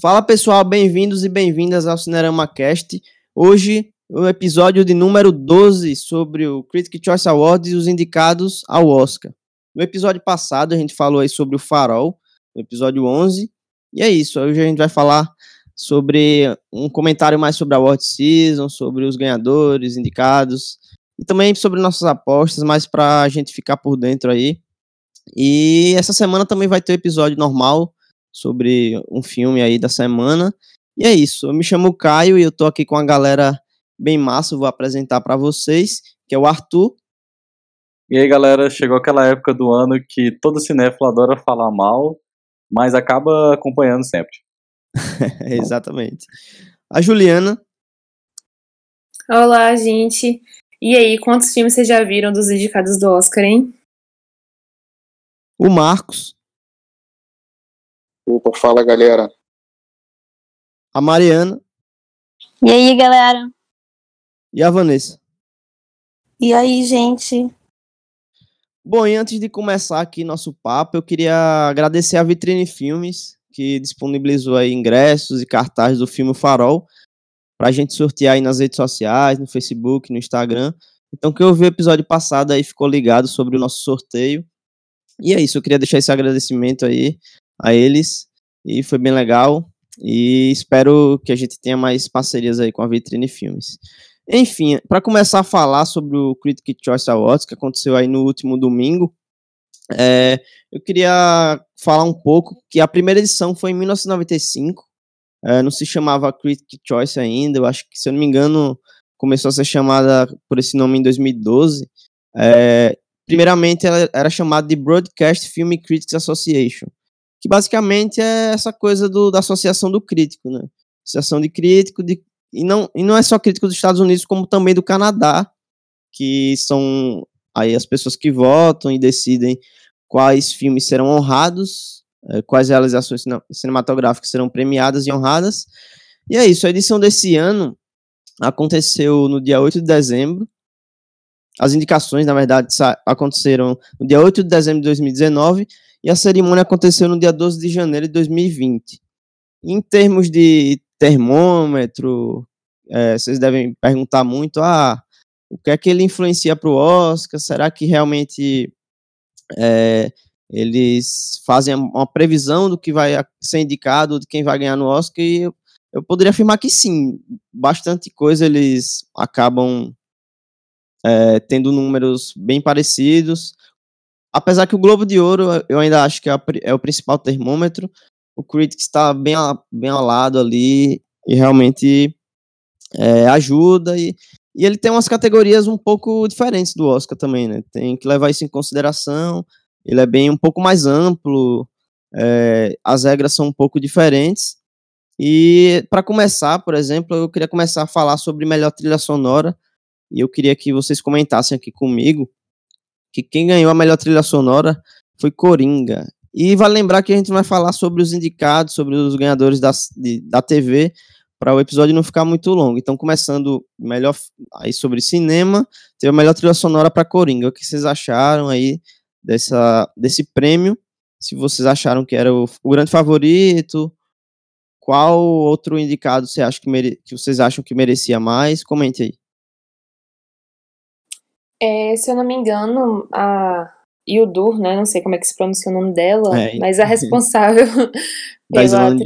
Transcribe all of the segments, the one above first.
Fala pessoal, bem-vindos e bem-vindas ao Cinerama Cast. Hoje, o episódio de número 12 sobre o Critic Choice Awards e os indicados ao Oscar. No episódio passado, a gente falou aí sobre o Farol, no episódio 11. E é isso, hoje a gente vai falar sobre um comentário mais sobre a Award Season, sobre os ganhadores, indicados, e também sobre nossas apostas, mais para a gente ficar por dentro aí. E essa semana também vai ter o episódio normal sobre um filme aí da semana. E é isso. Eu me chamo Caio e eu tô aqui com a galera bem massa. Eu vou apresentar para vocês, que é o Arthur. E aí, galera, chegou aquela época do ano que todo cinéfilo adora falar mal, mas acaba acompanhando sempre. Exatamente. A Juliana. Olá, gente. E aí, quantos filmes vocês já viram dos indicados do Oscar, hein? O Marcos. Opa, fala galera. A Mariana. E aí, galera? E a Vanessa. E aí, gente? Bom, e antes de começar aqui nosso papo, eu queria agradecer a Vitrine Filmes, que disponibilizou aí ingressos e cartazes do filme Farol, pra gente sortear aí nas redes sociais, no Facebook, no Instagram. Então, quem ouviu o episódio passado aí ficou ligado sobre o nosso sorteio. E é isso, eu queria deixar esse agradecimento aí a eles e foi bem legal e espero que a gente tenha mais parcerias aí com a Vitrine Filmes. Enfim, para começar a falar sobre o Critic Choice Awards que aconteceu aí no último domingo, é, eu queria falar um pouco que a primeira edição foi em 1995, é, não se chamava Critic Choice ainda, eu acho que, se eu não me engano, começou a ser chamada por esse nome em 2012. É, primeiramente, ela era chamada de Broadcast Film Critics Association, que basicamente é essa coisa do, da associação do crítico, né? Associação de crítico, de, e, não, e não é só crítico dos Estados Unidos, como também do Canadá, que são aí as pessoas que votam e decidem quais filmes serão honrados, é, quais realizações cinematográficas serão premiadas e honradas. E é isso, a edição desse ano aconteceu no dia 8 de dezembro. As indicações, na verdade, aconteceram no dia 8 de dezembro de 2019 e a cerimônia aconteceu no dia 12 de janeiro de 2020. Em termos de termômetro, é, vocês devem perguntar muito, ah, o que é que ele influencia para o Oscar? Será que realmente é, eles fazem uma previsão do que vai ser indicado, de quem vai ganhar no Oscar? E eu, eu poderia afirmar que sim, bastante coisa eles acabam é, tendo números bem parecidos. Apesar que o Globo de Ouro eu ainda acho que é, é o principal termômetro, o Critics está bem, bem ao lado ali e realmente é, ajuda. E, e ele tem umas categorias um pouco diferentes do Oscar também, né? Tem que levar isso em consideração. Ele é bem um pouco mais amplo, é, as regras são um pouco diferentes. E para começar, por exemplo, eu queria começar a falar sobre melhor trilha sonora. E eu queria que vocês comentassem aqui comigo que quem ganhou a melhor trilha sonora foi Coringa. E vale lembrar que a gente vai falar sobre os indicados, sobre os ganhadores da, de, da TV, para o episódio não ficar muito longo. Então, começando melhor aí sobre cinema, teve a melhor trilha sonora para Coringa. O que vocês acharam aí dessa, desse prêmio? Se vocês acharam que era o, o grande favorito, qual outro indicado você acha que, mere, que vocês acham que merecia mais? Comente aí. É, se eu não me engano, a Yudur, né? Não sei como é que se pronuncia o nome dela, é, mas a responsável pela.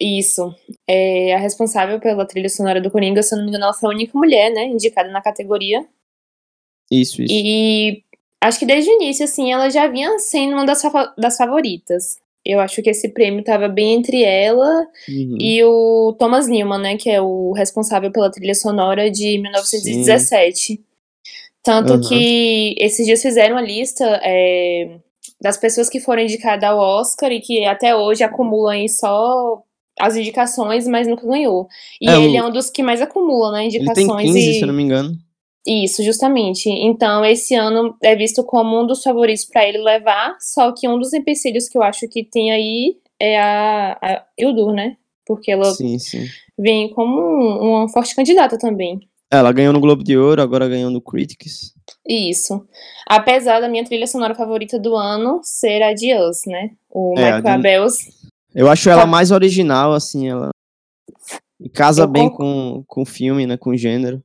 Isso. É, a responsável pela trilha sonora do Coringa, se eu não me engano, ela foi a única mulher, né? Indicada na categoria. Isso, isso. E acho que desde o início, assim, ela já vinha sendo uma das, das favoritas. Eu acho que esse prêmio estava bem entre ela uhum. e o Thomas Newman, né? Que é o responsável pela trilha sonora de 1917. Sim. Tanto uhum. que esses dias fizeram a lista é, das pessoas que foram indicadas ao Oscar e que até hoje acumulam aí só as indicações, mas nunca ganhou. E é, ele o... é um dos que mais acumula, né, indicações. Ele tem 15, e... se não me engano. Isso, justamente. Então, esse ano é visto como um dos favoritos para ele levar, só que um dos empecilhos que eu acho que tem aí é a, a Ildur, né? Porque ela sim, sim. vem como um, uma forte candidata também. Ela ganhou no Globo de Ouro, agora ganhou no Critics. Isso. Apesar da minha trilha sonora favorita do ano ser a de Us, né? O é, Michael. Abels. Eu acho ela mais original, assim, ela casa eu bem com, com o filme, né, com o gênero.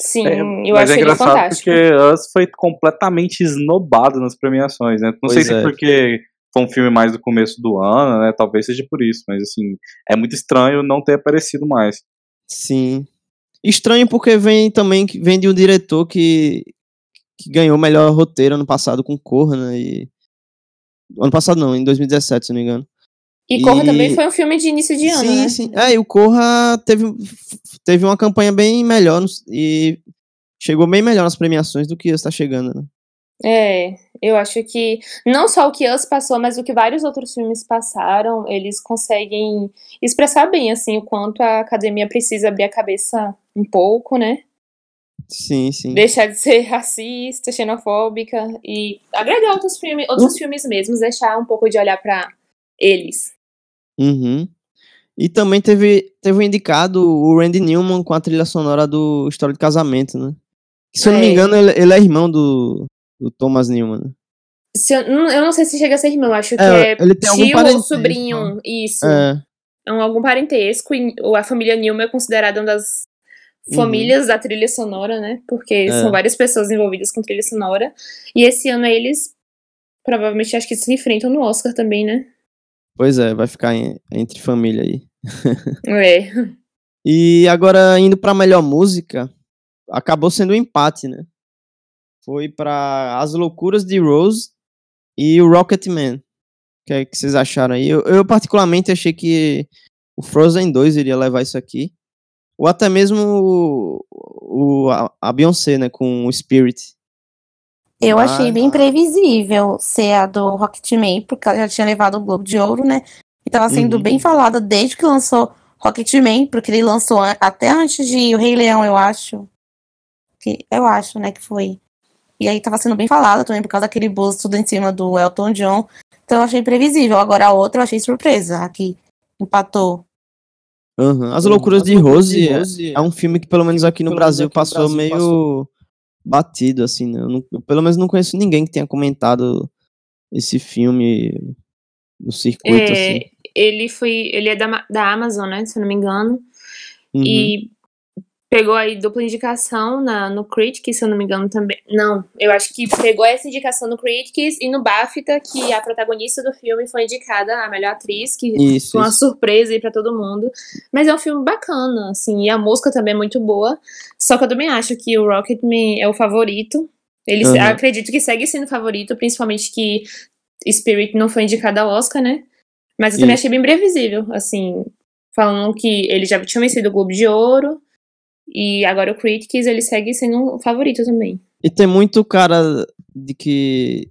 Sim, é, eu acho é engraçado fantástico. porque Us foi completamente esnobado nas premiações, né? Não pois sei se é. porque foi um filme mais do começo do ano, né? Talvez seja por isso, mas assim, é muito estranho não ter aparecido mais. Sim. Estranho porque vem também vem de um diretor que, que ganhou o melhor roteiro ano passado com Corra, né? E... Ano passado não, em 2017, se não me engano. E Corra e... também foi um filme de início de ano, sim, né? Sim, É, e o Corra teve, teve uma campanha bem melhor e chegou bem melhor nas premiações do que está chegando, né? É, eu acho que não só o que Us passou, mas o que vários outros filmes passaram, eles conseguem expressar bem, assim, o quanto a academia precisa abrir a cabeça um pouco, né? Sim, sim. Deixar de ser racista, xenofóbica e agregar outros filmes, outros uh. filmes mesmos, deixar um pouco de olhar para eles. Uhum. E também teve, teve indicado o Randy Newman com a trilha sonora do História de Casamento, né? Que, se eu não me é. engano, ele, ele, é irmão do, do Thomas Newman. Né? Eu, eu, não sei se chega a ser irmão, acho que é, é ele tem tio ou sobrinho, isso. É. é um, algum parentesco, e a família Newman é considerada uma das famílias uhum. da trilha sonora, né? Porque é. são várias pessoas envolvidas com trilha sonora. E esse ano eles provavelmente acho que se enfrentam no Oscar também, né? Pois é, vai ficar em, entre família aí. É. e agora, indo pra melhor música, acabou sendo um empate, né? Foi para As Loucuras de Rose e o Rocketman. O que, é que vocês acharam aí? Eu, eu, particularmente, achei que o Frozen 2 iria levar isso aqui. Ou até mesmo o, o a, a Beyoncé, né? Com o Spirit. Eu achei bem previsível ser a do Rocketman, porque ela já tinha levado o Globo de Ouro, né? E tava sendo uhum. bem falada desde que lançou Rocketman, porque ele lançou até antes de O Rei Leão, eu acho. Que, eu acho, né, que foi. E aí tava sendo bem falada também por causa daquele busto tudo em cima do Elton John. Então eu achei previsível. Agora a outra eu achei surpresa. Aqui empatou. Uhum. As Loucuras de Rose, Rose é, é, um filme que pelo menos aqui no Brasil passou Brasil meio passou batido, assim, né? Eu, não, eu pelo menos não conheço ninguém que tenha comentado esse filme no circuito, é, assim. Ele foi. Ele é da, da Amazon, né? Se eu não me engano. Uhum. E pegou aí dupla indicação na, no Critics, se eu não me engano também. Não, eu acho que pegou essa indicação no Critics e no BAFTA, que a protagonista do filme foi indicada a melhor atriz, que isso, foi uma isso. surpresa aí pra todo mundo. Mas é um filme bacana, assim, e a música também é muito boa. Só que eu também acho que o Rocketman é o favorito. Ele uhum. acredito que segue sendo favorito, principalmente que Spirit não foi indicada ao Oscar, né? Mas eu também isso. achei bem previsível, assim, falando que ele já tinha vencido o Globo de Ouro, e agora o Critics, ele segue sendo um favorito também. E tem muito cara de que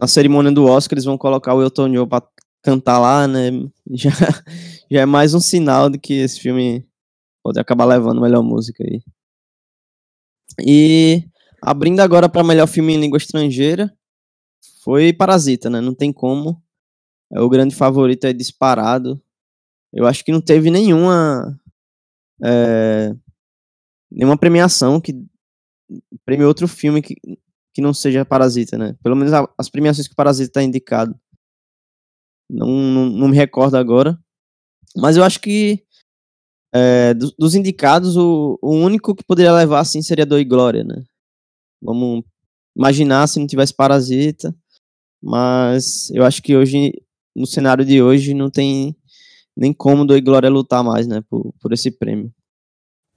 na cerimônia do Oscar eles vão colocar o Elton John pra cantar lá, né? Já, já é mais um sinal de que esse filme pode acabar levando melhor música aí. E abrindo agora para melhor filme em língua estrangeira, foi Parasita, né? Não tem como. É o grande favorito, é disparado. Eu acho que não teve nenhuma é, nenhuma premiação que prêmio outro filme que, que não seja Parasita, né? Pelo menos as premiações que Parasita está indicado. Não, não, não, me recordo agora. Mas eu acho que é, dos, dos, indicados, o, o único que poderia levar assim seria Dor e Glória, né? Vamos imaginar se não tivesse Parasita. Mas eu acho que hoje, no cenário de hoje, não tem nem como Dor e Glória lutar mais, né? Por, por esse prêmio.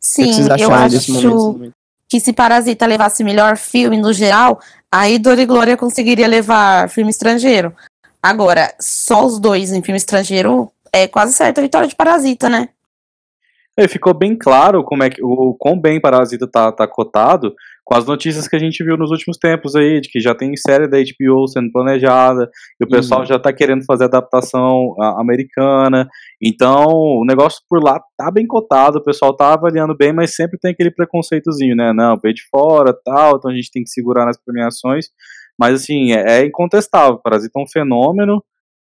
Sim, eu acho que se Parasita levasse melhor filme no geral, aí Dor e Glória conseguiria levar filme estrangeiro. Agora, só os dois em filme estrangeiro é quase certo a vitória de Parasita, né? É, ficou bem claro como é que o quão bem Parasita tá, tá cotado com as notícias que a gente viu nos últimos tempos aí, de que já tem série da HBO sendo planejada, e o pessoal uhum. já tá querendo fazer adaptação americana. Então, o negócio por lá tá bem cotado, o pessoal tá avaliando bem, mas sempre tem aquele preconceitozinho, né? Não, veio de fora, tal, então a gente tem que segurar nas premiações. Mas assim, é, é incontestável, Parasita é um fenômeno.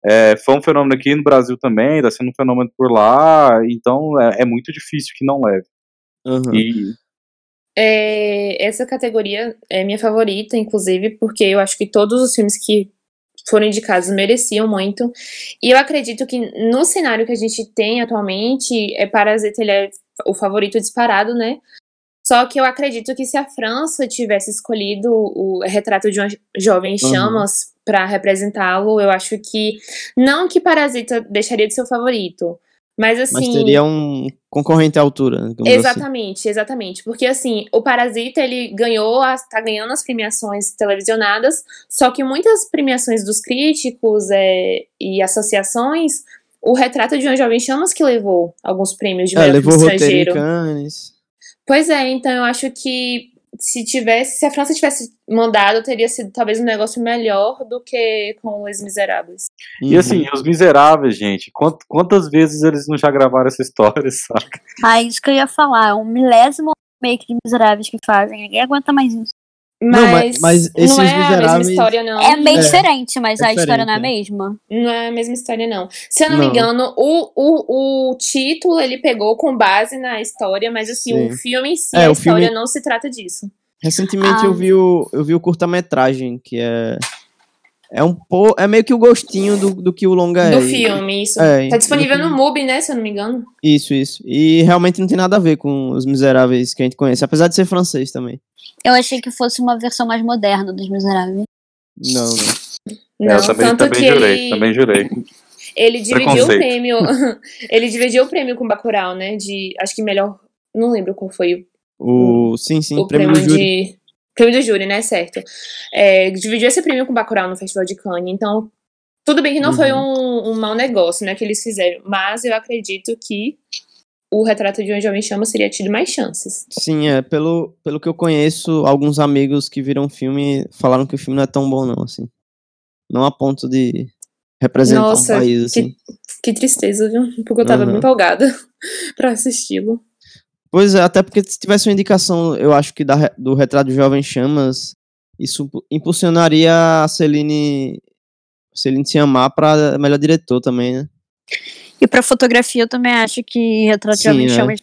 É, foi um fenômeno aqui no Brasil também, está sendo um fenômeno por lá, então é, é muito difícil que não leve. Uhum. E é, essa categoria é minha favorita, inclusive, porque eu acho que todos os filmes que foram indicados mereciam muito. E eu acredito que no cenário que a gente tem atualmente, é Parasita ele é o favorito disparado, né? Só que eu acredito que se a França tivesse escolhido o retrato de um jovem chamas uhum. para representá-lo, eu acho que não que Parasita deixaria de ser o favorito, mas assim. Mas teria um concorrente à altura. Assim. Exatamente, assim. exatamente. Porque assim, o Parasita ele ganhou, as, tá ganhando as premiações televisionadas, só que muitas premiações dos críticos é, e associações, o retrato de uma jovem chamas que levou alguns prêmios de é, melhor levou estrangeiro. Pois é, então eu acho que se tivesse, se a França tivesse mandado, teria sido talvez um negócio melhor do que com Os Miseráveis. E assim, Os Miseráveis, gente, quantas vezes eles não já gravaram essa história, saca? Ah, isso que eu ia falar, é um milésimo make de Miseráveis que fazem, ninguém aguenta mais isso. Mas, não, mas, mas esses não é miseráveis... a mesma história, não. É bem é, diferente, mas é a história não é a mesma. Não é a mesma história, não. Se eu não, não. me engano, o, o, o título ele pegou com base na história, mas assim, Sim. o filme em si, é, a história filme... não se trata disso. Recentemente ah. eu vi o, eu vi o curta-metragem, que é. É um po... é meio que o gostinho do, do que o longa do é. Do filme, isso. É, tá disponível no MUBI, né, se eu não me engano. Isso, isso. E realmente não tem nada a ver com os miseráveis que a gente conhece, apesar de ser francês também. Eu achei que fosse uma versão mais moderna dos miseráveis. Não, não. Não, eu também, tanto também que jurei, ele... também jurei. Ele dividiu o prêmio. ele dividiu o prêmio com Bacurau, né? De. Acho que melhor. Não lembro qual foi o. o sim, sim, o prêmio, prêmio de. Prêmio do júri, né? Certo. É, dividiu esse prêmio com Bacurau no Festival de Cannes. Então, tudo bem que não uhum. foi um, um mau negócio, né? Que eles fizeram. Mas eu acredito que o retrato de um jovem chama seria tido mais chances. Sim, é. Pelo, pelo que eu conheço, alguns amigos que viram o filme falaram que o filme não é tão bom, não, assim. Não a ponto de representar Nossa, um país, assim. Que, que tristeza, viu? Porque eu tava uhum. empolgada pra assisti-lo. Pois é, até porque se tivesse uma indicação, eu acho que da, do retrato do Jovem Chamas, isso impulsionaria a Celine, Celine se amar para melhor diretor também, né? E para fotografia eu também acho que retrato de é. Chamas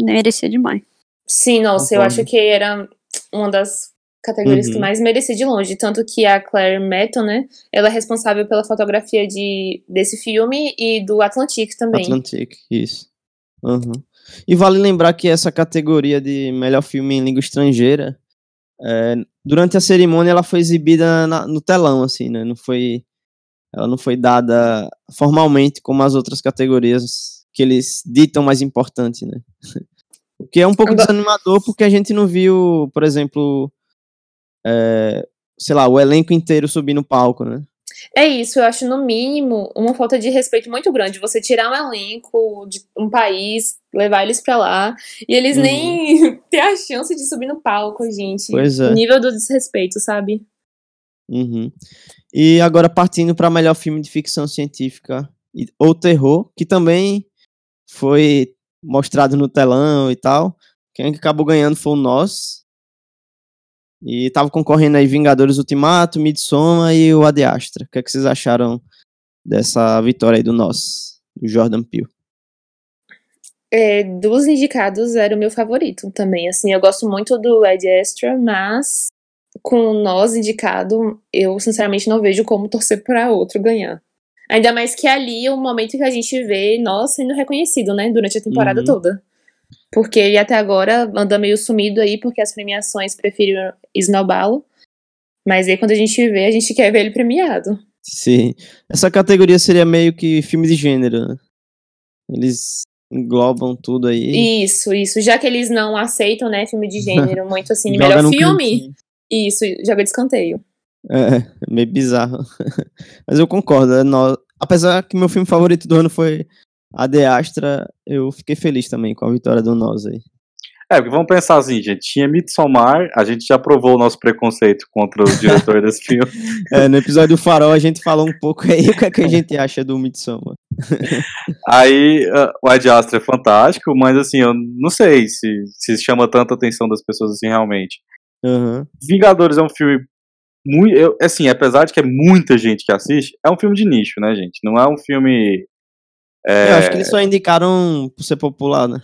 merecia demais. Sim, nossa, eu acho que era uma das categorias uhum. que mais merecia de longe. Tanto que a Claire Metton, né? Ela é responsável pela fotografia de, desse filme e do Atlantic também. Atlantic, isso. Uhum. E vale lembrar que essa categoria de melhor filme em língua estrangeira, é, durante a cerimônia ela foi exibida na, no telão, assim, né? Não foi, ela não foi dada formalmente como as outras categorias que eles ditam mais importante, né? O que é um pouco desanimador porque a gente não viu, por exemplo, é, sei lá, o elenco inteiro subir no palco, né? É isso, eu acho no mínimo uma falta de respeito muito grande. Você tirar um elenco de um país, levar eles pra lá, e eles uhum. nem ter a chance de subir no palco, gente. Pois é. nível do desrespeito, sabe? Uhum. E agora partindo para melhor filme de ficção científica ou terror, que também foi mostrado no telão e tal. Quem acabou ganhando foi o Nós, e tava concorrendo aí Vingadores Ultimato, Midsommar e o Ad Astra. O que, é que vocês acharam dessa vitória aí do Nós, do Jordan Peele? É, dos indicados era o meu favorito também. Assim, eu gosto muito do Ed Astra, mas com o Nós indicado, eu sinceramente não vejo como torcer para outro ganhar. Ainda mais que ali é o momento que a gente vê nós sendo reconhecido, né, durante a temporada uhum. toda. Porque ele até agora anda meio sumido aí, porque as premiações preferiram esnobá-lo. Mas aí quando a gente vê, a gente quer ver ele premiado. Sim. Essa categoria seria meio que filme de gênero, né? Eles englobam tudo aí. Isso, isso. Já que eles não aceitam, né, filme de gênero muito assim, melhor filme. Cantinho. Isso, joga de escanteio. É, meio bizarro. Mas eu concordo. É no... Apesar que meu filme favorito do ano foi a De Astra, eu fiquei feliz também com a vitória do Nós aí. É, porque vamos pensar assim, gente, tinha Midsommar, a gente já provou o nosso preconceito contra o diretor desse filme. É, no episódio do Farol a gente falou um pouco aí o que, é que a gente acha do Midsommar. aí, uh, o Ad Astra é fantástico, mas assim, eu não sei se, se chama tanta atenção das pessoas assim realmente. Uhum. Vingadores é um filme muito, eu, assim, apesar de que é muita gente que assiste, é um filme de nicho, né, gente? Não é um filme é... Eu acho que eles só indicaram por ser popular, né?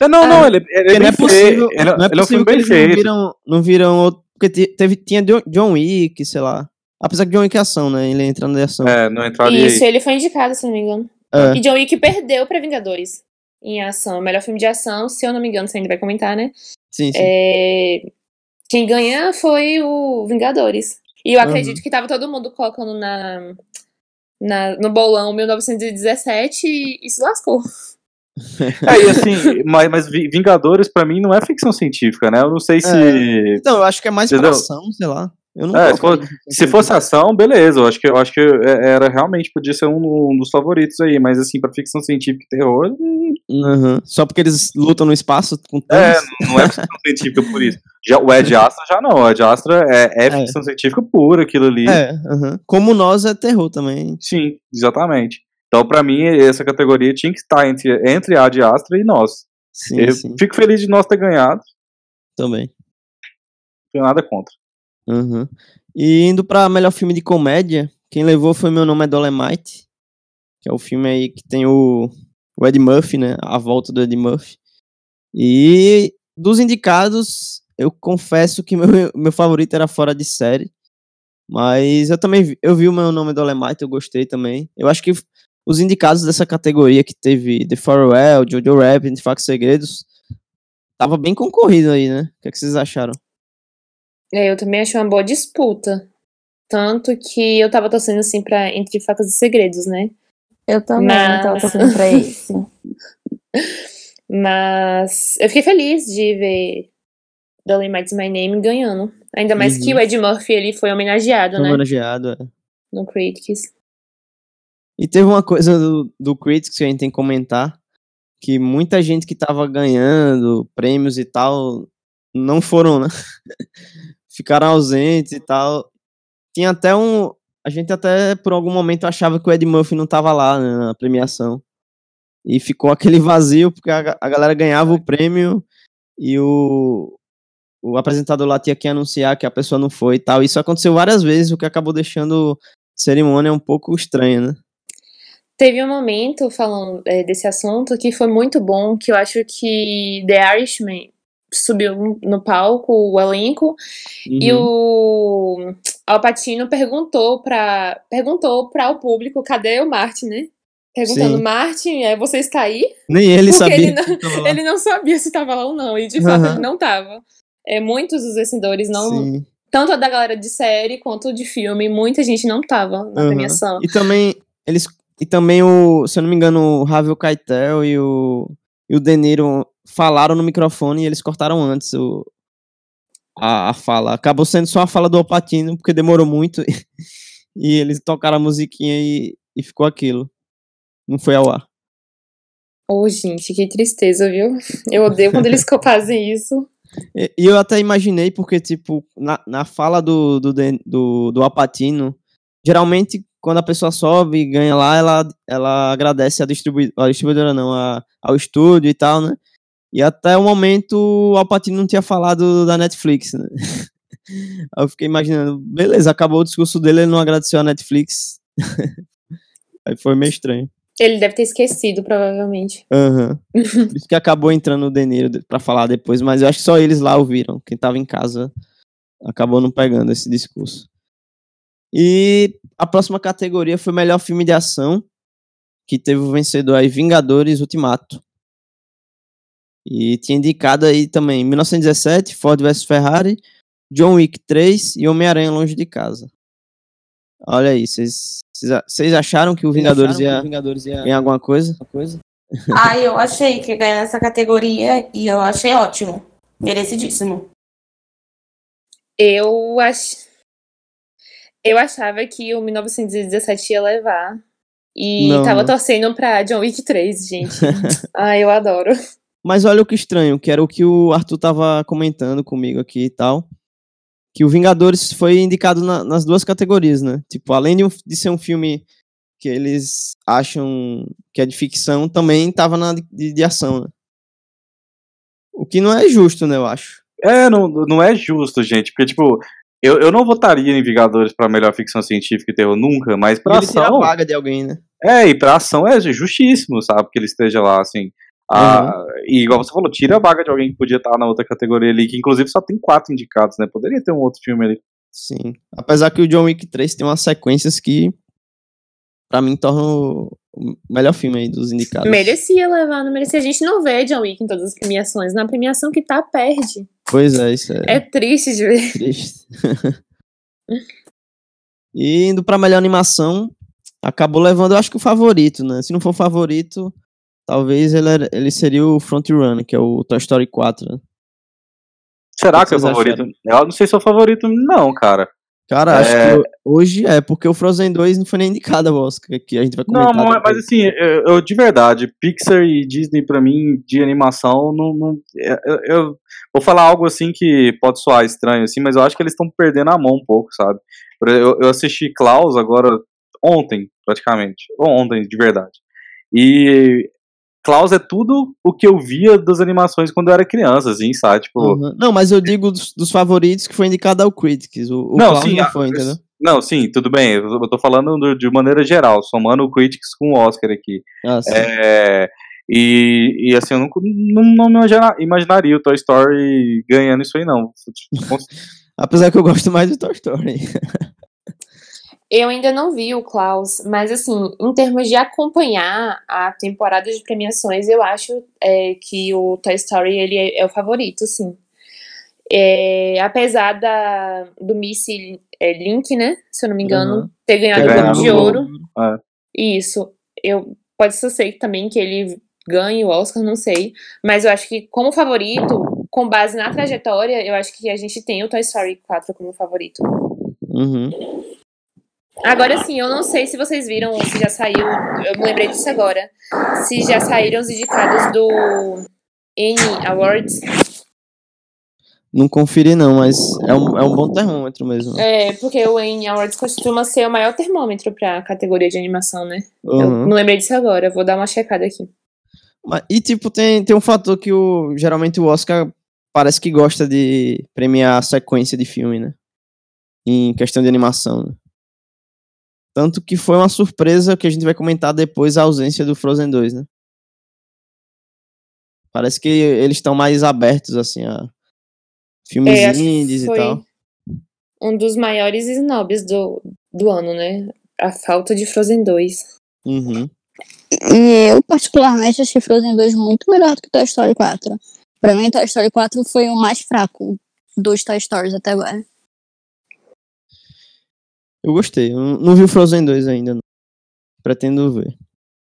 Não, não, não, ele, ele é não é possível, ele, não é, ele é um filme bem feito. Não viram, não viram outro, porque teve, tinha John Wick, sei lá. Apesar que John Wick é ação, né? Ele entra na ação. É, não entraria Isso, ele foi indicado, se não me engano. É. E John Wick perdeu pra Vingadores em ação. Melhor filme de ação, se eu não me engano, você ainda vai comentar, né? Sim, sim. É, Quem ganha foi o Vingadores. E eu Uhum. acredito que tava todo mundo colocando na, na, no bolão 1917 e, se lascou. É, e assim, mas, mas Vi- Vingadores pra mim não é ficção científica, né? Eu não sei se. Então, eu acho que é mais pra Entendeu? ação, sei lá. Eu não É, colocaria Se fosse ação, beleza. Eu acho que, eu acho que é- era realmente, podia ser um, um dos favoritos aí, mas assim, pra ficção científica e terror, hum, Uhum. Só porque eles lutam no espaço com é, não é ficção científica por isso. Já, o Ed Astra já não. O Ed Astra é, é ficção científica pura, aquilo ali. É, uhum. Como nós é terror também. Sim, exatamente. Então, pra mim, essa categoria tinha que estar entre, entre a de Astra e nós. Sim, Eu sim. fico feliz de nós ter ganhado, não Também. tenho nada contra. Uhum. E indo pra melhor filme de comédia, quem levou foi Meu Nome é Dolemite, que é o filme aí que tem o, o Ed Murphy, né? A volta do Ed Murphy. E dos indicados, eu confesso que meu, meu favorito era Fora de Série. Mas eu também vi, eu vi o Meu Nome é Dolemite, eu gostei também. Eu acho que os indicados dessa categoria que teve The Farewell, Jojo Rabbit, Factos e Segredos, tava bem concorrido aí, né? O que, é que vocês acharam? É, eu também achei uma boa disputa. Tanto que eu tava torcendo assim pra Entre Facas e Segredos, né? Eu também Mas- tava torcendo pra esse. Mas eu fiquei feliz de ver Dolomite's My Name ganhando. Ainda mais que Uhum. o Ed Murphy ele foi homenageado, Foi né? homenageado, é. No Critics. E teve uma coisa do, do Critics que a gente tem que comentar, que muita gente que tava ganhando prêmios e tal, não foram, né? Ficaram ausentes e tal. Tinha até um... A gente até, por algum momento, achava que o Ed Murphy não tava lá né, na premiação. E ficou aquele vazio, porque a, a galera ganhava o prêmio e o, o apresentador lá tinha que anunciar que a pessoa não foi e tal. Isso aconteceu várias vezes, o que acabou deixando a cerimônia um pouco estranha, né? Teve um momento falando é, desse assunto que foi muito bom, que eu acho que The Irishman subiu no palco, o elenco, e Uhum. o Alpatino perguntou para perguntou para o público cadê o Martin, né? Perguntando, Sim. Martin, é, você está aí? Nem ele Porque sabia. ele não-. Ele não sabia se estava lá ou não, e de fato ele não estava. É, muitos dos vencedores não. Sim. Tanto a da galera de série quanto de filme, muita gente não tava na premiação. E também, eles. E também o, se eu não me engano, o Ravel Keitel e o, e o De Niro falaram no microfone e eles cortaram antes o, a, a fala. Acabou sendo só a fala do Alpatino, porque demorou muito. E, eles tocaram a musiquinha e, e ficou aquilo. Não foi ao ar. Ô, gente, que tristeza, viu? Eu odeio quando eles fazem isso. E, eu até imaginei, porque, tipo, na, na fala do, do, do, do Alpatino, geralmente, quando a pessoa sobe e ganha lá, ela, ela agradece a, distribui a distribuidora, não, a, ao estúdio e tal, né? E até o momento, o Alpatino não tinha falado da Netflix, né? Aí eu fiquei imaginando, beleza, acabou o discurso dele, ele não agradeceu a Netflix. Aí foi meio estranho. Ele deve ter esquecido, provavelmente. Aham. Por isso que acabou entrando o De Niro de- pra falar depois, mas eu acho que só eles lá ouviram. Quem tava em casa acabou não pegando esse discurso. E a próxima categoria foi melhor filme de ação, que teve o vencedor aí Vingadores Ultimato. E tinha indicado aí também 1917, Ford vs Ferrari, John Wick 3 e Homem-Aranha Longe de Casa. Olha aí, vocês vocês a- vocês acharam que o Vingadores ia ganhar alguma coisa? Ah, eu achei que ia ganhar nessa categoria e eu achei ótimo. Merecidíssimo. Eu ach... eu achava que o 1917 ia levar. E Não, tava não. torcendo pra John Wick 3, gente. Ai, eu adoro. Mas olha o que estranho, que era o que o Arthur tava comentando comigo aqui e tal. Que o Vingadores foi indicado na- nas duas categorias, né? Tipo, além de, um- de ser um filme que eles acham que é de ficção, também tava na de, de ação, né? O que não é justo, né, eu acho. É, não, não é justo, gente, porque, tipo, eu, eu não votaria em Vingadores pra melhor ficção científica e terror nunca, mas pra Ele tira a ação. vaga de alguém, né? É, e pra ação é justíssimo, sabe? Que ele esteja lá, assim. Ah, E igual você falou, tira a vaga de alguém que podia estar na outra categoria ali, que inclusive só tem quatro indicados, né? Poderia ter um outro filme ali. Sim. Apesar que o John Wick 3 tem umas sequências que, pra mim, tornam o melhor filme aí dos indicados. Merecia levar, não merecia. A gente não vê John Wick em todas as premiações. Na premiação que tá, perde. Pois é, isso é. É triste de ver. Triste. e indo pra melhor animação, acabou levando, eu acho que o favorito, né? Se não for o favorito, talvez ele, era, ele seria o frontrunner, que é o Toy Story 4. Né? Será que, que é o favorito? Acharam? Eu não sei se é o favorito, não, cara. Cara, acho é... que hoje é, porque o Frozen 2 não foi nem indicado ao Oscar, que a gente vai comentar. Não, mas, mas assim, eu, eu, de verdade, Pixar e Disney, pra mim, de animação, não, não eu, eu, vou falar algo assim que pode soar estranho, assim, mas eu acho que eles estão perdendo a mão um pouco, sabe? Eu, eu assisti Klaus agora ontem, praticamente. Ou ontem, de verdade. E Klaus é tudo o que eu via das animações quando eu era criança, assim, sabe? Tipo... Uhum. Não, mas eu digo dos, dos, favoritos que foi indicado ao Critics. O, o não, Klaus sim, não foi, entendeu? Não, sim, tudo bem. Eu tô falando de maneira geral, somando o Critics com o Oscar aqui. Ah, é, e, e assim, eu não, não, não imaginaria o Toy Story ganhando isso aí, não. Apesar que eu gosto mais do Toy Story. Eu ainda não vi o Klaus, mas assim, em termos de acompanhar a temporada de premiações, eu acho é, que o Toy Story ele é, é o favorito, sim. É, apesar da, do Missy é, Link, né? Se eu não me engano, uhum. ter ganhado o Globo de Ouro. É. Isso. Eu, pode ser também que ele ganhe o Oscar, não sei. Mas eu acho que, como favorito, com base na trajetória, eu acho que a gente tem o Toy Story 4 como favorito. Uhum. Agora sim, eu não sei se vocês viram, se já saiu, eu me lembrei disso agora, se já saíram os indicados do N Awards. Não conferi não, mas é um, é um bom termômetro mesmo. É, porque o N Awards costuma ser o maior termômetro pra categoria de animação, né? Uhum. Eu me lembrei disso agora, vou dar uma checada aqui. Mas, e tipo, tem, tem um fator que o, geralmente o Oscar parece que gosta de premiar a sequência de filme, né? Em questão de animação, né? Tanto que foi uma surpresa que a gente vai comentar depois a ausência do Frozen 2, né? Parece que eles estão mais abertos, assim, a filmes é, indies e tal. Um dos maiores snobs do, do ano, né? A falta de Frozen 2. Uhum. E eu, particularmente, achei Frozen 2 muito melhor do que Toy Story 4. Pra mim, Toy Story 4 foi o mais fraco dos Toy Stories até agora. Eu gostei. Eu não vi o Frozen 2 ainda. Não. Pretendo ver.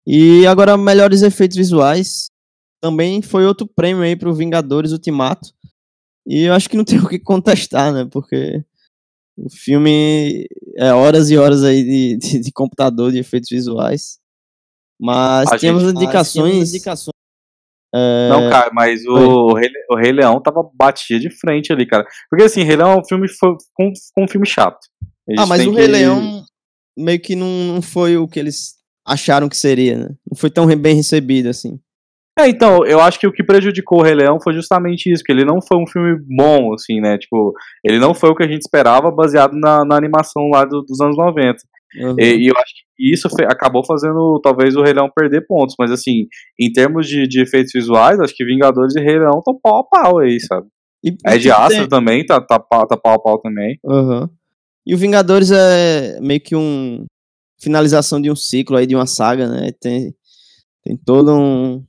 E agora, melhores efeitos visuais. Também foi outro prêmio aí pro Vingadores Ultimato. E eu acho que não tem o que contestar, né? Porque o filme é horas e horas aí de, de, de computador, de efeitos visuais. Mas temos indicações. indicações é... Não, cara, mas o Rei, o Rei Leão tava batia de frente ali, cara. Porque assim, Rei Leão é um filme foi, com um filme chato. Eles ah, mas o Rei que... Leão meio que não, não foi o que eles acharam que seria, né? Não foi tão bem recebido assim. É, então, eu acho que o que prejudicou o Rei Leão foi justamente isso, que ele não foi um filme bom, assim, né? Tipo, ele não foi o que a gente esperava baseado na, na animação lá do, dos anos 90. Uhum. E, e, eu acho que isso foi, acabou fazendo talvez o Rei Leão perder pontos, mas assim, em termos de, de efeitos visuais, acho que Vingadores e Rei Leão estão pau a pau aí, sabe? E, é de Astro tem... também, tá, tá, tá pau a pau também. Uhum. E o Vingadores é meio que um finalização de um ciclo aí, de uma saga, né? Tem, tem toda um,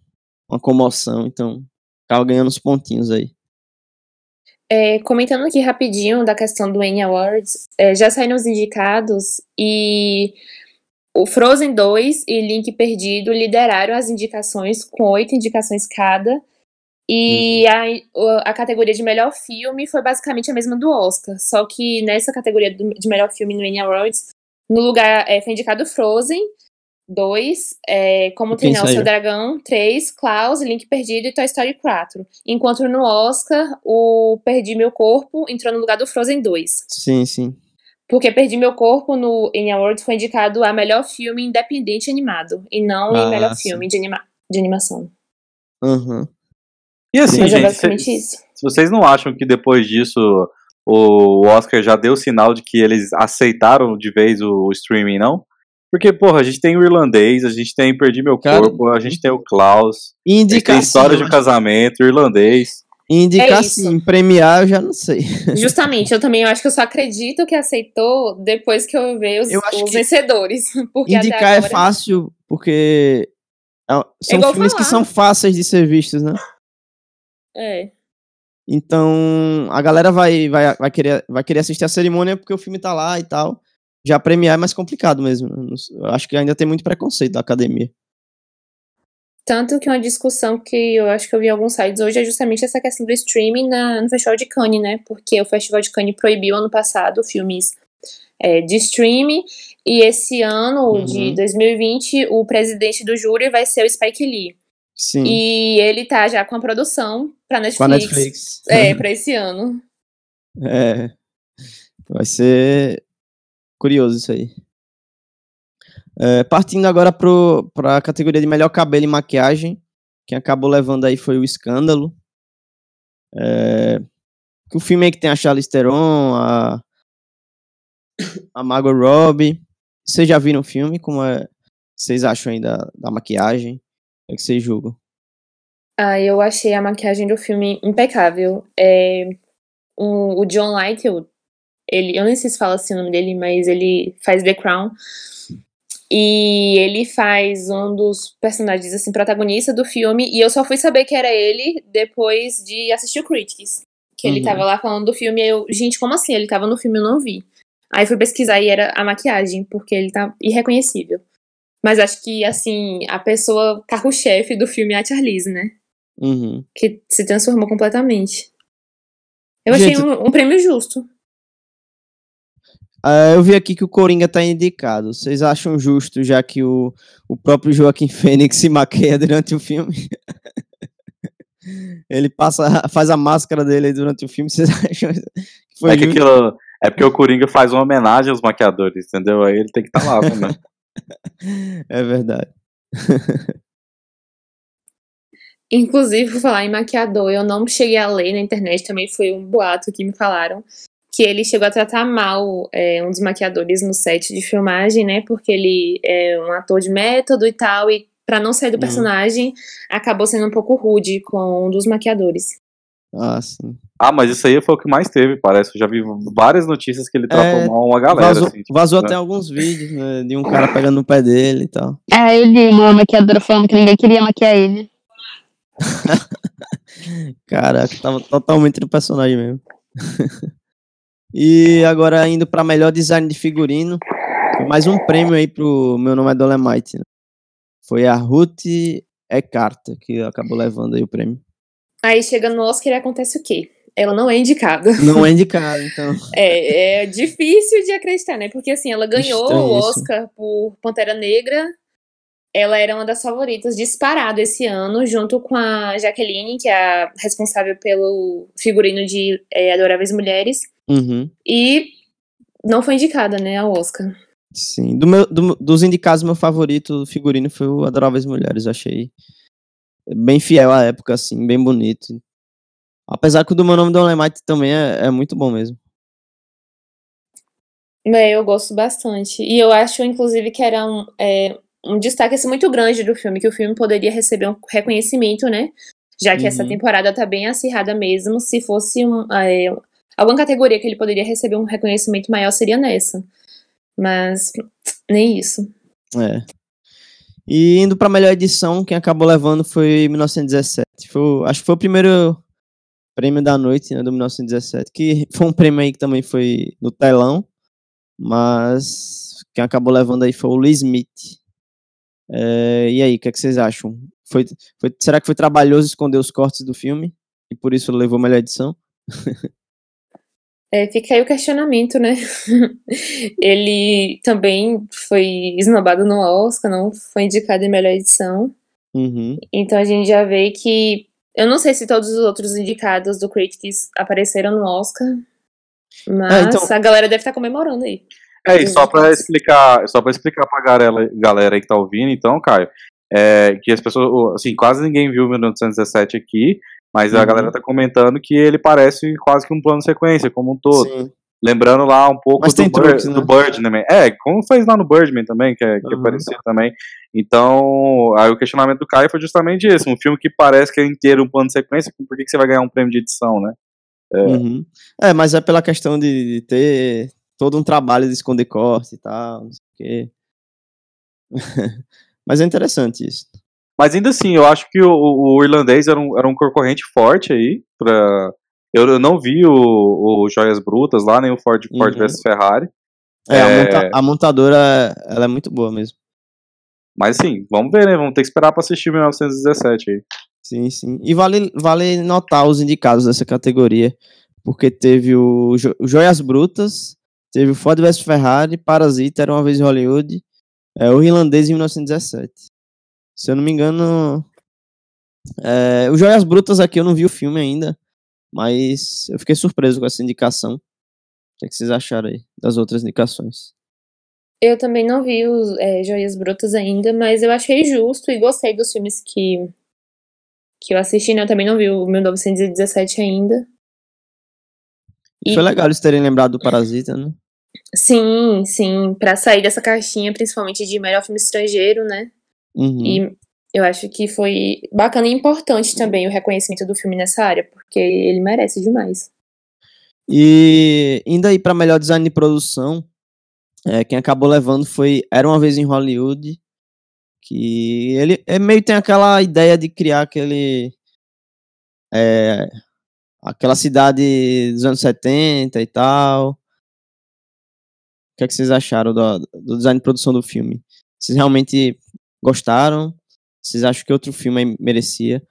uma comoção, então acaba ganhando os pontinhos aí. É, comentando aqui rapidinho da questão do N Awards, é, já saíram os indicados e o Frozen 2 e Link Perdido lideraram as indicações com oito indicações cada. E uhum. a, a categoria de melhor filme foi basicamente a mesma do Oscar. Só que nessa categoria de melhor filme no Emmy Awards, no lugar é, foi indicado Frozen 2, é, Como Treinar o Seu Dragão 3, Klaus, Link Perdido e Toy Story 4. Enquanto no Oscar, o Perdi Meu Corpo entrou no lugar do Frozen 2. Sim, sim. Porque Perdi Meu Corpo no Emmy Awards foi indicado a melhor filme independente animado e não ah, em melhor sim. filme de, anima de animação. Uhum. E assim, Mas é gente, é se, se vocês não acham que depois disso o Oscar já deu sinal de que eles aceitaram de vez o, streaming, não? Porque, porra, a gente tem o irlandês, a gente tem Perdi Meu Corpo, a gente tem o Klaus, indicação, a gente tem História de um Casamento, o irlandês. Indicar é sim, premiar eu já não sei. Justamente, eu também eu acho que eu só acredito que aceitou depois que eu ver os, os vencedores. indicar é fácil, porque é são é filmes falar. que são fáceis de ser vistos, né? É. Então, a galera vai, vai, vai, querer, vai querer assistir a cerimônia porque o filme tá lá e tal. Já premiar é mais complicado mesmo. Eu acho que ainda tem muito preconceito da academia. Tanto que uma discussão que eu acho que eu vi em alguns sites hoje é justamente essa questão do streaming na, no Festival de Cannes, né? Porque o Festival de Cannes proibiu ano passado filmes é, de streaming e esse ano, uhum. de 2020, o presidente do júri vai ser o Spike Lee. Sim. E ele tá já com a produção pra Netflix. Com a Netflix. É, pra esse ano. É. Vai ser curioso isso aí. É, partindo agora para a categoria de melhor cabelo e maquiagem, quem acabou levando aí foi o Escândalo. É, o filme aí que tem a Charlize Theron, a, a Margot Robbie. Vocês já viram o filme? Como é, vocês acham aí da, da maquiagem? É que vocês julgam? Ah, eu achei a maquiagem do filme impecável. É, o, o John Lightel, ele, eu nem sei se fala assim o nome dele, mas ele faz The Crown. E ele faz um dos personagens, assim, protagonista do filme. E eu só fui saber que era ele depois de assistir o Critics. Que uhum. ele tava lá falando do filme. E eu, gente, como assim? Ele tava no filme eu não vi. Aí fui pesquisar e era a maquiagem, porque ele tá irreconhecível. Mas acho que, assim, a pessoa carro-chefe do filme é a Charlize, né? Uhum. Que se transformou completamente. Eu Gente, achei um, um, prêmio justo. Uh, eu vi aqui que o Coringa tá indicado. Vocês acham justo, já que o, o próprio Joaquim Fênix se maqueia durante o filme? Ele passa, faz a máscara dele durante o filme. Vocês acham que foi é que aquilo, É porque o Coringa faz uma homenagem aos maquiadores, entendeu? Aí ele tem que estar tá lá, né? É verdade. Inclusive, por falar em maquiador, eu não cheguei a ler na internet, também foi um boato que me falaram, que ele chegou a tratar mal é, um dos maquiadores no set de filmagem, né? Porque ele é um ator de método e tal, e para não sair do hum. personagem, hum. acabou sendo um pouco rude com um dos maquiadores. Ah, sim. Ah, mas isso aí foi o que mais teve, parece. Eu já vi várias notícias que ele tratou é, mal uma galera. Vazou, assim, tipo, vazou né? até alguns vídeos, né, de um cara pegando no pé dele e tal. É, ele, uma maquiadora falando que ninguém queria maquiar ele. Caraca, tava totalmente no personagem mesmo. e agora indo para melhor design de figurino, mais um prêmio aí pro Meu Nome é Dolemite. Né? Foi a Ruth Eckhart que acabou levando aí o prêmio. Aí chega no Oscar e acontece o quê? Ela não é indicada. Não é indicada, então. é, é difícil de acreditar, né? Porque assim, ela ganhou o Oscar por Pantera Negra, ela era uma das favoritas disparado esse ano, junto com a Jaqueline, que é a responsável pelo figurino de é, Adoráveis Mulheres. Uhum. E não foi indicada, né, ao Oscar. Sim, do meu, do, dos indicados, meu favorito figurino foi o Adoráveis Mulheres. achei bem fiel à época, assim, bem bonito. Apesar que o do meu nome do Olemite também é, é muito bom mesmo. É, eu gosto bastante. E eu acho, inclusive, que era um, é, um destaque assim, muito grande do filme, que o filme poderia receber um reconhecimento, né? Já que uhum. essa temporada tá bem acirrada mesmo. Se fosse um, é, alguma categoria que ele poderia receber um reconhecimento maior, seria nessa. Mas nem isso. É. E indo pra melhor edição, quem acabou levando foi 1917. Foi, acho que foi o primeiro prêmio da noite, né, do 1917, que foi um prêmio aí que também foi no telão, mas quem acabou levando aí foi o Lee Smith. É, e aí, o que, é que, vocês acham? Foi, foi, será que foi trabalhoso esconder os cortes do filme? E por isso levou a melhor edição? É, fica aí o questionamento, né? Ele também foi esnobado no Oscar, não foi indicado em melhor edição. Uhum. Então a gente já vê que. Eu não sei se todos os outros indicados do Critics apareceram no Oscar, mas é, então... a galera deve estar comemorando aí. É, e só para explicar, só para explicar pra galera, galera aí que tá ouvindo, então, Caio, é, que as pessoas, assim, quase ninguém viu o 1917 aqui, mas uhum. a galera tá comentando que ele parece quase que um plano sequência, como um todo. Sim. Lembrando lá um pouco do, truques, né? do Birdman. É, como fez lá no Birdman também, que é, que uhum. é parecido também. Então, aí o questionamento do Caio foi justamente esse. Um filme que parece que é inteiro um plano de sequência, por que, que você vai ganhar um prêmio de edição, né? É, uhum. é mas é pela questão de, de, ter todo um trabalho de esconder corte e tal, não sei o quê. mas é interessante isso. Mas ainda assim, eu acho que o, o irlandês era um, era um concorrente forte aí para eu, eu não vi o, o Joias Brutas lá, nem o Ford, uhum. Ford vs Ferrari. É, é... A, monta a, montadora, ela é muito boa mesmo. Mas sim, vamos ver, né? Vamos ter que esperar para assistir 1917 aí. Sim, sim. E vale, vale notar os indicados dessa categoria, porque teve o, jo o Joias Brutas, teve o Ford vs Ferrari, Parasita, Era Uma Vez em Hollywood, é, o Irlandês em 1917. Se eu não me engano... É, o Joias Brutas aqui eu não vi o filme ainda, mas eu fiquei surpreso com essa indicação. O que, é que vocês acharam aí das outras indicações? Eu também não vi os é, Joias Brutas ainda, mas eu achei justo e gostei dos filmes que, que eu assisti, né? Eu também não vi o 1917 ainda. E... Foi legal eles terem lembrado do Parasita, né? Sim, sim. Pra sair dessa caixinha, principalmente de melhor filme estrangeiro, né? Uhum. E eu acho que foi bacana e importante também o reconhecimento do filme nessa área, porque ele merece demais. E indo aí para melhor design de produção, é, quem acabou levando foi Era uma vez em Hollywood, que ele é meio tem aquela ideia de criar aquele é, aquela cidade dos anos 70 e tal. O que, é que vocês acharam do, do design de produção do filme? Vocês realmente gostaram? Vocês acham que outro filme merecia?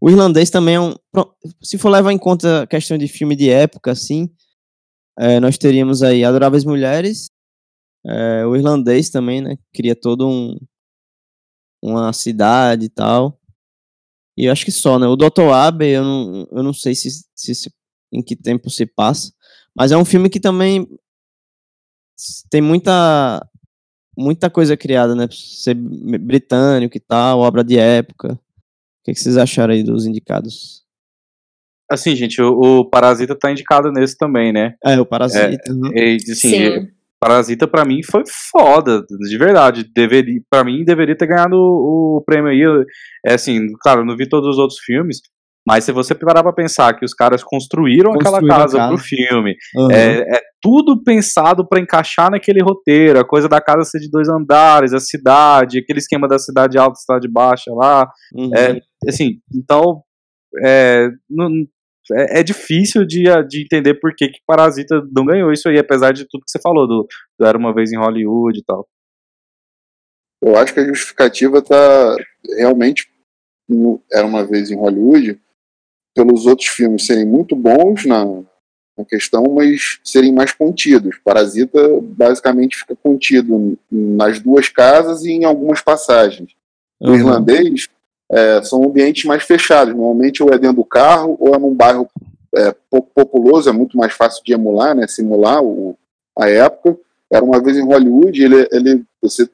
O irlandês também é um. Se for levar em conta a questão de filme de época, assim, é, nós teríamos aí Adoráveis Mulheres, é, o irlandês também, né? Cria todo um. uma cidade e tal. E eu acho que só, né? O Dr. Abbey, eu não, eu não sei se, se, se, em que tempo se passa, mas é um filme que também tem muita muita coisa criada, né? Ser britânico e tal, obra de época. O que, que vocês acharam aí dos indicados? Assim, gente, o, o, Parasita tá indicado nesse também, né? É, o Parasita. É, uhum. é, assim, Sim. Parasita para mim foi foda, de verdade. Deveria, para mim deveria ter ganhado o, o prêmio aí. É assim, claro, não vi todos os outros filmes, mas se você parar pra pensar que os caras construíram, construíram aquela casa, casa. pro filme, uhum. é, é, tudo pensado para encaixar naquele roteiro, a coisa da casa ser de dois andares, a cidade, aquele esquema da cidade alta, cidade baixa lá, uhum. é, assim, então é, não, é, é, difícil de, de entender por que, que Parasita não ganhou isso aí, apesar de tudo que você falou, do, do Era Uma Vez em Hollywood e tal. Eu acho que a justificativa tá realmente no Era Uma Vez em Hollywood, pelos outros filmes serem muito bons na, na questão, mas serem mais contidos. Parasita basicamente fica contido nas duas casas e em algumas passagens. Uhum. O irlandês é, são ambientes mais fechados. Normalmente ou é dentro do carro ou é num bairro é, pouco populoso, é muito mais fácil de emular, né, simular o, a época. Era uma vez em Hollywood, ele, ele, você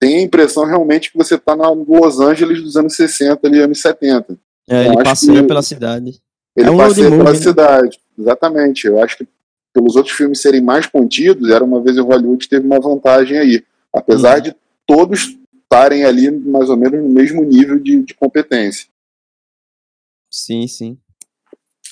tem a impressão realmente que você está na Los Angeles dos anos 60, ali, anos 70. É, ele passeia pela cidade. Ele é um passeia pela movie, né? cidade, exatamente. Eu acho que pelos outros filmes serem mais contidos, era uma vez em Hollywood teve uma vantagem aí. Apesar hum. de todos estarem ali mais ou menos no mesmo nível de, de competência. Sim, sim.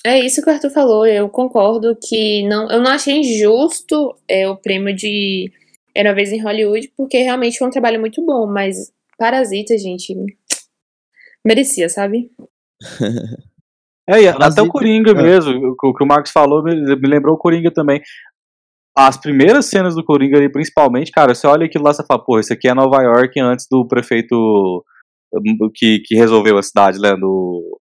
É isso que o Arthur falou, eu concordo que não, eu não achei injusto é, o prêmio de Era uma vez em Hollywood, porque realmente foi um trabalho muito bom, mas Parasita, gente, merecia, sabe? é, até o Coringa é. mesmo, o que o Marcos falou me, lembrou o Coringa também. As primeiras cenas do Coringa ali, principalmente, cara, você olha aquilo lá e fala, pô, isso aqui é Nova York antes do prefeito hum, que, que resolveu a cidade, né, do...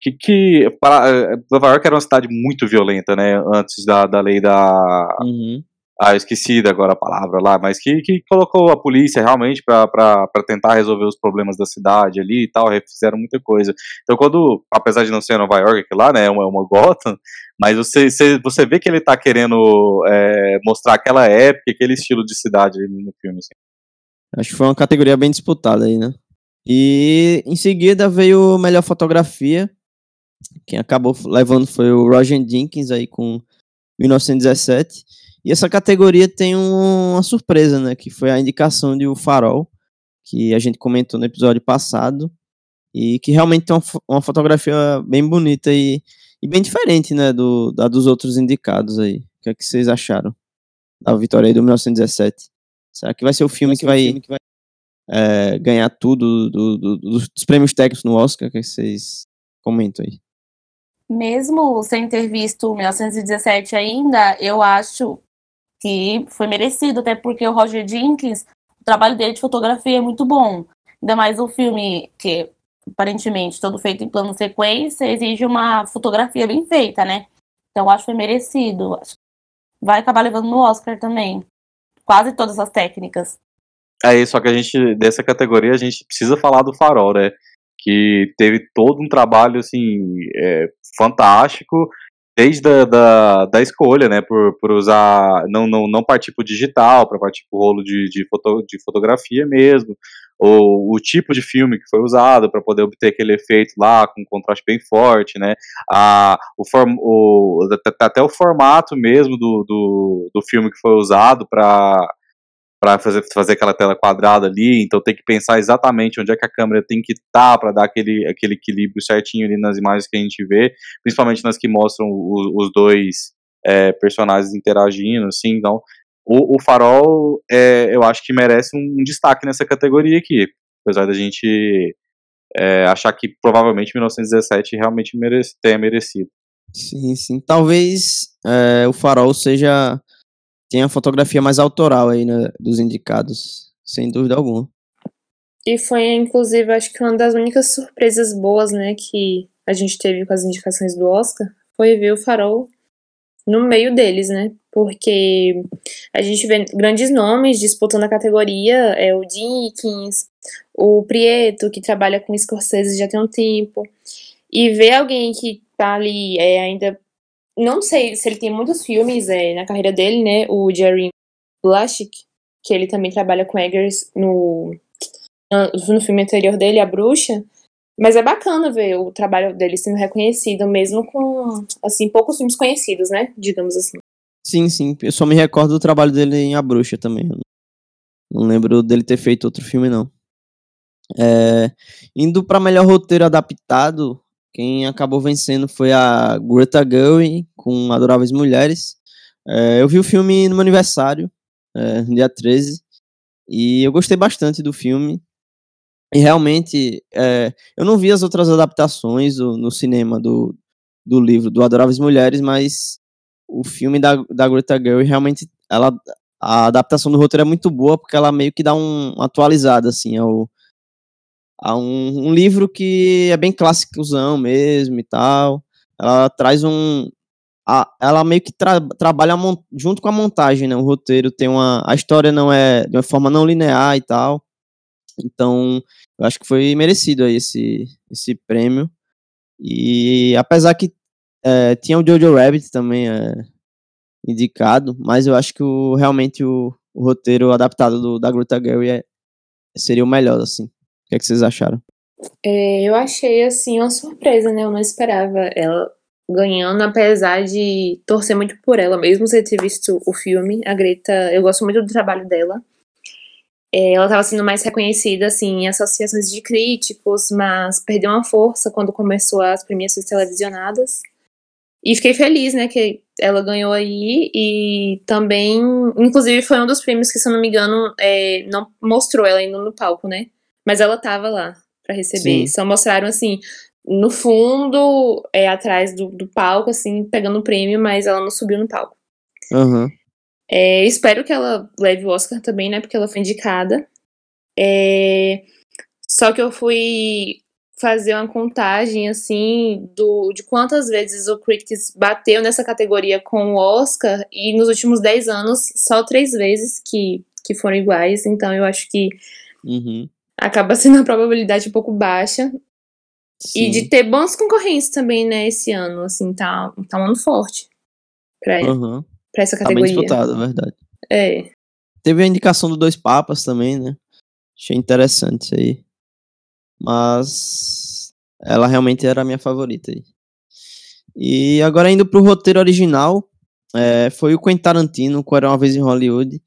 Que, que para, Nova York era uma cidade muito violenta, né, antes da, da lei da... Uhum ah, esqueci agora a palavra lá, mas que, que colocou a polícia realmente para tentar resolver os problemas da cidade ali e tal, fizeram muita coisa. Então, quando, apesar de não ser Nova York lá, né, é uma, uma Gotham, mas você, você, você vê que ele tá querendo é, mostrar aquela época, aquele estilo de cidade no filme. Assim. Acho que foi uma categoria bem disputada aí, né? E em seguida veio melhor fotografia. Quem acabou levando foi o Roger Jenkins aí com 1917. E essa categoria tem uma surpresa, né? Que foi a indicação de O Farol, que a gente comentou no episódio passado. E que realmente tem uma, uma fotografia bem bonita e, e, bem diferente, né? Do, da dos outros indicados aí. O que é que vocês acharam da vitória aí do 1917? Será que vai ser o filme, que, vai, filme que vai, é, ganhar tudo do, do, dos prêmios técnicos no Oscar? O que, é que vocês comentam aí? Mesmo sem ter visto 1917 ainda, eu acho que foi merecido, até porque o Roger Jenkins, o trabalho dele de fotografia é muito bom. Ainda mais o filme que aparentemente todo feito em plano sequência exige uma fotografia bem feita, né? Então acho que foi merecido. Vai acabar levando no Oscar também. Quase todas as técnicas. É, só que a gente, dessa categoria, a gente precisa falar do Farol, né? Que teve todo um trabalho, assim, é, fantástico desde da, da escolha, né, por, por usar, não, não, não partir para digital, para partir para rolo de, de, foto, de fotografia mesmo, ou o tipo de filme que foi usado para poder obter aquele efeito lá, com um contraste bem forte, né, a, o, form, o, até o formato mesmo do, do, do filme que foi usado para para fazer, fazer aquela tela quadrada ali, então tem que pensar exatamente onde é que a câmera tem que estar tá para dar aquele, aquele equilíbrio certinho ali nas imagens que a gente vê, principalmente nas que mostram os, os dois é, personagens interagindo, assim, então o, o Farol é, eu acho que merece um, um, destaque nessa categoria aqui, apesar da gente é, achar que provavelmente 1917 realmente merece, tenha merecido. Sim, sim. Talvez é, o Farol seja tem a fotografia mais autoral aí né, dos indicados, sem dúvida alguma. E foi, inclusive, acho que uma das únicas surpresas boas, né, que a gente teve com as indicações do Oscar, foi ver o Farol no meio deles, né? Porque a gente vê grandes nomes disputando a categoria, é o Dickens, o Prieto, que trabalha com Scorsese já tem um tempo, e ver alguém que tá ali é, ainda não sei se ele tem muitos filmes é, na carreira dele, né? O Jerry Blushik, que ele também trabalha com Eggers no, no filme anterior dele, A Bruxa. Mas é bacana ver o trabalho dele sendo reconhecido, mesmo com, assim, poucos filmes conhecidos, né? Digamos assim. Sim, sim. Eu só me recordo do trabalho dele em A Bruxa também. Não lembro dele ter feito outro filme, não. É, indo para melhor roteiro adaptado, quem acabou vencendo foi a Greta Gerwig com Adoráveis Mulheres. É, eu vi o filme no meu aniversário, é, dia 13, e eu gostei bastante do filme. E realmente, é, eu não vi as outras adaptações do, no cinema do, do livro do Adoráveis Mulheres, mas o filme da, da Greta Gerwig realmente, ela, a adaptação do roteiro é muito boa, porque ela meio que dá um, atualizada, assim, ao, a um, um livro que é bem clássicozão mesmo e tal. Ela traz um. A, ela meio que tra, trabalha junto com a montagem, né? O roteiro tem uma. A história não é de uma forma não linear e tal. Então, eu acho que foi merecido aí esse, esse prêmio. E apesar que é, tinha o Jojo Rabbit também é, indicado, mas eu acho que o, realmente o, o roteiro adaptado do, da Gruta Gary é, seria o melhor, assim. O que, é que vocês acharam? É, eu achei, assim, uma surpresa, né? Eu não esperava ela ganhando, apesar de torcer muito por ela, mesmo sem ter visto o filme. A Greta, eu gosto muito do trabalho dela. É, ela estava sendo mais reconhecida, assim, em associações de críticos, mas perdeu uma força quando começou as premiações televisionadas. E fiquei feliz, né, que ela ganhou aí e também, inclusive, foi um dos prêmios que, se eu não me engano, é, não mostrou ela indo no palco, né? Mas ela tava lá para receber. Sim. Só mostraram assim, no fundo, é atrás do, do palco, assim, pegando o prêmio, mas ela não subiu no palco. Uhum. É, espero que ela leve o Oscar também, né? Porque ela foi indicada. É, só que eu fui fazer uma contagem, assim, do, de quantas vezes o Critics bateu nessa categoria com o Oscar, e nos últimos 10 anos, só três vezes que, que foram iguais. Então eu acho que uhum acaba sendo a probabilidade um pouco baixa. Sim. E de ter bons concorrentes também, né, esse ano, assim, tá, tá um ano forte pra, uhum. pra essa categoria. Tá bem disputado, é verdade. É. Teve a indicação do Dois Papas também, né? Achei interessante isso aí. Mas ela realmente era a minha favorita aí. E agora indo pro roteiro original, é, foi o Quentin Tarantino, com Era Uma Vez em Hollywood,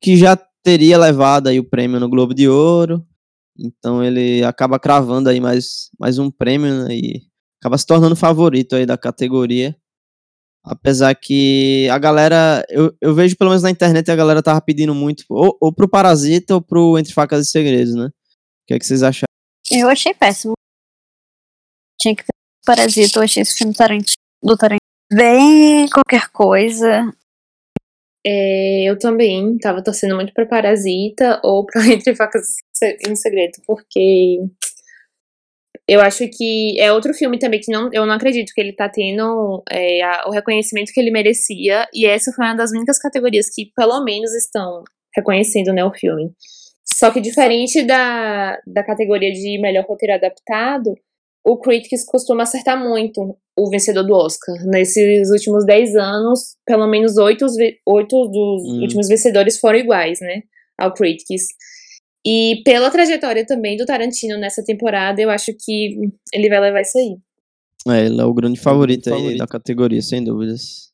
que já teria levado aí o prêmio no Globo de Ouro, então ele acaba cravando aí mais, mais um prêmio né, e acaba se tornando favorito aí da categoria. Apesar que a galera, eu, eu vejo pelo menos na internet a galera tava pedindo muito, ou, ou pro Parasita ou pro Entre Facas e Segredos, né? O que é que vocês acharam? Eu achei péssimo. Tinha que ter Parasita, eu achei esse filme do Tarantino bem qualquer coisa. É, eu também tava torcendo muito pra Parasita ou pra Entre Facas e um Segredo, porque eu acho que é outro filme também que não, eu não acredito que ele tá tendo é, a, o reconhecimento que ele merecia, e essa foi uma das únicas categorias que pelo menos estão reconhecendo né, o filme. Só que diferente da, da categoria de melhor roteiro adaptado, o Critics costuma acertar muito o vencedor do Oscar. Nesses últimos 10 anos, pelo menos 8, oito dos hum. últimos vencedores foram iguais, né? Ao Critics. E pela trajetória também do Tarantino nessa temporada, eu acho que ele vai levar isso aí. É, ele é o grande favorito, favorito. da categoria, sem dúvidas.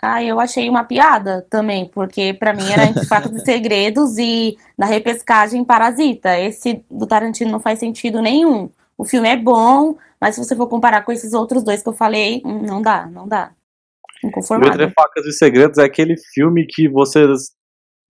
Ah, eu achei uma piada também, porque para mim era entre fatos e segredos e na repescagem Parasita. Esse do Tarantino não faz sentido nenhum. O filme é bom, mas se você for comparar com esses outros dois que eu falei, hum, não dá, não dá. Inconformado. Entre Facas e Segredos é aquele filme que vocês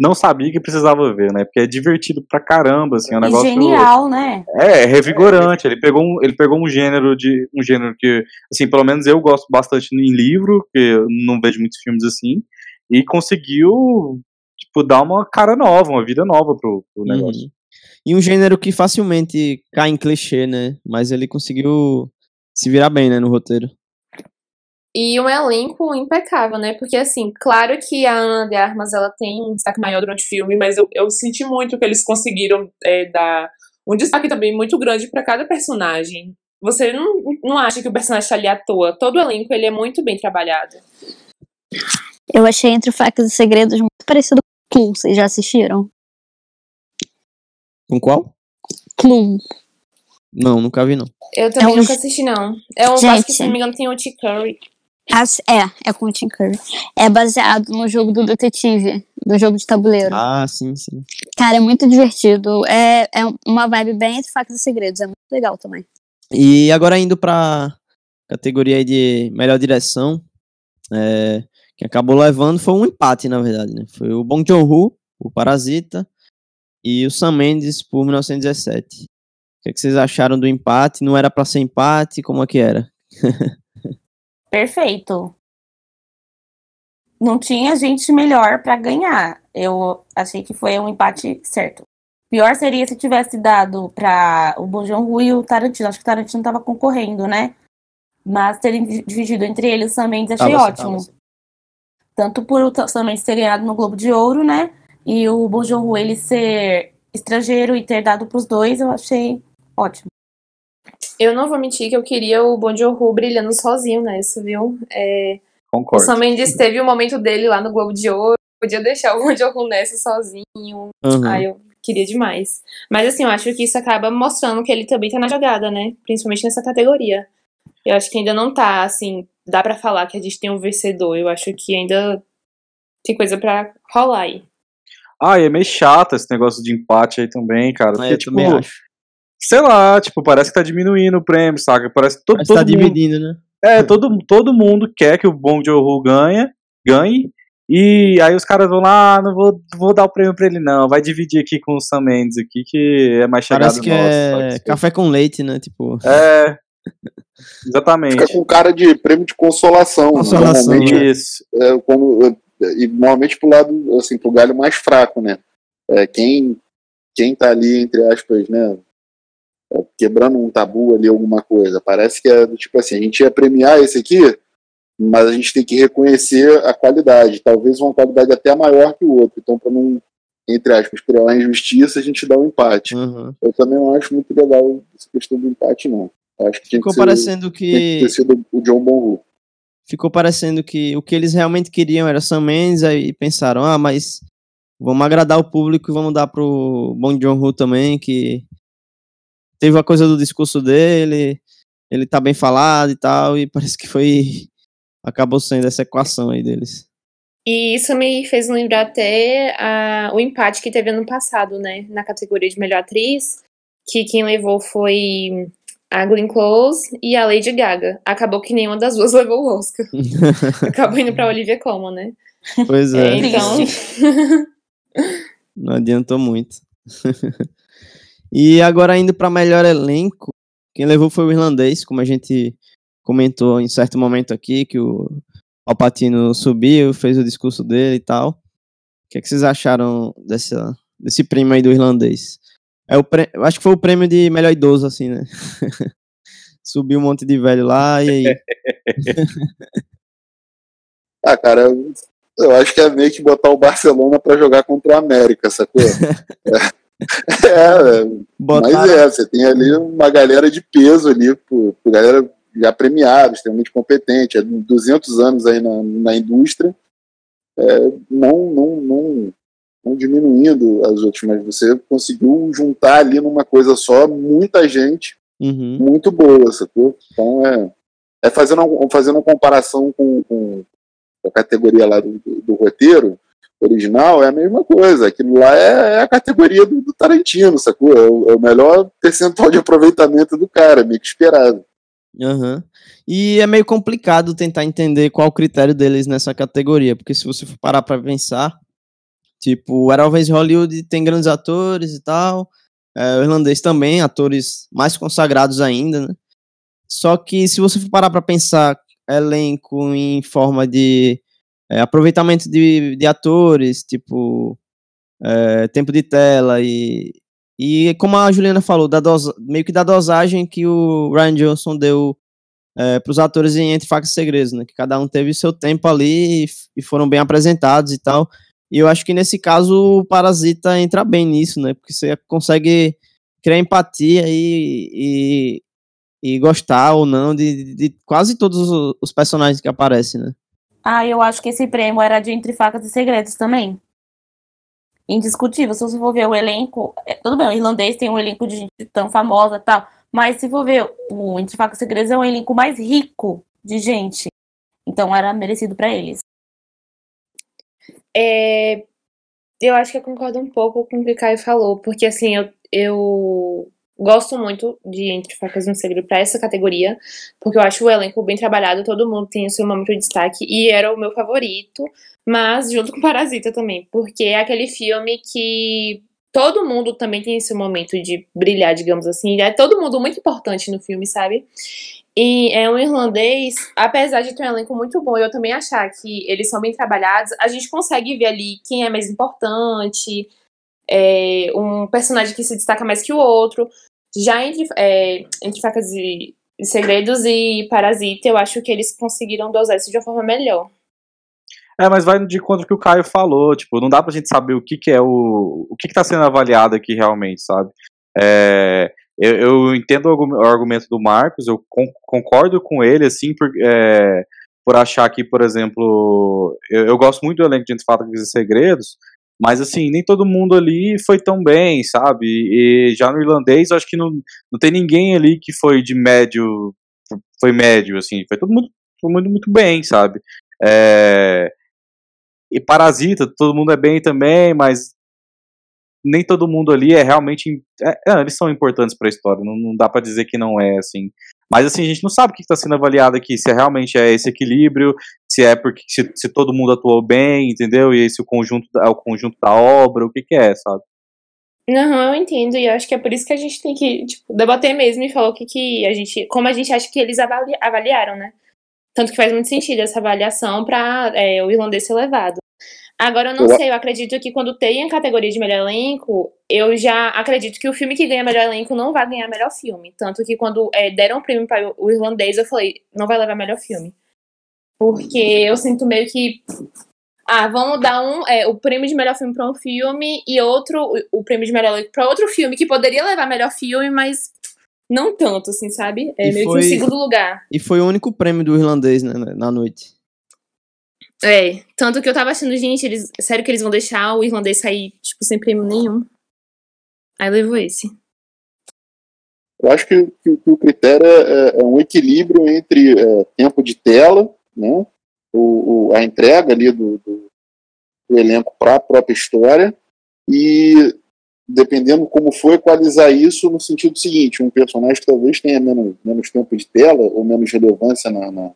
não sabia que precisava ver, né? Porque é divertido pra caramba, assim, é um negócio genial, né? É, é revigorante. Ele pegou um, ele pegou um gênero de um gênero que, assim, pelo menos eu gosto bastante em livro, porque eu não vejo muitos filmes assim, e conseguiu tipo dar uma cara nova, uma vida nova pro, pro uhum. negócio. Uhum. E um gênero que facilmente cai em clichê, né? Mas ele conseguiu se virar bem, né, no roteiro. E um elenco impecável, né? Porque, assim, claro que a Ana de Armas ela tem um destaque maior durante o filme, mas eu, eu senti muito que eles conseguiram é, dar um destaque também muito grande para cada personagem. Você não, não acha que o personagem está ali à toa. Todo o elenco ele é muito bem trabalhado. Eu achei Entre Facas e Segredos muito parecido com Clue. Vocês já assistiram? Com qual? Clue. Não, nunca vi, não. Eu também é um... nunca assisti, não. É um, Gente, acho que, se não me engano, tem o T. Curry. As, é, é com o Tim Curry. É baseado no jogo do detetive, do jogo de tabuleiro. Ah, sim, sim. Cara, é muito divertido. É, é uma vibe bem entre facas e segredos. É muito legal também. E agora indo pra categoria de melhor direção, é, que acabou levando foi um empate, na verdade, né? Foi o Bong Joon-ho, o Parasita, e o Sam Mendes por 1917. O que, é que vocês acharam do empate? Não era para ser empate? Como é que era? Perfeito. Não tinha gente melhor para ganhar. Eu achei que foi um empate certo. Pior seria se tivesse dado para o Bojão Rui e o Tarantino. Acho que o Tarantino estava concorrendo, né? Mas terem dividido entre eles o Sam Mendes achei tava, ótimo. Tanto por o Sam Mendes ter ganhado no Globo de Ouro, né? E o Rui ele ser estrangeiro e ter dado para os dois, eu achei ótimo. Eu não vou mentir que eu queria o Bon Joon-ho brilhando sozinho nessa, viu? É, Concordo. O Sam Mendes teve o um momento dele lá no Globo de Ouro, podia deixar o Bon Joon-ho nessa sozinho. Uhum. Aí eu queria demais. Mas assim, eu acho que isso acaba mostrando que ele também tá na jogada, né? Principalmente nessa categoria. Eu acho que ainda não tá, assim, dá para falar que a gente tem um vencedor. Eu acho que ainda tem coisa para rolar aí. Ah, e é meio chato esse negócio de empate aí também, cara. Porque, é, eu tipo, também acho sei lá, tipo, parece que tá diminuindo o prêmio, saca? Parece que todo, parece todo tá mundo, dividindo, né? É, todo, todo mundo quer que o Bong Joon-ho ganhe, ganhe, e aí os caras vão lá, ah, não vou, vou dar o prêmio pra ele não, vai dividir aqui com o Sam Mendes aqui, que é mais chegado Parece que nosso, é café com leite, né, tipo... É, exatamente. Fica com cara de prêmio de consolação. Consolação, normalmente, né? Isso. É, como, e normalmente pro lado, assim, pro galho mais fraco, né? É, quem, quem tá ali, entre aspas, né, quebrando um tabu ali, alguma coisa. Parece que é do tipo assim, a gente ia premiar esse aqui, mas a gente tem que reconhecer a qualidade, talvez uma qualidade até maior que o outro. Então, para não, entre aspas, criar uma injustiça, a gente dá um empate. Uhum. Eu também não acho muito legal essa questão do empate, não. acho que Ficou que parecendo que. Tem que ter sido o John Bonhu. Ficou parecendo que o que eles realmente queriam era Sam Mendes, aí pensaram, ah, mas vamos agradar o público e vamos dar pro Bong Joon-ho também, que teve a coisa do discurso dele, ele tá bem falado e tal, e parece que foi. Acabou sendo essa equação aí deles. E isso me fez lembrar até o empate que teve ano passado, né? Na categoria de melhor atriz, que quem levou foi a Glenn Close e a Lady Gaga. Acabou que nenhuma das duas levou o Oscar. Acabou indo pra Olivia Colman, né? Pois é. é então. Não adiantou muito. e agora indo para melhor elenco, quem levou foi o irlandês, como a gente comentou em certo momento aqui, que o Alpatino subiu, fez o discurso dele e tal. O que, é que vocês acharam dessa, desse prêmio aí do irlandês? É o pre... Acho que foi o prêmio de melhor idoso, assim, né? Subiu um monte de velho lá e aí. ah, cara, eu acho que é meio que botar o Barcelona para jogar contra o América, sacou? é, é mas é, você tem ali uma galera de peso ali, por, por galera já premiada, extremamente competente, há 200 anos aí na, na indústria, é, não, não, não, não diminuindo as outras, mas você conseguiu juntar ali numa coisa só muita gente uhum. muito boa, sacou? Então é, é fazendo, fazendo uma comparação com, com a categoria lá do, do, do, roteiro original, é a mesma coisa. Aquilo lá é, é a categoria do, do, Tarantino, sacou? É o, é o, melhor percentual de aproveitamento do cara, meio que esperado. Uhum. E é meio complicado tentar entender qual o critério deles nessa categoria, porque se você for parar pra pensar, tipo, Era vez Hollywood tem grandes atores e tal, é, o irlandês também, atores mais consagrados ainda, né? Só que se você for parar pra pensar elenco em forma de é, aproveitamento de, de atores, tipo, é, tempo de tela e, e como a Juliana falou, da dosa, meio que da dosagem que o Ryan Johnson deu é, para os atores em Entre Facas e Segredos, né? Que cada um teve seu tempo ali e, e, foram bem apresentados e tal. E eu acho que nesse caso o Parasita entra bem nisso, né? Porque você consegue criar empatia e, e, e gostar ou não de, de, de quase todos os, personagens que aparecem, né? Ah, eu acho que esse prêmio era de Entre Facas e Segredos também indiscutível. Se você for ver o elenco, é, tudo bem, o irlandês tem um elenco de gente tão famosa e tal, mas se for ver o Entre Facas e Segredos é um elenco mais rico de gente. Então era merecido para eles. É, eu acho que eu concordo um pouco com o que o Caio falou, porque assim, eu, eu gosto muito de Entre Facas um Segredo para essa categoria, porque eu acho o elenco bem trabalhado, todo mundo tem o seu momento de destaque, e era o meu favorito, mas junto com Parasita também, porque é aquele filme que todo mundo também tem esse momento de brilhar, digamos assim. É todo mundo muito importante no filme, sabe? E é um irlandês, apesar de ter um elenco muito bom, eu também achar que eles são bem trabalhados, a gente consegue ver ali quem é mais importante, é, um personagem que se destaca mais que o outro. Já entre, é, entre Facas e Segredos e Parasita, eu acho que eles conseguiram dosar isso de uma forma melhor. É, mas vai de conta que o Caio falou, tipo, não dá pra gente saber o que que é o... o que que tá sendo avaliado aqui realmente, sabe? É, eu, eu, entendo o argumento do Marcos, eu concordo com ele, assim, por, é, por achar que, por exemplo, eu, eu, gosto muito do elenco de Entre Fatos e Segredos, mas, assim, nem todo mundo ali foi tão bem, sabe? E já no irlandês, acho que não, não tem ninguém ali que foi de médio, foi médio, assim, foi todo mundo, todo mundo muito bem, sabe? É, e Parasita, todo mundo é bem também, mas nem todo mundo ali é realmente. É, é, eles são importantes para a história, não, não dá para dizer que não é, assim. Mas assim, a gente não sabe o que está sendo avaliado aqui, se é realmente é esse equilíbrio, se é porque se, se todo mundo atuou bem, entendeu? E esse o conjunto é o conjunto da obra, o que, que é, sabe? Não, eu entendo, e eu acho que é por isso que a gente tem que tipo, debater mesmo e falar o que, que a gente. como a gente acha que eles avali avaliaram, né? Tanto que faz muito sentido essa avaliação para é, o irlandês ser levado. Agora eu não eu... sei, eu acredito que quando tem a categoria de melhor elenco, eu já acredito que o filme que ganha melhor elenco não vai ganhar melhor filme. Tanto que quando é, deram o prêmio para o irlandês, eu falei, não vai levar melhor filme. Porque eu sinto meio que. Ah, vamos dar um, é, o prêmio de melhor filme para um filme e outro, o, o prêmio de melhor elenco para outro filme que poderia levar melhor filme, mas não tanto, assim, sabe? É e meio foi, que o segundo lugar. E foi o único prêmio do irlandês né, na noite. É, tanto que eu tava achando, gente, eles, sério que eles vão deixar o irlandês sair, tipo, sem prêmio nenhum. Aí levou esse. Eu acho que, que, que o critério é, é, um equilíbrio entre é, tempo de tela, né, o, o, a entrega ali do, do, o elenco para a própria história e dependendo como for, equalizar isso no sentido seguinte, um personagem talvez tenha menos, menos tempo de tela ou menos relevância na, na,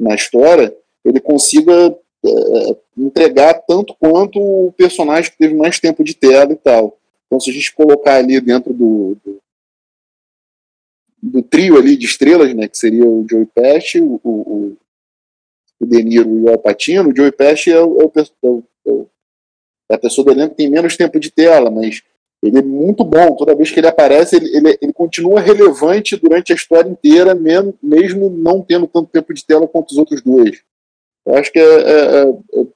na história, ele consiga é, entregar tanto quanto o personagem que teve mais tempo de tela e tal. Então, se a gente colocar ali dentro do, do, do trio ali de estrelas, né, que seria o Joey Pesci, o, o, o De Niro e o Al Pacino, o Joey Pesci é, é, é, o, é a pessoa do elenco que tem menos tempo de tela, mas ele é muito bom. Toda vez que ele aparece, ele, ele, ele continua relevante durante a história inteira, mesmo, mesmo não tendo tanto tempo de tela quanto os outros dois. Eu acho que é, é, é,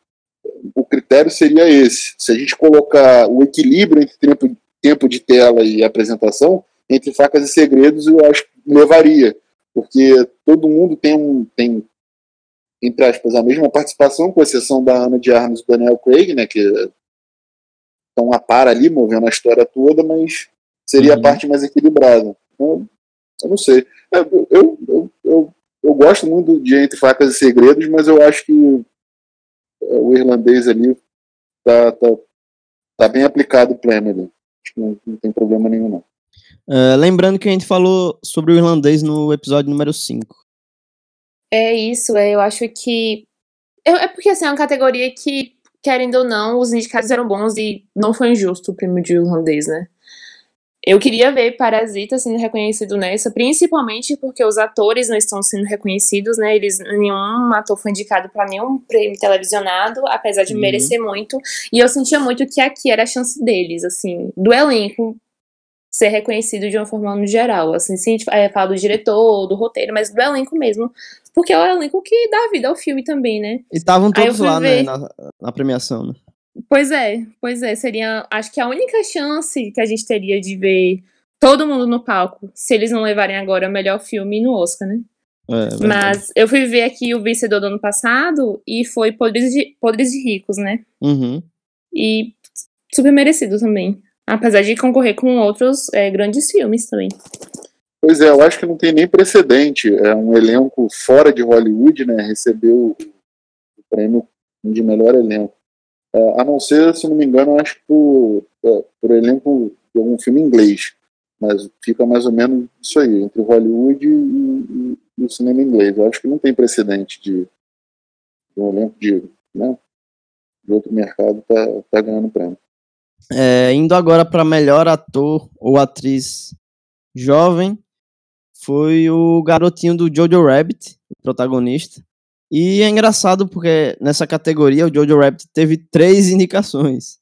o critério seria esse. Se a gente colocar o equilíbrio entre tempo, tempo de tela e apresentação, entre facas e segredos, eu acho que levaria. Porque todo mundo tem, um, tem entre aspas, a mesma participação, com exceção da Ana de Armas e do Daniel Craig, né, que estão a par ali, movendo a história toda, mas seria uhum. a parte mais equilibrada. Então, eu não sei. É, eu, eu, eu, eu, gosto muito de Entre Facas e Segredos, mas eu acho que é, o irlandês ali tá, tá, tá bem aplicado o pleno ali. Acho que não, não tem problema nenhum, não. Uh, lembrando que a gente falou sobre o irlandês no episódio número 5. É isso, é, eu acho que. É, é porque assim, é uma categoria que querendo ou não, os indicados eram bons e não foi injusto o prêmio de irlandês, né? Eu queria ver Parasita sendo reconhecido nessa, principalmente porque os atores não estão sendo reconhecidos, né? Eles nenhum ator foi indicado para nenhum prêmio televisionado, apesar de uhum. merecer muito. E eu sentia muito que aqui era a chance deles, assim, do elenco ser reconhecido de uma forma no geral. Assim, se a gente fala do diretor, do roteiro, mas do elenco mesmo. Porque é o elenco que dá vida ao filme também, né? E estavam todos lá, né, ver... né, na, na premiação, né? Pois é, pois é. Seria, acho que a única chance que a gente teria de ver todo mundo no palco, se eles não levarem agora o melhor filme no Oscar, né? É, Mas eu fui ver aqui o vencedor do ano passado e foi Podres de, Podres de Ricos, né? Uhum. E super merecido também. Apesar de concorrer com outros é, grandes filmes também. Pois é, eu acho que não tem nem precedente. É um elenco fora de Hollywood, né? Recebeu o prêmio de melhor elenco. É, a não ser, se não me engano, acho que por, é, por elenco de algum filme inglês. Mas fica mais ou menos isso aí, entre Hollywood e, e, e o cinema inglês. Eu acho que não tem precedente de, de um elenco de, né, de outro mercado tá, tá ganhando prêmio. É, indo agora para melhor ator ou atriz jovem, foi o garotinho do Jojo Rabbit, protagonista. E é engraçado porque nessa categoria o Jojo Rabbit teve três indicações.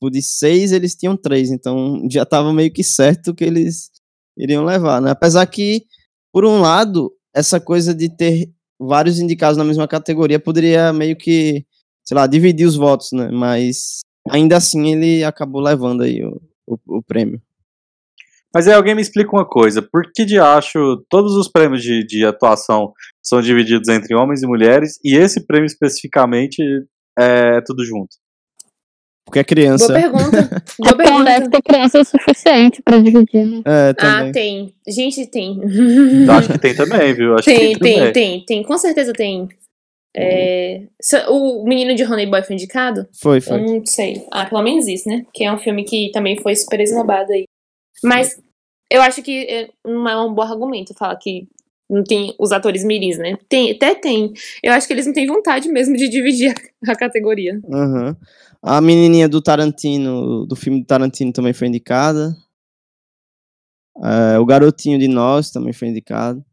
Por de seis, eles tinham três, então já estava meio que certo que eles iriam levar, né? Apesar que, por um lado, essa coisa de ter vários indicados na mesma categoria poderia meio que, sei lá, dividir os votos, né? Mas ainda assim ele acabou levando aí o, o, o prêmio. Mas aí alguém me explica uma coisa, por que de acho todos os prêmios de, de atuação são divididos entre homens e mulheres e esse prêmio especificamente é tudo junto? Porque é criança. Boa pergunta. Boa pergunta. deve ter criança o suficiente pra dividir, né? É, também. Ah, tem. Gente, tem. Acho que tem também, viu? Acho tem, tem, tem, tem, tem. Com certeza tem. É... O menino de Honey Boy foi indicado? Foi, foi. Eu não sei. Ah, pelo menos isso, né? Que é um filme que também foi super esnobado aí. Mas eu acho que é, não é um bom argumento falar que não tem os atores mirins, né? Tem, até tem. Eu acho que eles não têm vontade mesmo de dividir a, a categoria. Uhum. A menininha do Tarantino, do filme do Tarantino também foi indicada. É, o garotinho de Nós também foi indicado.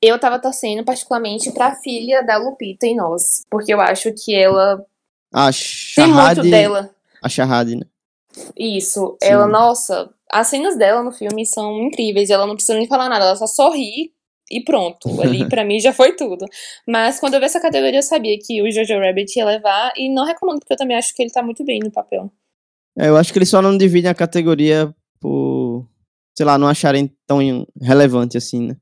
Eu tava torcendo particularmente pra filha da Lupita em Nós, porque eu acho que ela a tem muito dela. A Shahad, né? Isso. Sim. Ela, nossa, as cenas dela no filme são incríveis. Ela não precisa nem falar nada, ela só sorri e pronto. Ali para mim já foi tudo. Mas quando eu vi essa categoria, eu sabia que o Jojo Rabbit ia levar e não recomendo porque eu também acho que ele tá muito bem no papel. É, eu acho que eles só não dividem a categoria por, sei lá, não acharem tão relevante assim, né?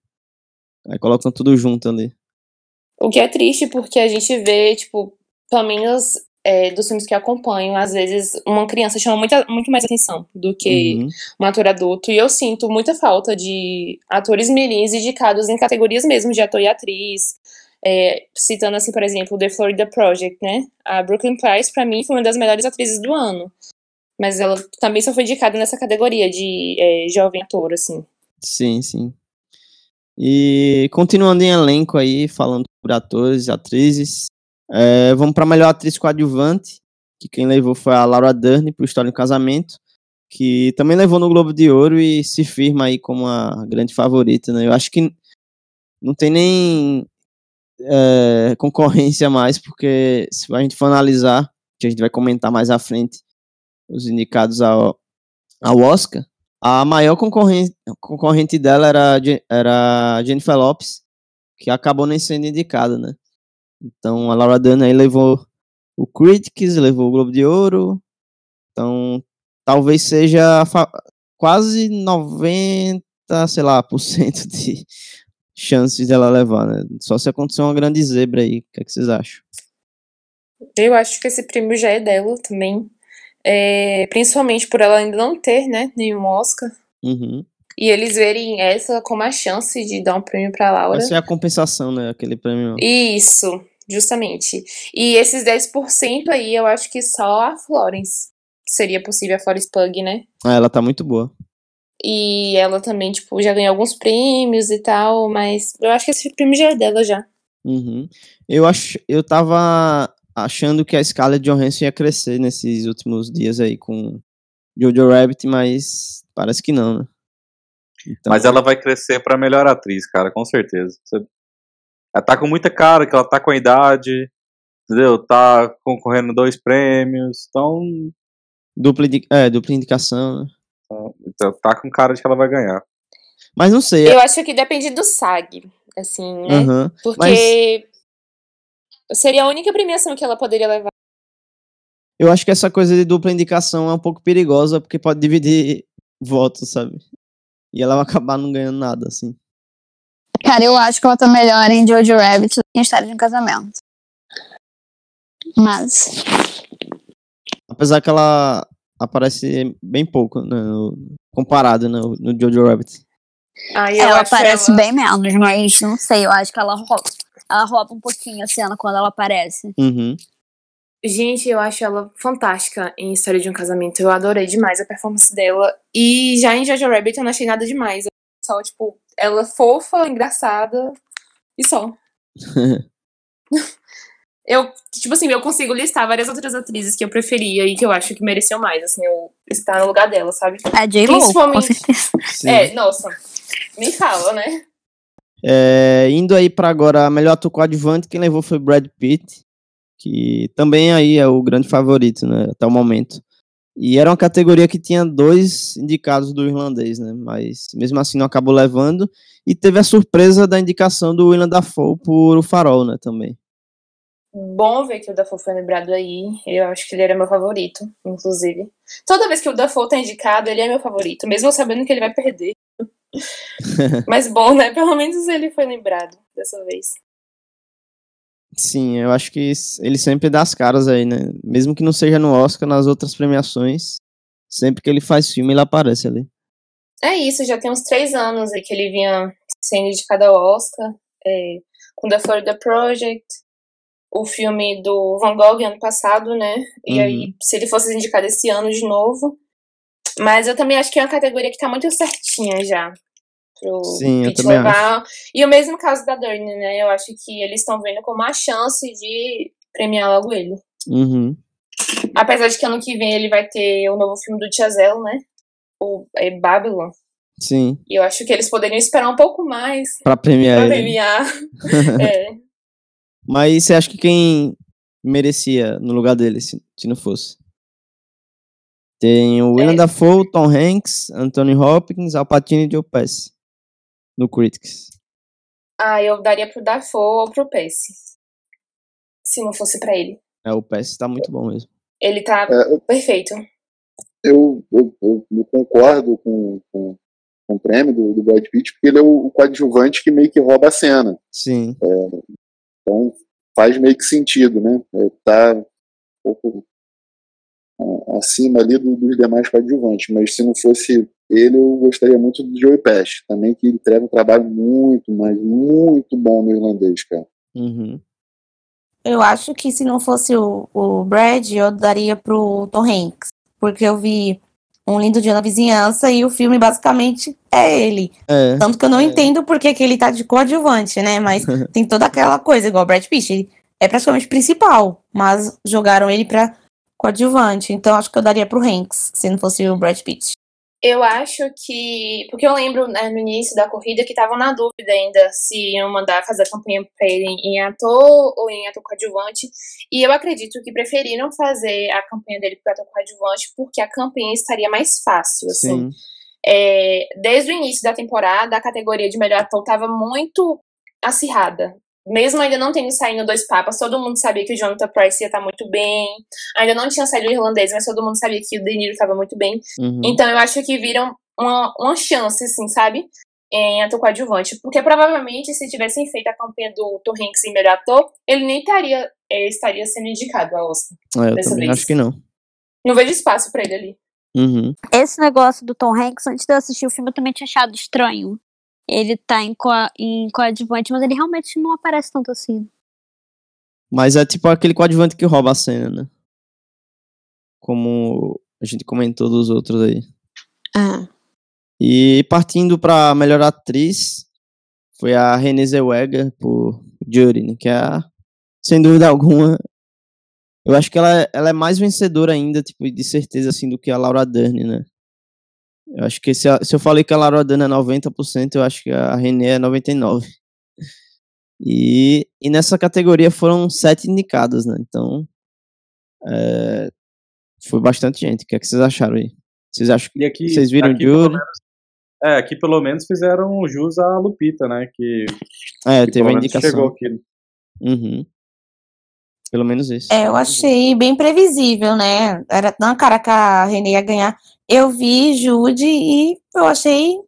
Aí colocam tudo junto ali. O que é triste porque a gente vê, tipo, pelo menos é, dos filmes que acompanho, às vezes uma criança chama muita, muito mais atenção do que uhum. um ator adulto. E eu sinto muita falta de atores mirins indicados em categorias mesmo de ator e atriz. É, citando assim, por exemplo, The Florida Project, né? A Brooklyn Price, para mim, foi uma das melhores atrizes do ano. Mas ela também só foi indicada nessa categoria de é, jovem ator, assim. Sim, sim. E continuando em elenco aí, falando por atores e atrizes, é, vamos para melhor atriz coadjuvante, que quem levou foi a Laura Dern por História do Casamento, que também levou no Globo de Ouro e se firma aí como a grande favorita, né? Eu acho que não tem nem é, concorrência mais, porque se a gente for analisar, que a gente vai comentar mais à frente, os indicados ao, ao Oscar, a maior concorrente, concorrente dela era, era Jennifer Lopes, que acabou nem sendo indicada, né? Então a Laura Dern aí levou o Critics, levou o Globo de Ouro. Então talvez seja quase 90, sei lá, por cento de chances dela levar, né? Só se acontecer uma grande zebra aí. O que, é que vocês acham? Eu acho que esse prêmio já é dela também. É, principalmente por ela ainda não ter, né, nenhum Oscar. Uhum. E eles verem essa como a chance de dar um prêmio pra Laura. Essa é a compensação, né? Aquele prêmio. Isso, justamente. E esses 10% aí, eu acho que só a Florence. Seria possível a Florence Pug, né? Ah, ela tá muito boa. E ela também, tipo, já ganhou alguns prêmios e tal, mas eu acho que esse prêmio já é dela já. Uhum. Eu acho, eu tava achando que a Scarlett Johansson ia crescer nesses últimos dias aí com Jojo Rabbit, mas parece que não, né? Então... Mas ela vai crescer para melhor atriz, cara, com certeza. Ela tá com muita cara, que ela tá com a idade, entendeu? Tá concorrendo dois prêmios, então. Dupla, é, dupla indicação, né? Então tá com cara de que ela vai ganhar. Mas não sei. Eu acho que depende do SAG, assim, né? Uhum, Porque mas... Seria a única premiação que ela poderia levar. Eu acho que essa coisa de dupla indicação é um pouco perigosa, porque pode dividir votos, sabe? E ela vai acabar não ganhando nada, assim. Cara, eu acho que ela tá melhor em Jojo Rabbit do que em História de um Casamento. Mas. Apesar que ela aparece bem pouco, né, comparado no, no Jojo Rabbit. Ah, ela aparece ela... bem menos, mas não sei, eu acho que ela ela rouba um pouquinho a cena quando ela aparece. Uhum. Gente, eu acho ela fantástica em História de um Casamento. Eu adorei demais a performance dela. E já em Jojo Rabbit eu não achei nada demais. Só, tipo, ela fofa, engraçada e só. eu, tipo assim, eu consigo listar várias outras atrizes que eu preferia e que eu acho que mereciam mais, assim, eu estar no lugar dela, sabe? A J-Lo, Principalmente... É, nossa, me fala, né? É, indo aí para agora a melhor ator coadjuvante, quem levou foi Brad Pitt, que também aí é o grande favorito, né, até o momento. E era uma categoria que tinha dois indicados do irlandês, né, mas mesmo assim não acabou levando. E teve a surpresa da indicação do William Dafoe por O Farol, né, também. Bom ver que o Dafoe foi lembrado aí. Eu acho que ele era meu favorito, inclusive. Toda vez que o Dafoe tá indicado, ele é meu favorito, mesmo sabendo que ele vai perder. Mas bom, né? Pelo menos ele foi lembrado dessa vez. Sim, eu acho que ele sempre dá as caras aí, né? Mesmo que não seja no Oscar, nas outras premiações, sempre que ele faz filme, ele aparece ali. É isso, já tem uns três anos aí que ele vinha sendo indicado ao Oscar, é, com The Florida Project, o filme do Van Gogh ano passado, né? E uhum. aí, se ele fosse indicado esse ano de novo, mas eu também acho que é uma categoria que tá muito certinha já. Pro Sim, Pete. E o mesmo caso da Durney, né? Eu acho que eles estão vendo como a chance de premiar logo ele. Uhum. Apesar de que ano que vem ele vai ter o novo filme do Chazelle, né? O é Babylon. Sim. E eu acho que eles poderiam esperar um pouco mais pra premiar. Pra premiar. é. Mas você acha que quem merecia no lugar dele, se, se não fosse? Tem o William é. Dafoe, Tom Hanks, Anthony Hopkins, Al Pacino e Joe Pesci no Critics. Ah, eu daria pro Dafoe ou pro Pesci. Se não fosse para ele. É, o Pesci tá muito bom mesmo. Ele tá é, perfeito. Eu, eu, eu, eu concordo com, com, com, o prêmio do, do Brad Pitt, porque ele é o, o coadjuvante que meio que rouba a cena. Sim. É, então faz meio que sentido, né? É, tá um pouco acima ali do, dos demais coadjuvantes, mas se não fosse ele, eu gostaria muito do Joey Pesci, também que entrega um trabalho muito, mas muito bom no irlandês, cara. Uhum. Eu acho que se não fosse o, o Brad, eu daria pro Tom Hanks. Porque eu vi Um Lindo Dia na Vizinhança e o filme basicamente é ele. É. Tanto que eu não é. entendo porque que ele tá de coadjuvante, né? Mas tem toda aquela coisa, igual o Brad Pitt. Ele é praticamente principal, mas jogaram ele pra coadjuvante. Então acho que eu daria pro Hanks, se não fosse o Brad Pitt. Eu acho que. Porque eu lembro né, no início da corrida que estavam na dúvida ainda se iam mandar fazer a campanha pra ele em ator ou em ator coadjuvante. E eu acredito que preferiram fazer a campanha dele pro ator coadjuvante porque a campanha estaria mais fácil, assim. Sim. É, desde o início da temporada, a categoria de melhor ator estava muito acirrada. Mesmo ainda não tendo saído dois papas, todo mundo sabia que o Jonathan Price ia estar muito bem. Ainda não tinha saído o irlandês, mas todo mundo sabia que o De Niro estava muito bem. Uhum. Então eu acho que viram uma, uma chance, assim, sabe? Em ator coadjuvante. Porque provavelmente, se tivessem feito a campanha do Tom Hanks em melhor ator, ele nem estaria, eh, estaria sendo indicado ao Oscar. É, eu dessa também vez. acho que não. Não vejo espaço pra ele ali. Uhum. Esse negócio do Tom Hanks, antes de eu assistir o filme, eu também tinha achado estranho. Ele tá em, coa em coadjuvante, mas ele realmente não aparece tanto assim. Mas é tipo aquele coadjuvante que rouba a cena, né? Como a gente comentou dos outros aí. Ah. E partindo pra melhor atriz, foi a Renée Zellweger por Jury, né? Que é, a, sem dúvida alguma, eu acho que ela, ela é mais vencedora ainda, tipo, de certeza, assim, do que a Laura Dern, né? Eu acho que se, se eu falei que a Dern é 90%, eu acho que a Renée é 99%. E, e nessa categoria foram sete indicadas, né? Então, é, foi bastante gente. O que é que vocês acharam aí? Vocês acham que E aqui, vocês viram aqui, menos, é, aqui pelo menos fizeram jus à Lupita, né? Que, É, que teve a indicação. chegou aqui. Uhum. Pelo menos isso. É, eu achei bem previsível, né? Era na cara que a Renée ia ganhar. Eu vi Jude e eu achei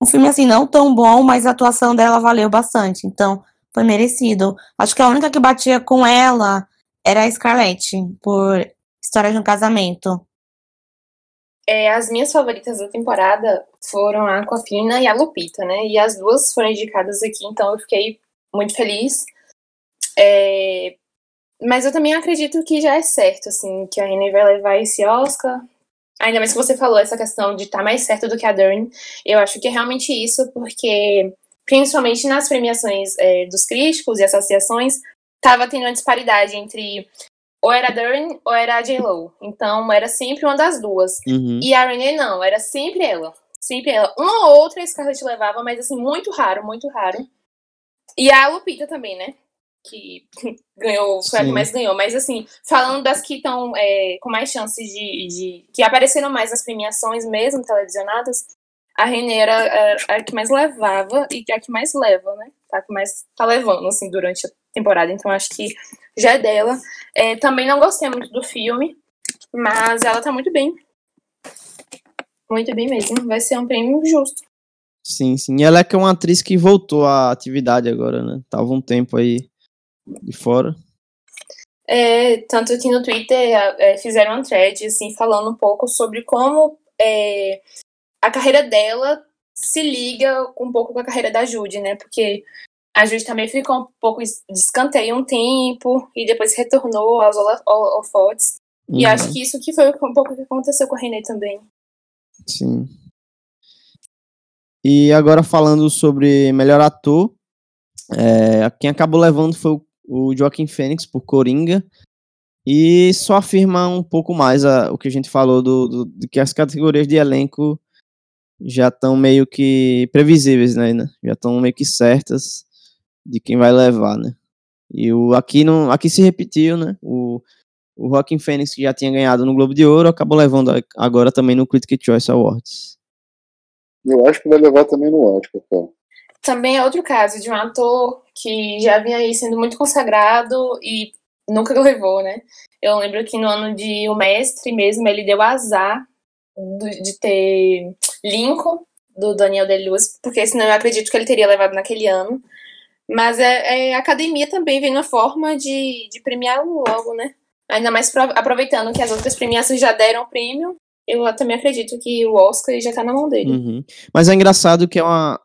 um filme assim não tão bom, mas a atuação dela valeu bastante. Então, foi merecido. Acho que a única que batia com ela era a Scarlett, por História de um Casamento. É, as minhas favoritas da temporada foram a Aquafina e a Lupita, né? E as duas foram indicadas aqui, então eu fiquei muito feliz. É, mas eu também acredito que já é certo, assim, que a Renée vai levar esse Oscar. Ainda mais que você falou essa questão de estar mais certo do que a Dern. Eu acho que é realmente isso, porque principalmente nas premiações é, dos críticos e associações, tava tendo uma disparidade entre ou era a Dern ou era a J-Lo. Então era sempre uma das duas. Uhum. E a Renée não, era sempre ela. Sempre ela. Uma ou outra a Scarlett levava, mas assim, muito raro, muito raro. E a Lupita também, né? Que ganhou, foi a que Sim. mais ganhou. Mas assim, falando das que estão com mais chances de, de. que apareceram mais nas premiações mesmo, televisionadas, a Renée era, era a que mais levava e a que mais leva, né? A que mais tá levando, assim, durante a temporada. Então acho que já é dela. É, também não gostei muito do filme, mas ela tá muito bem. Muito bem mesmo. Vai ser um prêmio justo. Sim, sim. E ela é que é uma atriz que voltou à atividade agora, né? Tava um tempo aí de fora. É, tanto que no Twitter é, fizeram um thread, assim, falando um pouco sobre como é, a carreira dela se liga um pouco com a carreira da Judy, né? Porque a Judy também ficou um pouco de escanteio um tempo e depois retornou aos holo- holo- holofotes. E Uhum. acho que isso que foi um pouco o que aconteceu com a Renée também. Sim. E agora falando sobre melhor ator, é, quem acabou levando foi o, o Joaquim Fênix por Coringa. E só afirma um pouco mais a- o que a gente falou do, do, de que as categorias de elenco já estão meio que previsíveis, né? né? Já estão meio que certas de quem vai levar, né? E o, aqui, não, aqui se repetiu, né? O, o Joaquim Fênix, que já tinha ganhado no Globo de Ouro, acabou levando agora também no Critics' Choice Awards. Eu acho que vai levar também no Oscar, cara. Também é outro caso de um ator que já vinha aí sendo muito consagrado e nunca levou, né? Eu lembro que no ano de O Mestre mesmo, ele deu azar de ter Lincoln, do Daniel Day-Lewis, porque senão eu acredito que ele teria levado naquele ano. Mas é, é, a academia também vem na forma de, de premiar logo, né? Ainda mais pro- aproveitando que as outras premiações já deram o prêmio, eu também acredito que o Oscar já tá na mão dele. Uhum. Mas é engraçado que é uma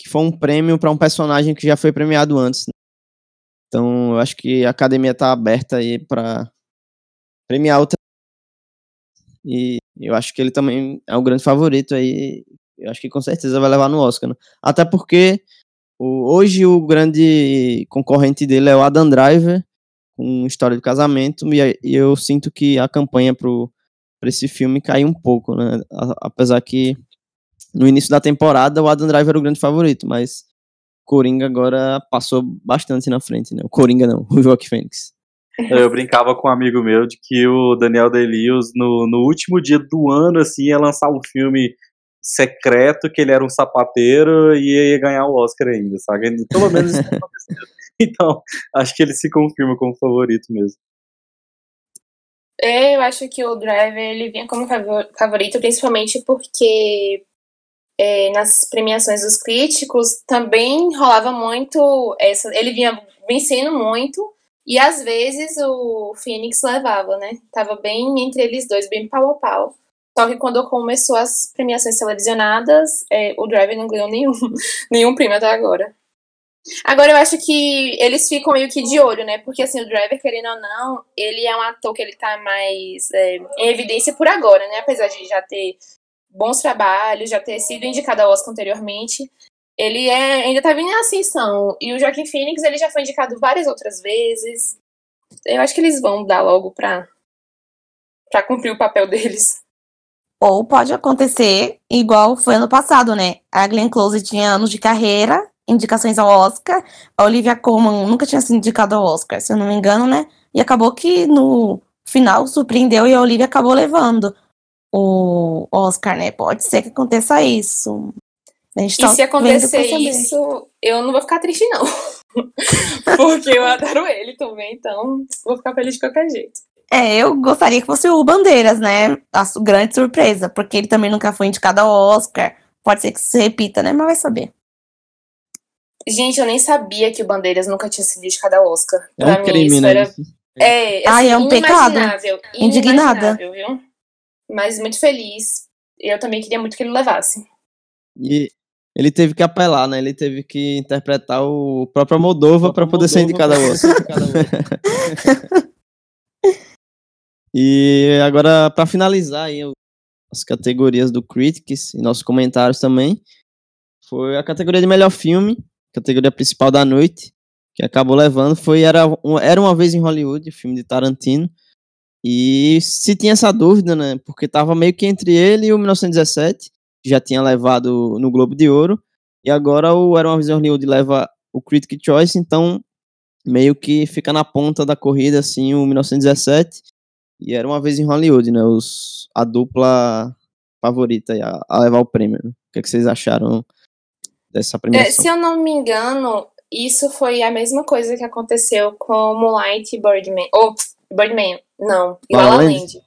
que foi um prêmio para um personagem que já foi premiado antes. né? Então, eu acho que a academia tá aberta aí para premiar outra. E eu acho que ele também é um grande favorito aí. Eu acho que com certeza vai levar no Oscar. Né? Até porque o, hoje o grande concorrente dele é o Adam Driver, com história de casamento, e, e eu sinto que a campanha pro, pra esse filme caiu um pouco, né? A, apesar que no início da temporada o Adam Driver era o grande favorito, mas Coringa agora passou bastante na frente, né? O Coringa não, o Joaquim Fênix. Eu brincava com um amigo meu de que o Daniel Day-Lewis, no, no último dia do ano, assim, ia lançar um filme secreto que ele era um sapateiro e ia ganhar o Oscar ainda, sabe? Pelo menos isso aconteceu. Então, acho que ele se confirma como favorito mesmo. É, eu acho que o Driver ele vinha como favorito, principalmente porque é, nas premiações dos críticos também rolava muito essa, ele vinha vencendo muito e às vezes o Phoenix levava, né? Tava bem entre eles dois, bem pau a pau. Só que quando começou as premiações televisionadas, é, o Driver não ganhou nenhum, nenhum prêmio até agora. Agora eu acho que eles ficam meio que de olho, né? Porque assim, o Driver, querendo ou não, ele é um ator que ele tá mais é, em evidência por agora, né? Apesar de já ter bons trabalhos, já ter sido indicado ao Oscar anteriormente. Ele é, ainda tá vindo em ascensão. E o Joaquim Phoenix, ele já foi indicado várias outras vezes. Eu acho que eles vão dar logo pra, pra cumprir o papel deles. Ou pode acontecer igual foi ano passado, né? A Glenn Close tinha anos de carreira, indicações ao Oscar. A Olivia Colman nunca tinha sido indicada ao Oscar, se eu não me engano, né? E acabou que no final surpreendeu e a Olivia acabou levando o Oscar, né? Pode ser que aconteça isso. e tá se acontecer isso, eu não vou ficar triste, não. Porque eu adoro ele também, então vou ficar feliz de qualquer jeito. É, eu gostaria que fosse o Bandeiras, né? A grande surpresa, porque ele também nunca foi indicado ao Oscar. Pode ser que se repita, né? Mas vai saber. Gente, eu nem sabia que o Bandeiras nunca tinha sido indicado ao Oscar. É um crime, isso né? Era... É, assim, Ai, é um pecado. Indignada. Viu? Mas muito feliz. Eu também queria muito que ele levasse. E ele teve que apelar, né? Ele teve que interpretar o próprio Moldova para poder ser indicado ao Oscar. e agora, para finalizar aí as categorias do Critics e nossos comentários também, foi a categoria de melhor filme, categoria principal da noite, que acabou levando, foi Era, Era Uma Vez em Hollywood, filme de Tarantino, e se tinha essa dúvida, né? Porque tava meio que entre ele e o 1917, que já tinha levado no Globo de Ouro, e agora o Era uma Visão Hollywood leva o Critic Choice, então meio que fica na ponta da corrida, assim, o 1917, e Era uma Vez em Hollywood, né? Os, a dupla favorita a, a levar o prêmio. Né? O que, é que vocês acharam dessa premiação? É, se eu não me engano, isso foi a mesma coisa que aconteceu com Moonlight e Birdman. Ou, Birdman, não, e La La Land. Land.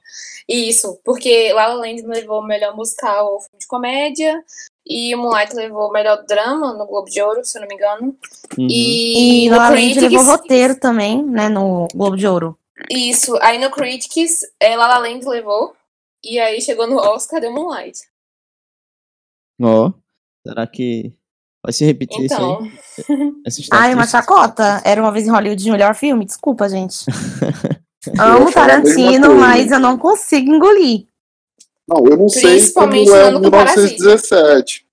Isso, porque La La Land levou o melhor musical filme de comédia e o Moonlight levou o melhor drama no Globo de Ouro, se eu não me engano. Uhum. E, e La La Land levou roteiro também, né, no Globo de Ouro. Isso, aí no Critics, é, La La Land levou e aí chegou no Oscar deu Moonlight. Ó, oh, será que vai se repetir então. isso aí? Então. Ai, uma chacota. Era uma vez em Hollywood de melhor filme? Desculpa, gente. Amo Tarantino, mas eu não consigo engolir. Não, eu não sei como é 1917.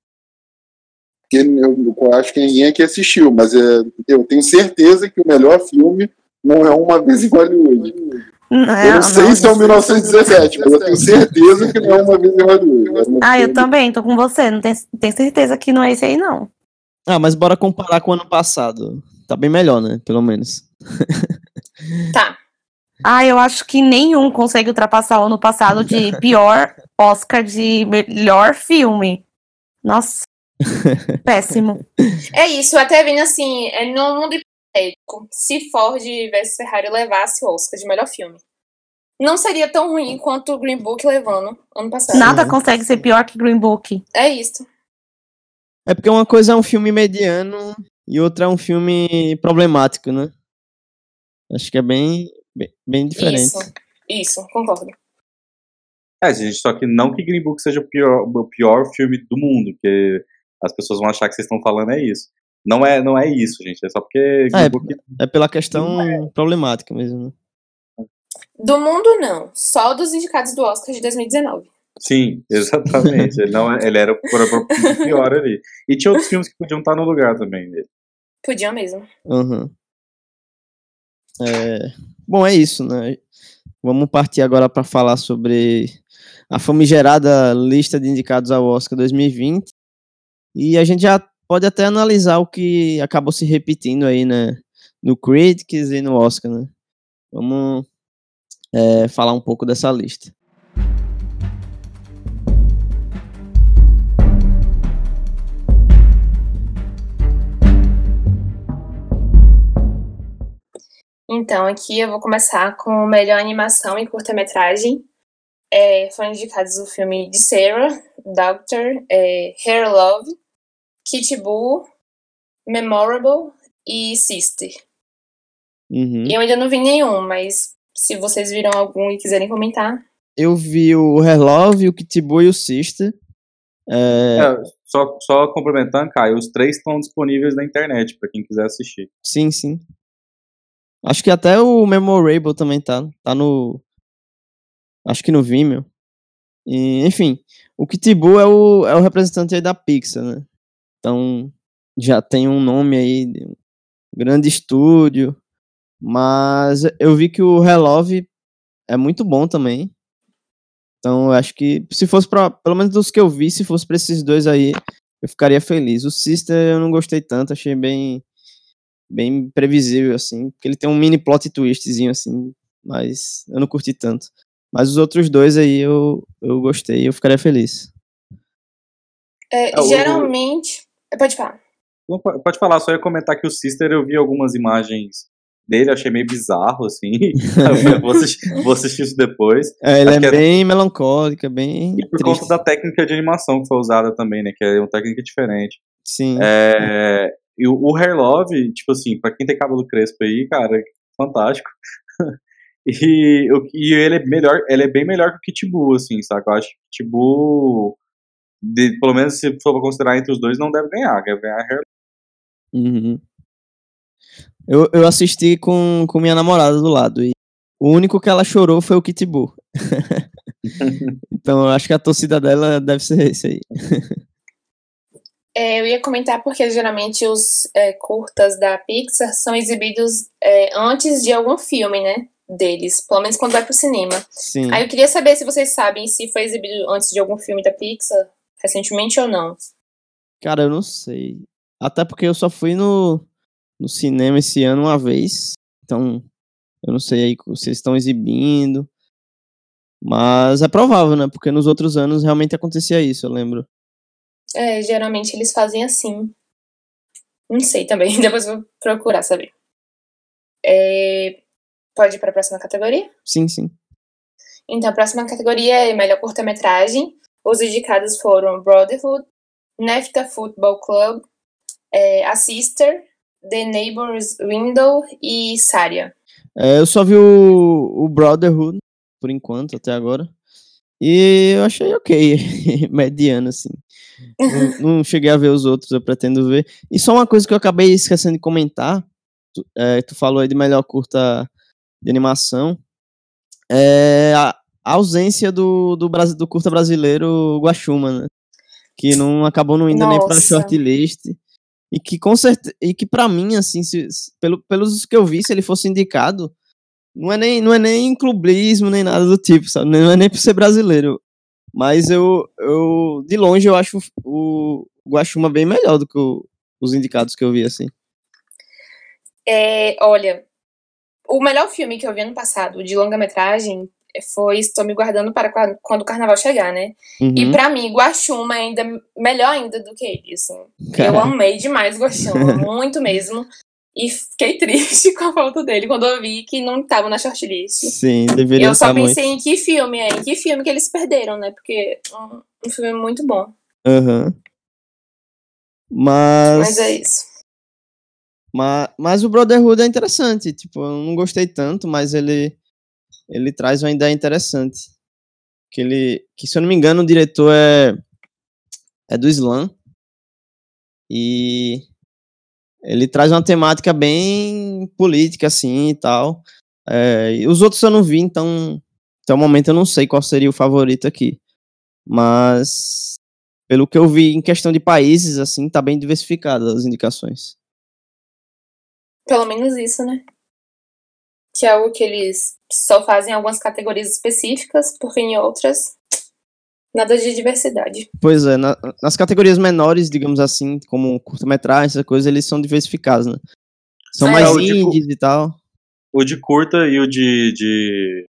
Porque eu, eu, acho que ninguém aqui assistiu, mas é, eu tenho certeza que o melhor filme não é Uma Vez em Hollywood. Não, eu não sei não, se é o 1917, mas eu tenho certeza que não é Uma Vez em Hollywood. Ah, eu também, tô com você. Não tenho, tenho certeza que não é esse aí, não. Ah, mas bora comparar com o ano passado. Tá bem melhor, né? Pelo menos. Tá. Ah, eu acho que nenhum consegue ultrapassar o ano passado de pior Oscar de melhor filme. Nossa. Péssimo. É isso, até vendo assim, é no mundo hipotético, se Ford vs Ferrari levasse o Oscar de melhor filme. Não seria tão ruim quanto o Green Book levando ano passado. Nada consegue ser pior que Green Book. É isso. É porque uma coisa é um filme mediano e outra é um filme problemático, né? Acho que é bem, Bem, bem diferente. Isso, isso, concordo. É, gente, só que não que Green Book seja o pior, o pior filme do mundo, porque as pessoas vão achar que vocês estão falando é isso. Não é, não é isso, gente. É só porque. É, é pela questão é. problemática mesmo. Né? Do mundo, não. Só dos indicados do Oscar de 2019. Sim, exatamente. ele, não, é, ele era o pior ali. E tinha outros filmes que podiam estar no lugar também dele. Podiam mesmo. Uhum. É... Bom, é isso, né? Vamos partir agora para falar sobre a famigerada lista de indicados ao Oscar 2020. E a gente já pode até analisar o que acabou se repetindo aí, né? No Critics e no Oscar, né? Vamos é, falar um pouco dessa lista. Então, aqui eu vou começar com melhor animação e curta-metragem. É, foram indicados o filme de Sarah, Doctor, é, Hair Love, Kitty Boo, Memorable e Sister. Uhum. Eu ainda não vi nenhum, mas se vocês viram algum e quiserem comentar. Eu vi o Hair Love, o Kitty Boo e o Sister. É... É, só, só complementando, Caio, os três estão disponíveis na internet para quem quiser assistir. Sim, sim. Acho que até o Memorable também tá, tá no. Acho que no Vimeo. E, enfim, o Kitibu é o, é o representante da Pixar, né? Então, já tem um nome aí, um grande estúdio. Mas eu vi que o Relove é muito bom também. Então, eu acho que se fosse para, pelo menos dos que eu vi, se fosse para esses dois aí, eu ficaria feliz. O Sister eu não gostei tanto, achei bem bem previsível assim, porque ele tem um mini plot twistzinho assim, mas eu não curti tanto. Mas os outros dois aí eu, eu gostei, eu ficaria feliz. É, é geralmente, Pode falar. Não, pode falar, só ia comentar que o Sister eu vi algumas imagens dele, achei meio bizarro, assim. vou, assistir, vou, assistir, isso depois. É, ele Acho é, é bem é... melancólico, bem. E por triste. conta da técnica de animação que foi usada também, né? Que é uma técnica diferente. Sim. É, e o, o Hair Love, tipo assim, pra quem tem cabelo crespo aí, cara, fantástico. e, e ele é melhor, ele é bem melhor que o Kitbu, assim, sabe? Eu acho que o Kitbu de, pelo menos se for pra considerar entre os dois, não deve ganhar. Deve ganhar Hair uhum. eu, eu assisti com, com minha namorada do lado. E o único que ela chorou foi o Kitibu. então eu acho que a torcida dela deve ser esse aí. É, eu ia comentar porque geralmente os é, curtas da Pixar são exibidos é, antes de algum filme, né? Deles, pelo menos quando vai pro cinema. Sim. Aí eu queria saber se vocês sabem se foi exibido antes de algum filme da Pixar recentemente ou não? Cara, eu não sei. Até porque eu só fui no, no cinema esse ano uma vez. Então, eu não sei aí se vocês estão exibindo. Mas é provável, né? Porque nos outros anos realmente acontecia isso, eu lembro. É, geralmente eles fazem assim. Não sei também, depois vou procurar saber. É... Pode ir para a próxima categoria? Sim, sim. Então, a próxima categoria é melhor curta-metragem. Os indicados foram Brotherhood, NEFTA Football Club, é, A Sister, The Neighbor's Window e Saria. É, eu só vi o, o Brotherhood, por enquanto, até agora. E eu achei ok, mediano, assim. Não, não, cheguei a ver os outros, eu pretendo ver. E só uma coisa que eu acabei esquecendo de comentar, tu, é, tu falou aí de melhor curta de animação. É, a, a ausência do, do, do curta brasileiro Guaxuma, né? Que não acabou não indo Nossa. nem pra shortlist. E que com certeza, e que para mim assim, se, pelo, pelos que eu vi, se ele fosse indicado, não é nem não é nem clubismo nem nada do tipo, sabe? Não é nem por ser brasileiro. Mas eu, eu de longe eu acho o Guaxuma bem melhor do que o, os indicados que eu vi assim. É, olha, o melhor filme que eu vi ano passado de longa-metragem foi Estou Me Guardando para quando o carnaval chegar, né? Uhum. E para mim, Guaxuma é ainda melhor ainda do que ele, assim. Eu amei demais Guaxuma, muito mesmo. E fiquei triste com a falta dele quando eu vi que não estava na shortlist. Sim, deveria Eu só pensei muito. em que filme é, em que filme que eles perderam, né? Porque um, um filme muito bom. Uhum. Mas. Mas é isso. Mas, mas o Brotherhood é interessante. Tipo, eu não gostei tanto, mas ele ele traz uma ideia interessante. Que ele, que se eu não me engano, o diretor é é do Slam. E ele traz uma temática bem política, assim, e tal. É, e os outros eu não vi, então, até o momento eu não sei qual seria o favorito aqui. Mas, pelo que eu vi em questão de países, assim, tá bem diversificado as indicações. Pelo menos isso, né? Que é algo que eles só fazem em algumas categorias específicas, porque em outras Nada de diversidade. Pois é, na, nas categorias menores, digamos assim, como curta-metragem, essas coisas, eles são diversificados, né? São é, mais indies de, e tal. O de curta e o de. de...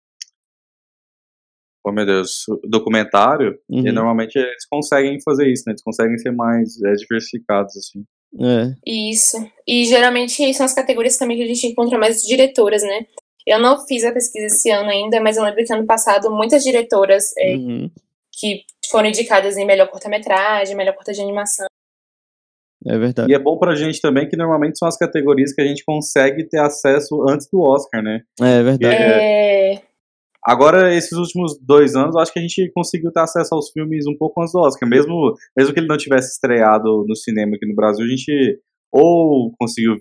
Oh meu Deus, documentário, uhum. e normalmente eles conseguem fazer isso, né? Eles conseguem ser mais é, diversificados, assim. É. Isso. E geralmente são as categorias também que a gente encontra mais diretoras, né? Eu não fiz a pesquisa esse ano ainda, mas eu lembro que ano passado muitas diretoras é, uhum que foram indicadas em melhor curta-metragem, melhor curta de animação. É verdade. E é bom pra gente também que normalmente são as categorias que a gente consegue ter acesso antes do Oscar, né? É verdade. É... Agora, esses últimos dois anos, eu acho que a gente conseguiu ter acesso aos filmes um pouco antes do Oscar. Mesmo, mesmo que ele não tivesse estreado no cinema aqui no Brasil, a gente ou conseguiu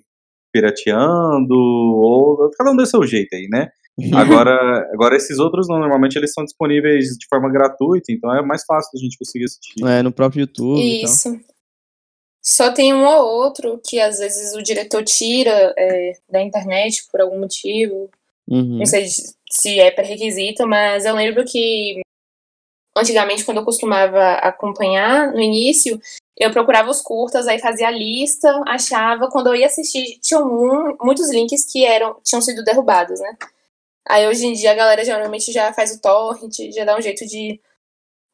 pirateando, ou cada um deu seu jeito aí, né? Agora, agora esses outros não, normalmente eles são disponíveis de forma gratuita, então é mais fácil a gente conseguir assistir. É, no próprio YouTube. Isso. Só tem um ou outro que às vezes o diretor tira é, da internet por algum motivo. Uhum. Não sei se é pré-requisito, mas eu lembro que antigamente, quando eu costumava acompanhar no início, eu procurava os curtas, aí fazia a lista, achava. Quando eu ia assistir, tinham um, muitos links que eram tinham sido derrubados, né? Aí hoje em dia a galera geralmente já faz o torrent, já dá um jeito de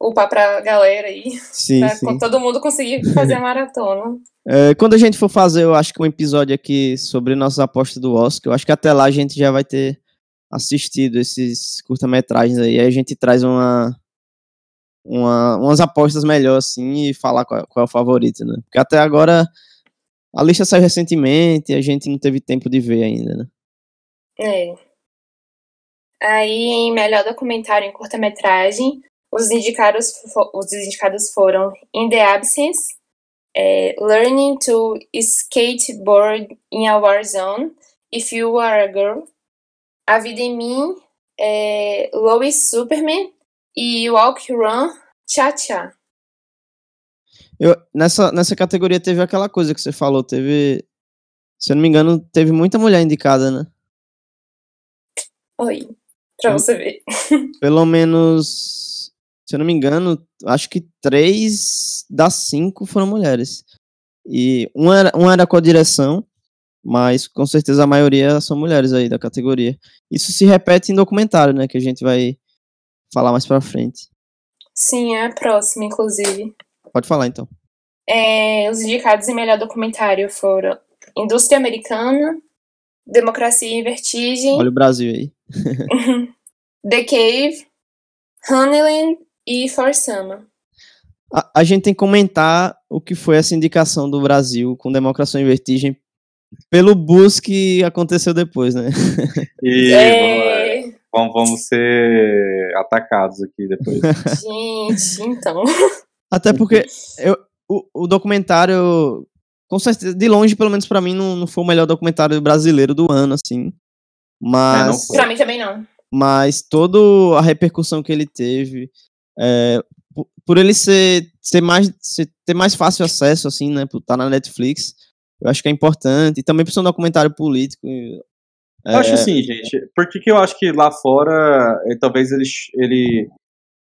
upar pra galera aí. Sim, pra sim. todo mundo conseguir fazer a maratona. É, quando a gente for fazer, eu acho que um episódio aqui sobre nossas apostas do Oscar, eu acho que até lá a gente já vai ter assistido esses curta-metragens aí. Aí a gente traz uma, uma, umas apostas melhores, assim, e falar qual, qual é o favorito, né? Porque até agora a lista saiu recentemente e a gente não teve tempo de ver ainda, né? É. Aí, em melhor documentário em curta-metragem, os indicados, os indicados foram In the Absence, é, Learning to Skateboard in a War Zone, If You Are a Girl, A Vida em Mim, é, Lois Superman e Walk Run Cha Cha. Eu, nessa, nessa categoria teve aquela coisa que você falou, teve, se eu não me engano, teve muita mulher indicada, né? Oi. Pra você ver. Pelo menos, se eu não me engano, acho que três das cinco foram mulheres. E uma era, uma era com a direção, mas com certeza a maioria são mulheres aí da categoria. Isso se repete em documentário, né? Que a gente vai falar mais pra frente. Sim, é a próxima, inclusive. Pode falar então. É, os indicados em melhor documentário foram Indústria Americana, Democracia em Vertigem. Olha o Brasil aí. The Cave, Honeyland e Forsama. A, a, gente tem que comentar o que foi essa indicação do Brasil com Democracia em Vertigem pelo bus que aconteceu depois, né? E é... vamos, vamos ser atacados aqui depois. Gente, então. Até porque eu, o, o documentário com certeza, de longe, pelo menos para mim, não, não foi o melhor documentário brasileiro do ano, assim. Mas. É, pra mim também não. Mas toda a repercussão que ele teve, é, por, por, ele ser, ser mais, ser, ter mais fácil acesso, assim, né, por estar tá na Netflix, eu acho que é importante. E também por ser um documentário político. É... Eu acho assim, gente. Por que, que eu acho que lá fora, eh, talvez ele, ele,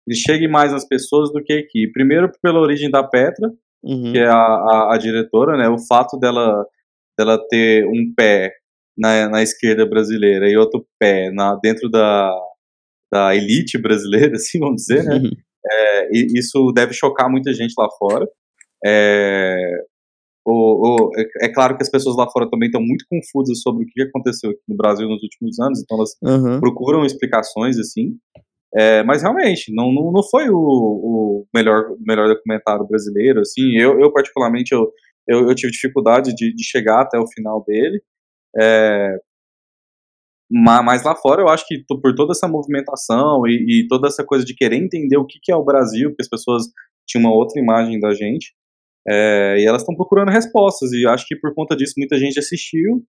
ele chegue mais nas pessoas do que aqui? Primeiro, pela origem da Petra, uhum. que é a, a, a, diretora, né? O fato dela, dela ter um pé na, na esquerda brasileira e outro pé na, dentro da, da elite brasileira, assim vamos dizer, né? Uhum. É, isso deve chocar muita gente lá fora. É, o, o, é, é claro que as pessoas lá fora também estão muito confusas sobre o que aconteceu aqui no Brasil nos últimos anos, então elas uhum. procuram explicações assim. É, mas realmente, não, não, não foi o, o, melhor, melhor documentário brasileiro. Assim, eu, eu particularmente, eu, eu, eu tive dificuldade de, de, chegar até o final dele. É, mas lá fora eu acho que por toda essa movimentação e, e, toda essa coisa de querer entender o que, que é o Brasil, que as pessoas tinham uma outra imagem da gente, É, e elas estão procurando respostas, e acho que por conta disso muita gente assistiu.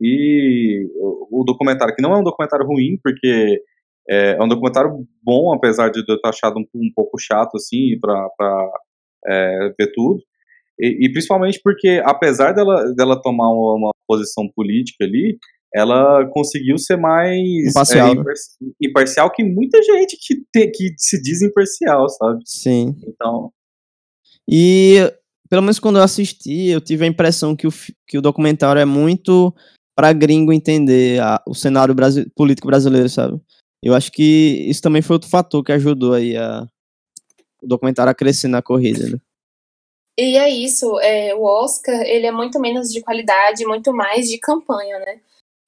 E o, o documentário, que não é um documentário ruim, porque é, é um documentário bom, apesar de eu ter achado um, um pouco chato, assim, pra é, ver tudo. E, e, principalmente porque, apesar dela, dela tomar uma, uma, posição política ali, ela conseguiu ser mais imparcial, é, impar imparcial que muita gente que, te, que se diz imparcial, sabe? Sim. Então. E, pelo menos quando eu assisti, eu tive a impressão que o, que o documentário é muito para gringo entender a, o cenário político brasileiro, sabe? Eu acho que isso também foi outro fator que ajudou aí a, o documentário a crescer na corrida, né? E é isso, é, o Oscar, ele é muito menos de qualidade, muito mais de campanha, né?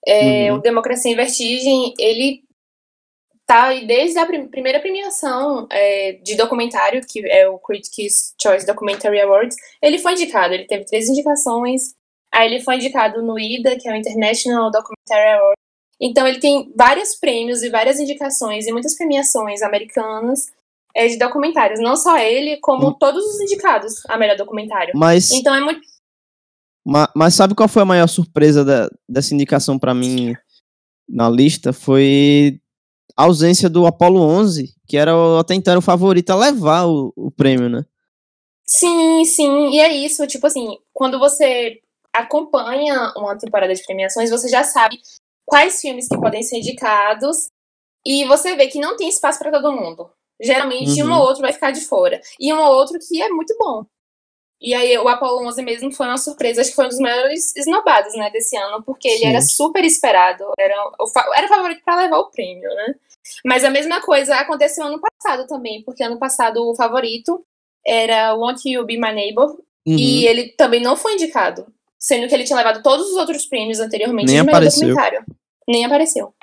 É, uhum. O Democracia em Vertigem, ele tá aí desde a prim primeira premiação é, de documentário, que é o Critics' Choice Documentary Awards, ele foi indicado, ele teve três indicações, aí ele foi indicado no IDA, que é o International Documentary Award, então ele tem vários prêmios e várias indicações e muitas premiações americanas, é, de documentários. Não só ele, como hum. todos os indicados a melhor documentário. Mas. Então é muito. Mas, mas sabe qual foi a maior surpresa da, dessa indicação para mim na lista? Foi a ausência do Apollo 11, que era até então o favorito a levar o, o prêmio, né? Sim, sim. E é isso, tipo assim, quando você acompanha uma temporada de premiações, você já sabe quais filmes que podem ser indicados e você vê que não tem espaço para todo mundo. Geralmente uhum. um ou outro vai ficar de fora. E um ou outro que é muito bom. E aí o Apollo 11 mesmo foi uma surpresa, acho que foi um dos maiores esnobados, né, desse ano, porque ele Sim. era super esperado, era o, era o favorito para levar o prêmio, né? Mas a mesma coisa aconteceu ano passado também, porque ano passado o favorito era Want You Be My Neighbor, uhum. e ele também não foi indicado, sendo que ele tinha levado todos os outros prêmios anteriormente Nem de apareceu. documentário. Nem apareceu.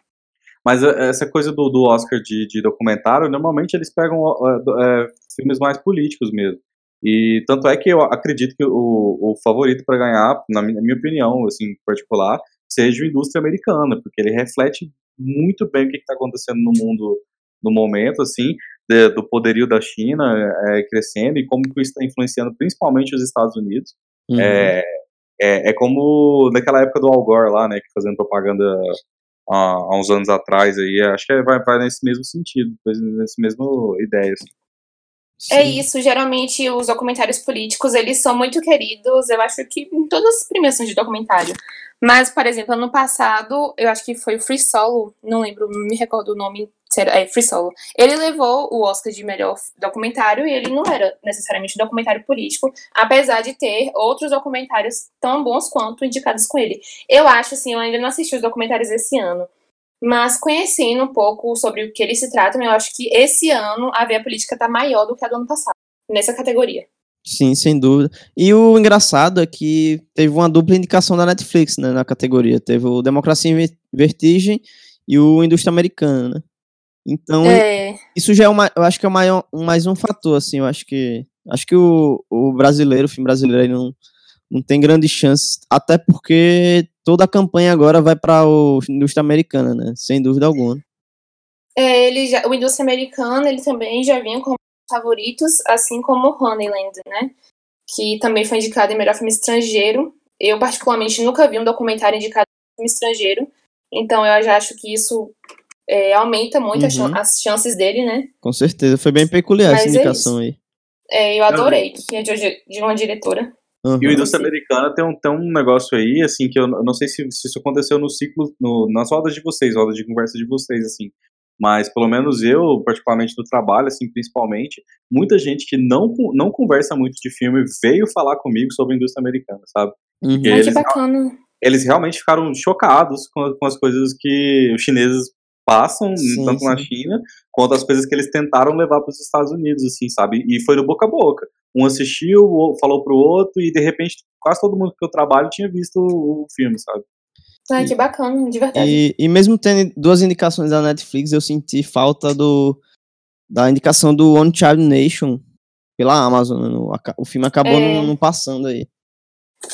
Mas é, essa coisa do, do Oscar de, de, documentário, normalmente eles pegam é, filmes mais políticos mesmo. E tanto é que eu acredito que o, o favorito para ganhar, na minha, na minha, opinião, assim, em particular, seja a indústria americana, porque ele reflete muito bem o que está acontecendo no mundo no momento, assim, de, do poderio da China é, crescendo e como que isso está influenciando principalmente os Estados Unidos. Uhum. É, é, é, como naquela época do Al Gore lá, né, que fazendo propaganda há, há uns anos atrás aí, acho que vai, vai nesse mesmo sentido, nesse mesmo ideia. Assim. É isso, geralmente os documentários políticos, eles são muito queridos, eu acho que em todas as premiações de documentário. Mas, por exemplo, ano passado, eu acho que foi o Free Solo, não lembro, não me recordo o nome, é Free Solo. Ele levou o Oscar de melhor documentário e ele não era necessariamente um documentário político, apesar de ter outros documentários tão bons quanto indicados com ele. Eu acho, assim, eu ainda não assisti os documentários esse ano, mas conhecendo um pouco sobre o que eles se tratam, eu acho que esse ano a veia política está maior do que a do ano passado, nessa categoria. Sim, sem dúvida. E o engraçado é que teve uma dupla indicação da Netflix né, na categoria. Teve o Democracia em Vertigem e o Indústria Americana, né? Então, é. isso já é uma, eu acho que é maior, mais um fator, assim, eu acho que acho que o, o brasileiro, o filme brasileiro não, não tem grandes chances, até porque toda a campanha agora vai para o indústria americana, né? Sem dúvida alguma. É, ele já, o indústria americana, ele também já vinha como favoritos, assim como o Honeyland, né? Que também foi indicado em melhor filme estrangeiro. Eu, particularmente, nunca vi um documentário indicado em filme estrangeiro. Então, eu já acho que isso é, aumenta muito uhum. as chances dele, né? Com certeza. Foi bem peculiar Mas essa indicação é aí. É, eu adorei, que é de, de uma diretora. Uhum. E o indústria americana tem um, tem um negócio aí, assim, que eu, eu não sei se, se, isso aconteceu no ciclo, no, nas rodas de vocês, rodas de conversa de vocês, assim. Mas pelo menos eu, particularmente do trabalho, assim, principalmente, muita gente que não, não conversa muito de filme veio falar comigo sobre a indústria americana, sabe? Uhum. Ai, eles, que bacana. Eles realmente ficaram chocados com, com as coisas que os chineses passam, sim, tanto sim. na China, quanto as coisas que eles tentaram levar para os Estados Unidos, assim, sabe? E foi do boca a boca um assistiu, falou pro outro, e de repente quase todo mundo que eu trabalho tinha visto o filme, sabe? Ai, que bacana, de verdade. E, e mesmo tendo duas indicações da Netflix, eu senti falta do da indicação do One Child Nation pela Amazon. Né? No, o filme acabou é... não, não, passando aí.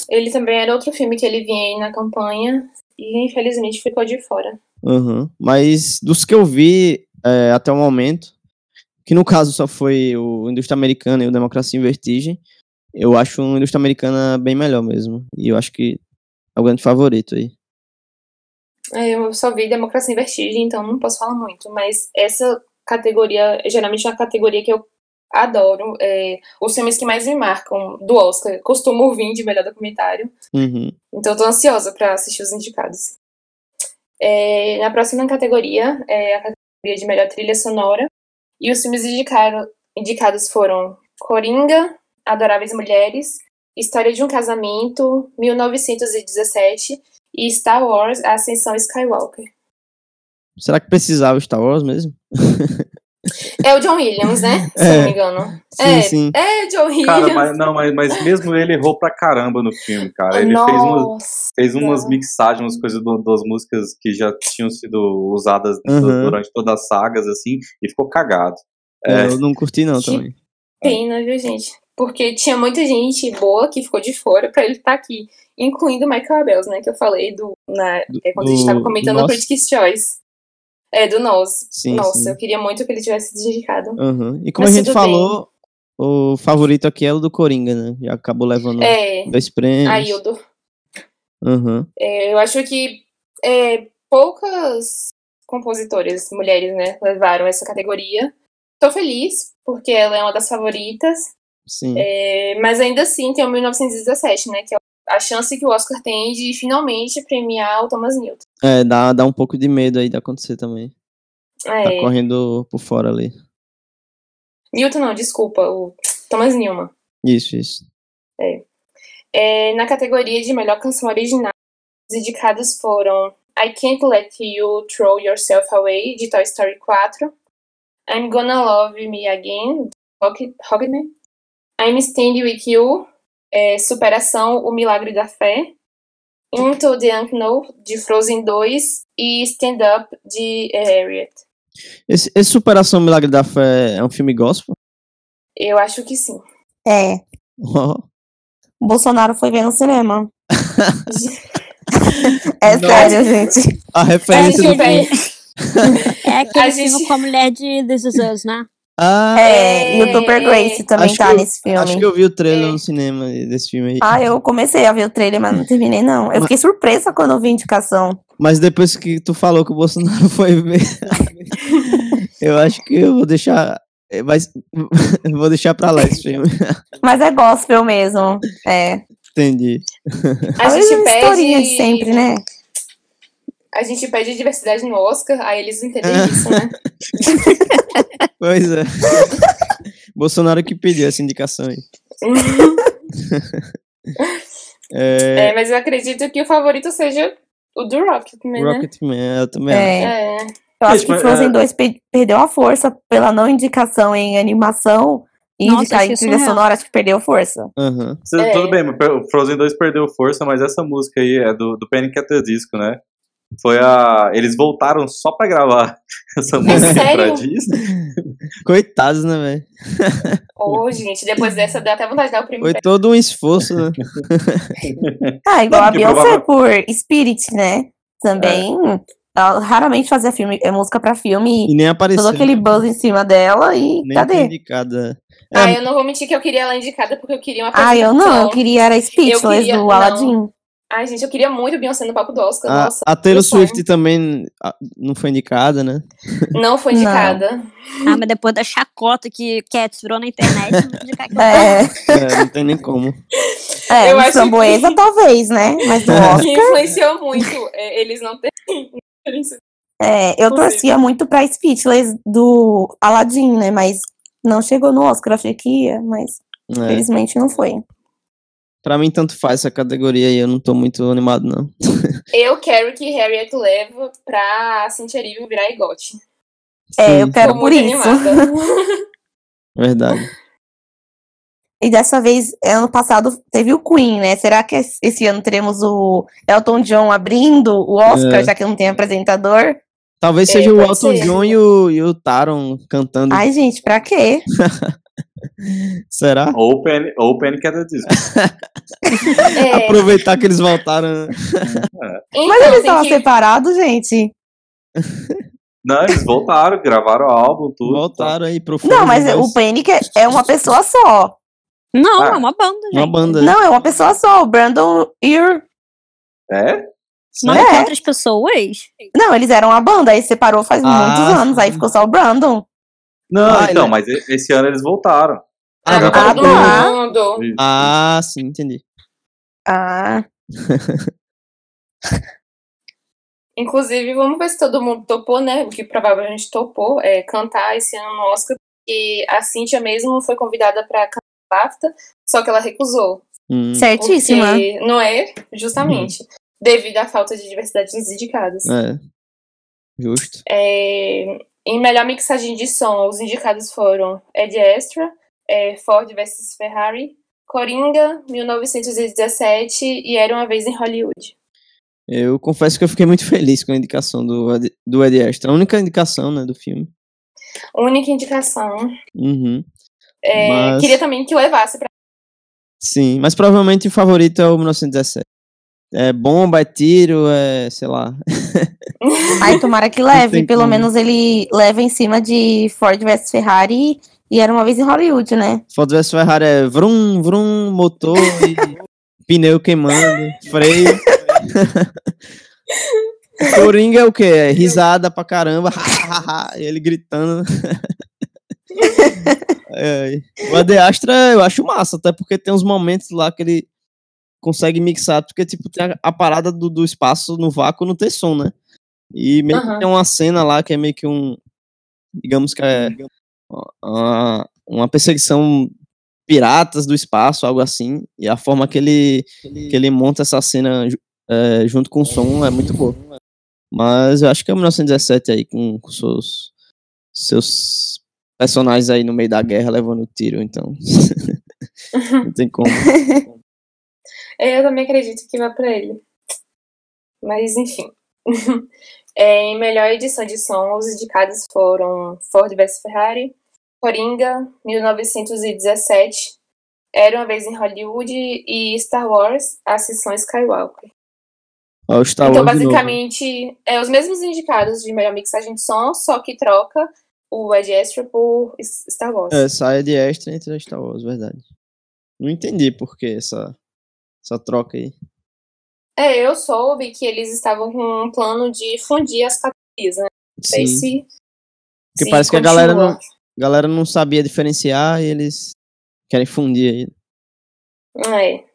Ele também era outro filme que ele vinha aí na campanha e infelizmente ficou de fora. Uhum. Mas dos que eu vi é, até o momento, que no caso só foi o Indústria Americana e o Democracia em Vertigem. eu acho uma indústria americana bem melhor mesmo. E eu acho que é o grande favorito aí. É, eu só vi Democracia em Vertigem, então não posso falar muito. Mas essa categoria, geralmente é uma categoria que eu adoro. É, os filmes que mais me marcam do Oscar costumo vir de melhor documentário. Uhum. Então eu tô ansiosa para assistir os indicados. É, na próxima categoria é a categoria de melhor trilha sonora. E os filmes indicado, indicados foram Coringa, Adoráveis Mulheres, História de um Casamento, 1917 e Star Wars, A Ascensão Skywalker. Será que precisava Star Wars mesmo? É o John Williams, né? Se É. não me engano. Sim, é, sim. é John Williams. Cara, mas, não, mas, mas mesmo ele errou pra caramba no filme, cara. Ele fez, umas, fez umas mixagens, umas coisas do- das músicas que já tinham sido usadas Uhum. durante todas as sagas, assim, e ficou cagado. É. Eu não curti não Que- também. Pena, viu, gente? Porque tinha muita gente boa que ficou de fora pra ele estar aqui. Incluindo o Michael Abels, né? Que eu falei do, na, é, quando a gente do- tava comentando do o Nós. Critics' Choice. É, do Nós. Sim, Nossa, sim. eu queria muito que ele tivesse sido indicado. Uhum. E como Mas a gente falou, o favorito aqui é o do Coringa, né? Já acabou levando É, dois prêmios. Aildo. Uhum. É, eu acho que é, poucas compositoras mulheres, né, levaram essa categoria. Tô feliz, porque ela é uma das favoritas. Sim. É, mas ainda assim tem o 1917, né? Que é a chance que o Oscar tem de finalmente premiar o Thomas Newton. É, dá, dá um pouco de medo aí de acontecer também. Tá É, correndo por fora ali. Newton não, desculpa, o Thomas Newman. Isso, isso. É, na categoria de melhor canção original, os indicados foram I Can't Let You Throw Yourself Away, de Toy Story 4, I'm Gonna Love Me Again, Rocketman, I'm Standing With You, é, Superação, O Milagre da Fé, Into the Unknown, de Frozen 2, e Stand Up, de é, Harriet. Esse, esse Superação Milagre da Fé é um filme gospel? Eu acho que sim. É. Ó, O Bolsonaro foi ver no cinema. É Nossa. sério, gente. a referência do gente vai- filme. É aquele A gente- filme com a mulher de This Is Us, né? Ah, É, e o Topper É, Grace também tá eu- nesse filme. acho que eu vi o trailer É. no cinema desse filme aí. Ah, eu comecei a ver o trailer, mas não terminei, não. Eu fiquei surpresa quando eu vi a indicação. Mas depois que tu falou que o Bolsonaro foi ver, eu acho que eu vou deixar. é, Mas vou deixar pra lá esse filme. Mas é gospel mesmo. É. Entendi. A A gente historinha pede de sempre, né? A gente pede diversidade no Oscar, aí eles entendem isso, né? Pois é. Bolsonaro que pediu essa indicação aí. É, É, mas eu acredito que o favorito seja o do Rocketman, né? Rocketman, eu também É. É. Eu acho que Frozen é- 2 pe- perdeu a força pela não indicação em animação e Nossa, indicar em trilha sonora, acho que perdeu força. acho. É. Tudo bem, mas o Frozen 2 perdeu força, mas essa música aí é do, do Panic! at the Disco, né? Foi a. Eles voltaram só pra gravar essa música pra? Disney. Coitados, né, velho? Ô, gente, depois dessa dá até vontade de dar o prêmio Foi todo um esforço, né? Ah, igual Não, a Beyoncé prova- por Spirit, né? Também. Ela raramente fazia filme, é música pra filme E nem apareceu. todo aquele buzz em cima dela e nem cadê? indicada. Ah, É, eu não vou mentir que eu queria ela indicada porque eu queria uma Ah, eu não, eu queria era Speechless queria- do não. Ai, gente, eu queria muito Beyoncé no palco do Oscar. a, Nossa, a Taylor meu sonho. Swift também não foi indicada, né? não foi Não. indicada. Ah, mas depois da chacota que Cats virou na internet, não indicar que É, É, não tem nem como. é Eu acho Framboesa que- talvez, né? Mas no Que Oscar, influenciou muito é, eles não terem. é, eu Não torcia muito pra Speechless do Aladdin, né? Mas não chegou no Oscar, achei que ia, mas É. felizmente não foi. Pra mim, tanto faz essa categoria aí, eu não tô muito animado, não. Eu quero que Harriet leva pra Cintia Erivo virar igote. É, eu quero Tô por isso. animada. Verdade. E dessa vez, ano passado, teve o Queen, né? Será que es- esse ano teremos o Elton John abrindo o Oscar, É. já que não tem apresentador? Talvez É, seja o pode Elton ser. John e o, e o Taron cantando. Ai, gente, pra quê? Será? Ou o Panic, ou o Panic! at the Disco. É, Aproveitar que eles voltaram. né? então, Mas eles tem estavam que- separados, gente. Não, eles voltaram, gravaram o álbum, tudo. Voltaram aí pro Não, mas o 2. Panic é- é uma pessoa só. Não, ah, é uma banda, gente. Uma banda. Não, é uma pessoa só, o Brandon Ear. É? Não é. outras pessoas? Não, eles eram uma banda, aí separou faz ah, muitos anos, aí ficou só o Brandon. Não, ah, então, ele... mas esse ano eles voltaram. Ah, ah, todo mundo. Ah, sim, entendi. Ah. Inclusive, vamos ver se todo mundo topou, né? O que provavelmente topou é cantar esse ano no Oscar. E a Cintia mesmo foi convidada para cantar BAFTA, só que ela recusou. Hum. Certíssima. Não é? Justamente. Hum. Devido à falta de diversidade nos indicados. É. Justo. É, em melhor mixagem de som, os indicados foram Ed Astra, é, Ford vs Ferrari, Coringa, 1917 e Era Uma Vez em Hollywood. Eu confesso que eu fiquei muito feliz com a indicação do, do Ed Astra. A única indicação, né, do filme. Única indicação. Uhum. É, mas... Queria também que levasse pra... Sim, mas provavelmente o favorito é o 1917. É bomba, é tiro, é, sei lá. Ai, tomara que leve. Pelo como. menos ele leva em cima de Ford vs Ferrari e era uma vez em Hollywood, né? Ford vs Ferrari é vrum, vrum, motor e pneu queimando, freio. Coringa é o quê? É risada pra caramba. ele gritando. é, o Ade Astra eu acho massa, até porque tem uns momentos lá que ele consegue mixar, porque tipo, tem a, a parada do, do, espaço no vácuo não ter som, né? E meio uhum. que tem uma cena lá que é meio que um. Digamos que é uma, uma perseguição piratas do espaço, algo assim. E a forma que ele, que ele monta essa cena é, junto com o som é muito boa. Mas eu acho que é 1917 aí, com, com seus, seus personagens aí no meio da guerra levando tiro, então. Não tem como. É, eu também acredito que vai para ele. Mas, enfim. é, em melhor edição de som, os indicados foram Ford vs Ferrari, Coringa, 1917, Era uma vez em Hollywood e Star Wars, a Ascensão Skywalker. Oh, Star então, basicamente, é os mesmos indicados de melhor mixagem de som, só que troca o Ed Astra por Star Wars. É, sai de extra entre Star Wars, verdade. Não entendi por que essa, essa troca aí. É, eu soube que eles estavam com um plano de fundir as categorias, né? Não sei se. Porque se parece continua. que a galera não, a galera não sabia diferenciar e eles querem fundir aí. É.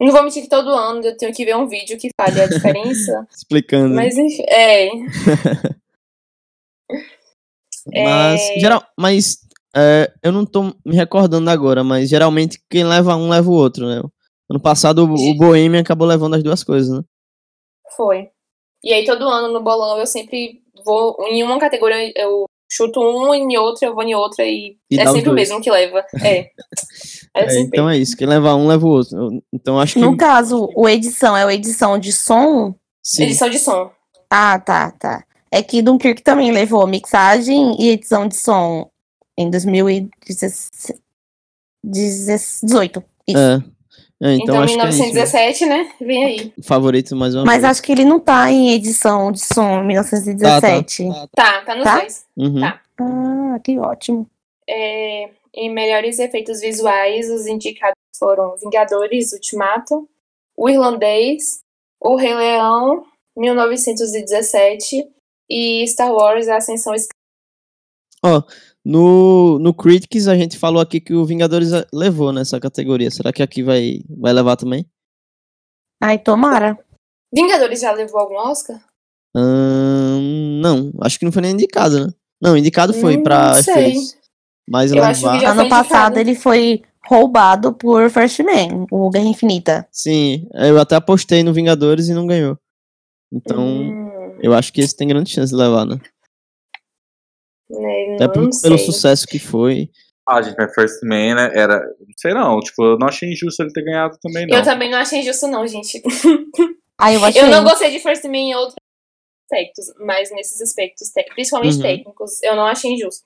Não vou mentir que todo ano eu tenho que ver um vídeo que fale a diferença. Explicando. Mas enfim, é. mas, é... Geral, mas é, eu não tô me recordando agora, mas geralmente quem leva um leva o outro, né? Ano passado o, o Bohemian acabou levando as duas coisas, né? Foi. E aí todo ano no bolão eu sempre vou em uma categoria eu chuto um em outra, eu vou em outra e, e é sempre o mesmo que leva. É. é, é então é isso, quem leva um leva o outro. Então acho que No caso, o edição é o edição de som? Sim. Edição de som. Ah, tá, tá. É que Dunkirk também levou mixagem e edição de som em 2018. Isso. É. É, então, então 1917, é né? Vem aí. Favorito mais uma Mas vez. acho que ele não tá em edição de som 1917. Tá, tá, tá, tá nos tá? dois. Uhum. Tá. Ah, que ótimo. É, em melhores efeitos visuais, os indicados foram Vingadores Ultimato, O Irlandês, O Rei Leão, 1917 e Star Wars A Ascensão Ó, oh, no, no Critics, a gente falou aqui que o Vingadores levou nessa categoria. Será que aqui vai, vai levar também? Ai, tomara. Vingadores já levou algum Oscar? Hum, não, acho que não foi nem indicado, né? Não, indicado foi hum, pra efeitos. Mas Eu levar... ano passado ele foi roubado por First Man, o Guerra Infinita. Sim, eu até apostei no Vingadores e não ganhou. Então, hum. eu acho que esse tem grande chance de levar, né? Né? Até pelo sucesso que foi. Ah, gente, mas First Man né, era. Não sei não, tipo, eu não achei injusto ele ter ganhado também, não. Eu também não achei injusto, não, gente. Ah, eu, achei... eu não gostei de First Man em outros aspectos, mas nesses aspectos, principalmente uhum. técnicos, eu não achei injusto.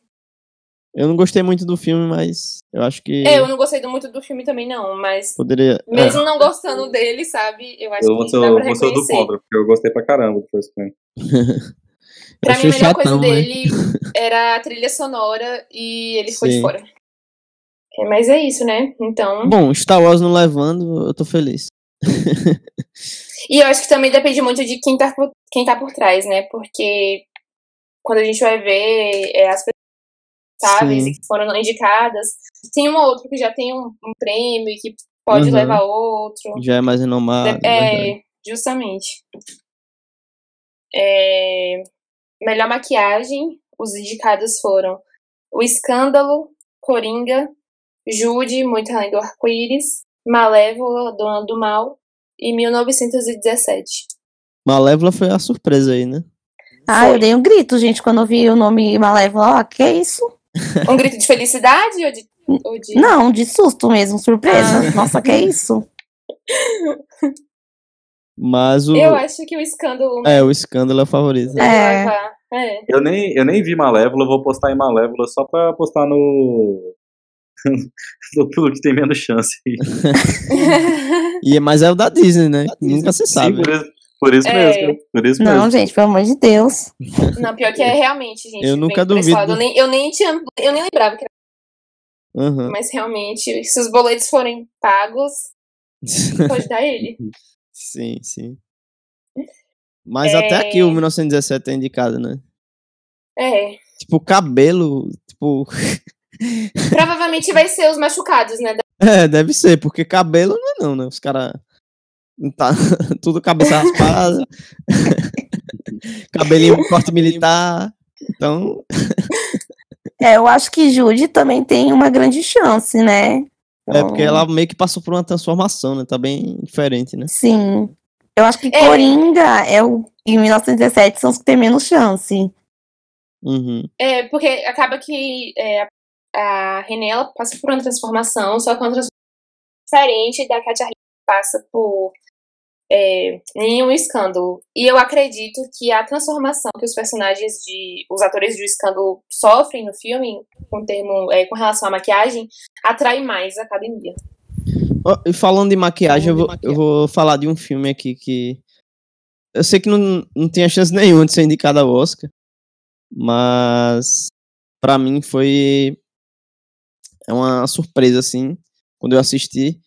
Eu não gostei muito do filme, mas eu acho que. É, eu não gostei muito do filme também, não, mas. Poderia. Mesmo é. não gostando dele, sabe? Eu acho eu que. Eu vou ser do contra, porque eu gostei pra caramba do First Man. Pra mim, a melhor chatão, coisa né? dele era a trilha sonora e ele Sim. foi de fora. É, mas é isso, né? Então. Bom, Star Wars não levando, eu tô feliz. e eu acho que também depende muito de quem tá por, quem tá por trás, né? Porque quando a gente vai ver é, as pessoas que foram indicadas, tem uma outra que já tem um, um prêmio e que pode uhum. levar outro. Já é mais renomado. É, é justamente. É, melhor maquiagem, os indicados foram O Escândalo, Coringa, Jude, Muito Além do Arco-Íris, Malévola, Dona do Mal e 1917. Malévola foi a surpresa aí, né? Ah, foi. eu dei um grito, gente, quando eu vi o nome Malévola. Ó, que é isso? Um grito de felicidade ou de, ou de... Não, de susto mesmo, surpresa. Ah. Nossa, que é isso? Mas o. Eu acho que o escândalo. É, o escândalo é o favorito. É. é. Eu, nem, eu nem vi Malévola, vou postar em Malévola só pra postar no. no que tem menos chance. e, mas é o da Disney, né? Nunca se sabe. Sim, por, isso, por isso é. mesmo. Por isso não, mesmo. gente, pelo amor de Deus. Não, pior que é realmente, gente. Eu nunca duvido. Eu nem, eu nem tinha. Eu nem lembrava que era. Uhum. Mas realmente, se os boletos forem pagos, pode dar ele. Sim, sim. Mas é... até aqui o 1917 é indicado, né? É. Tipo, cabelo, tipo. Provavelmente vai ser os machucados, né? É, deve ser, porque cabelo não é não, né? Os caras. Tá, tudo cabeça raspada. Cabelinho corte militar. Então. é, eu acho que Jude também tem uma grande chance, né? É, porque ela meio que passou por uma transformação, né? Tá bem diferente, né? Sim. Eu acho que é. Coringa é o. Em 1917 são os que têm menos chance. Uhum. É, porque acaba que é, a René ela passa por uma transformação, só que é uma transformação diferente da que a Charlie passa por é, nenhum escândalo. E eu acredito que a transformação que os personagens de. os atores de escândalo sofrem no filme, com, termo, é, com relação à maquiagem, atrai mais a academia. Oh, e falando de maquiagem, eu vou, maquiagem. eu vou falar de um filme aqui que. Eu sei que não, não tinha chance nenhuma de ser indicado ao Oscar, mas para mim foi é uma surpresa assim quando eu assisti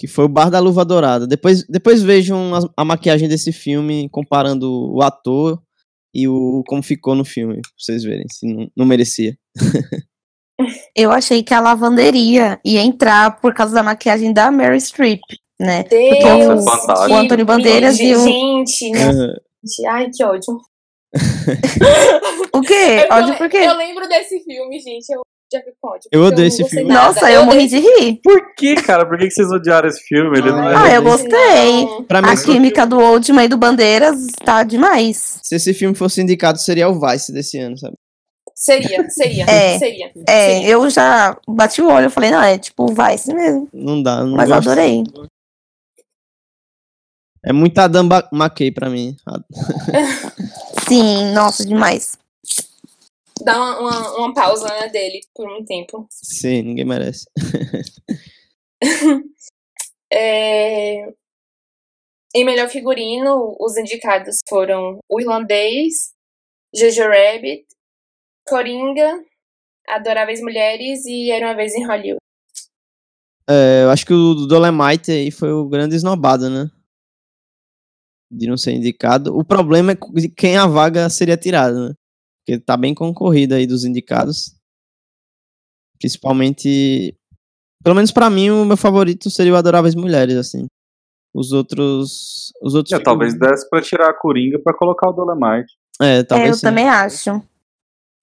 que foi o Bar da Luva Dourada. Depois, depois vejam a, a, maquiagem desse filme, comparando o ator e o como ficou no filme, pra vocês verem, se não, não merecia. Eu achei que a lavanderia ia entrar por causa da maquiagem da Mary Streep, né? Deus, Porque o, o Antônio Bandeiras gente, e o... Gente, né? ai, que ódio. o quê? Eu, ódio por quê? Eu lembro desse filme, gente. Eu ódio. Eu odeio esse filme. Nada. Nossa, eu, eu morri de rir. Por que, cara? Por que vocês odiaram esse filme? Ele não é ah, eu gostei. Pra mim, a química do Oldman e do Bandeiras tá demais. Se esse filme fosse indicado, seria o Vice desse ano, sabe? Seria, seria, é, seria. É, seria. eu já bati o olho, eu falei, não, é tipo o Vice mesmo. Não dá, não Mas gosto. eu adorei. É muito Adam McKay pra mim. Sim, nossa, demais dar uma, uma, uma pausa né, dele por um tempo. Sim, ninguém merece. é... Em melhor figurino, os indicados foram o irlandês, Jojo Rabbit, Coringa, Adoráveis Mulheres e Era uma Vez em Hollywood. É, eu acho que o Dolemite aí foi o grande esnobado, né? De não ser indicado. O problema é quem a vaga seria tirada, né? Porque tá bem concorrida aí dos indicados. Principalmente. Pelo menos para mim, o meu favorito seria o Adoráveis Mulheres, assim. Os outros. Os outros. É, talvez desse pra tirar a Coringa pra colocar o Dolemite. É, talvez. É, eu sim. também acho.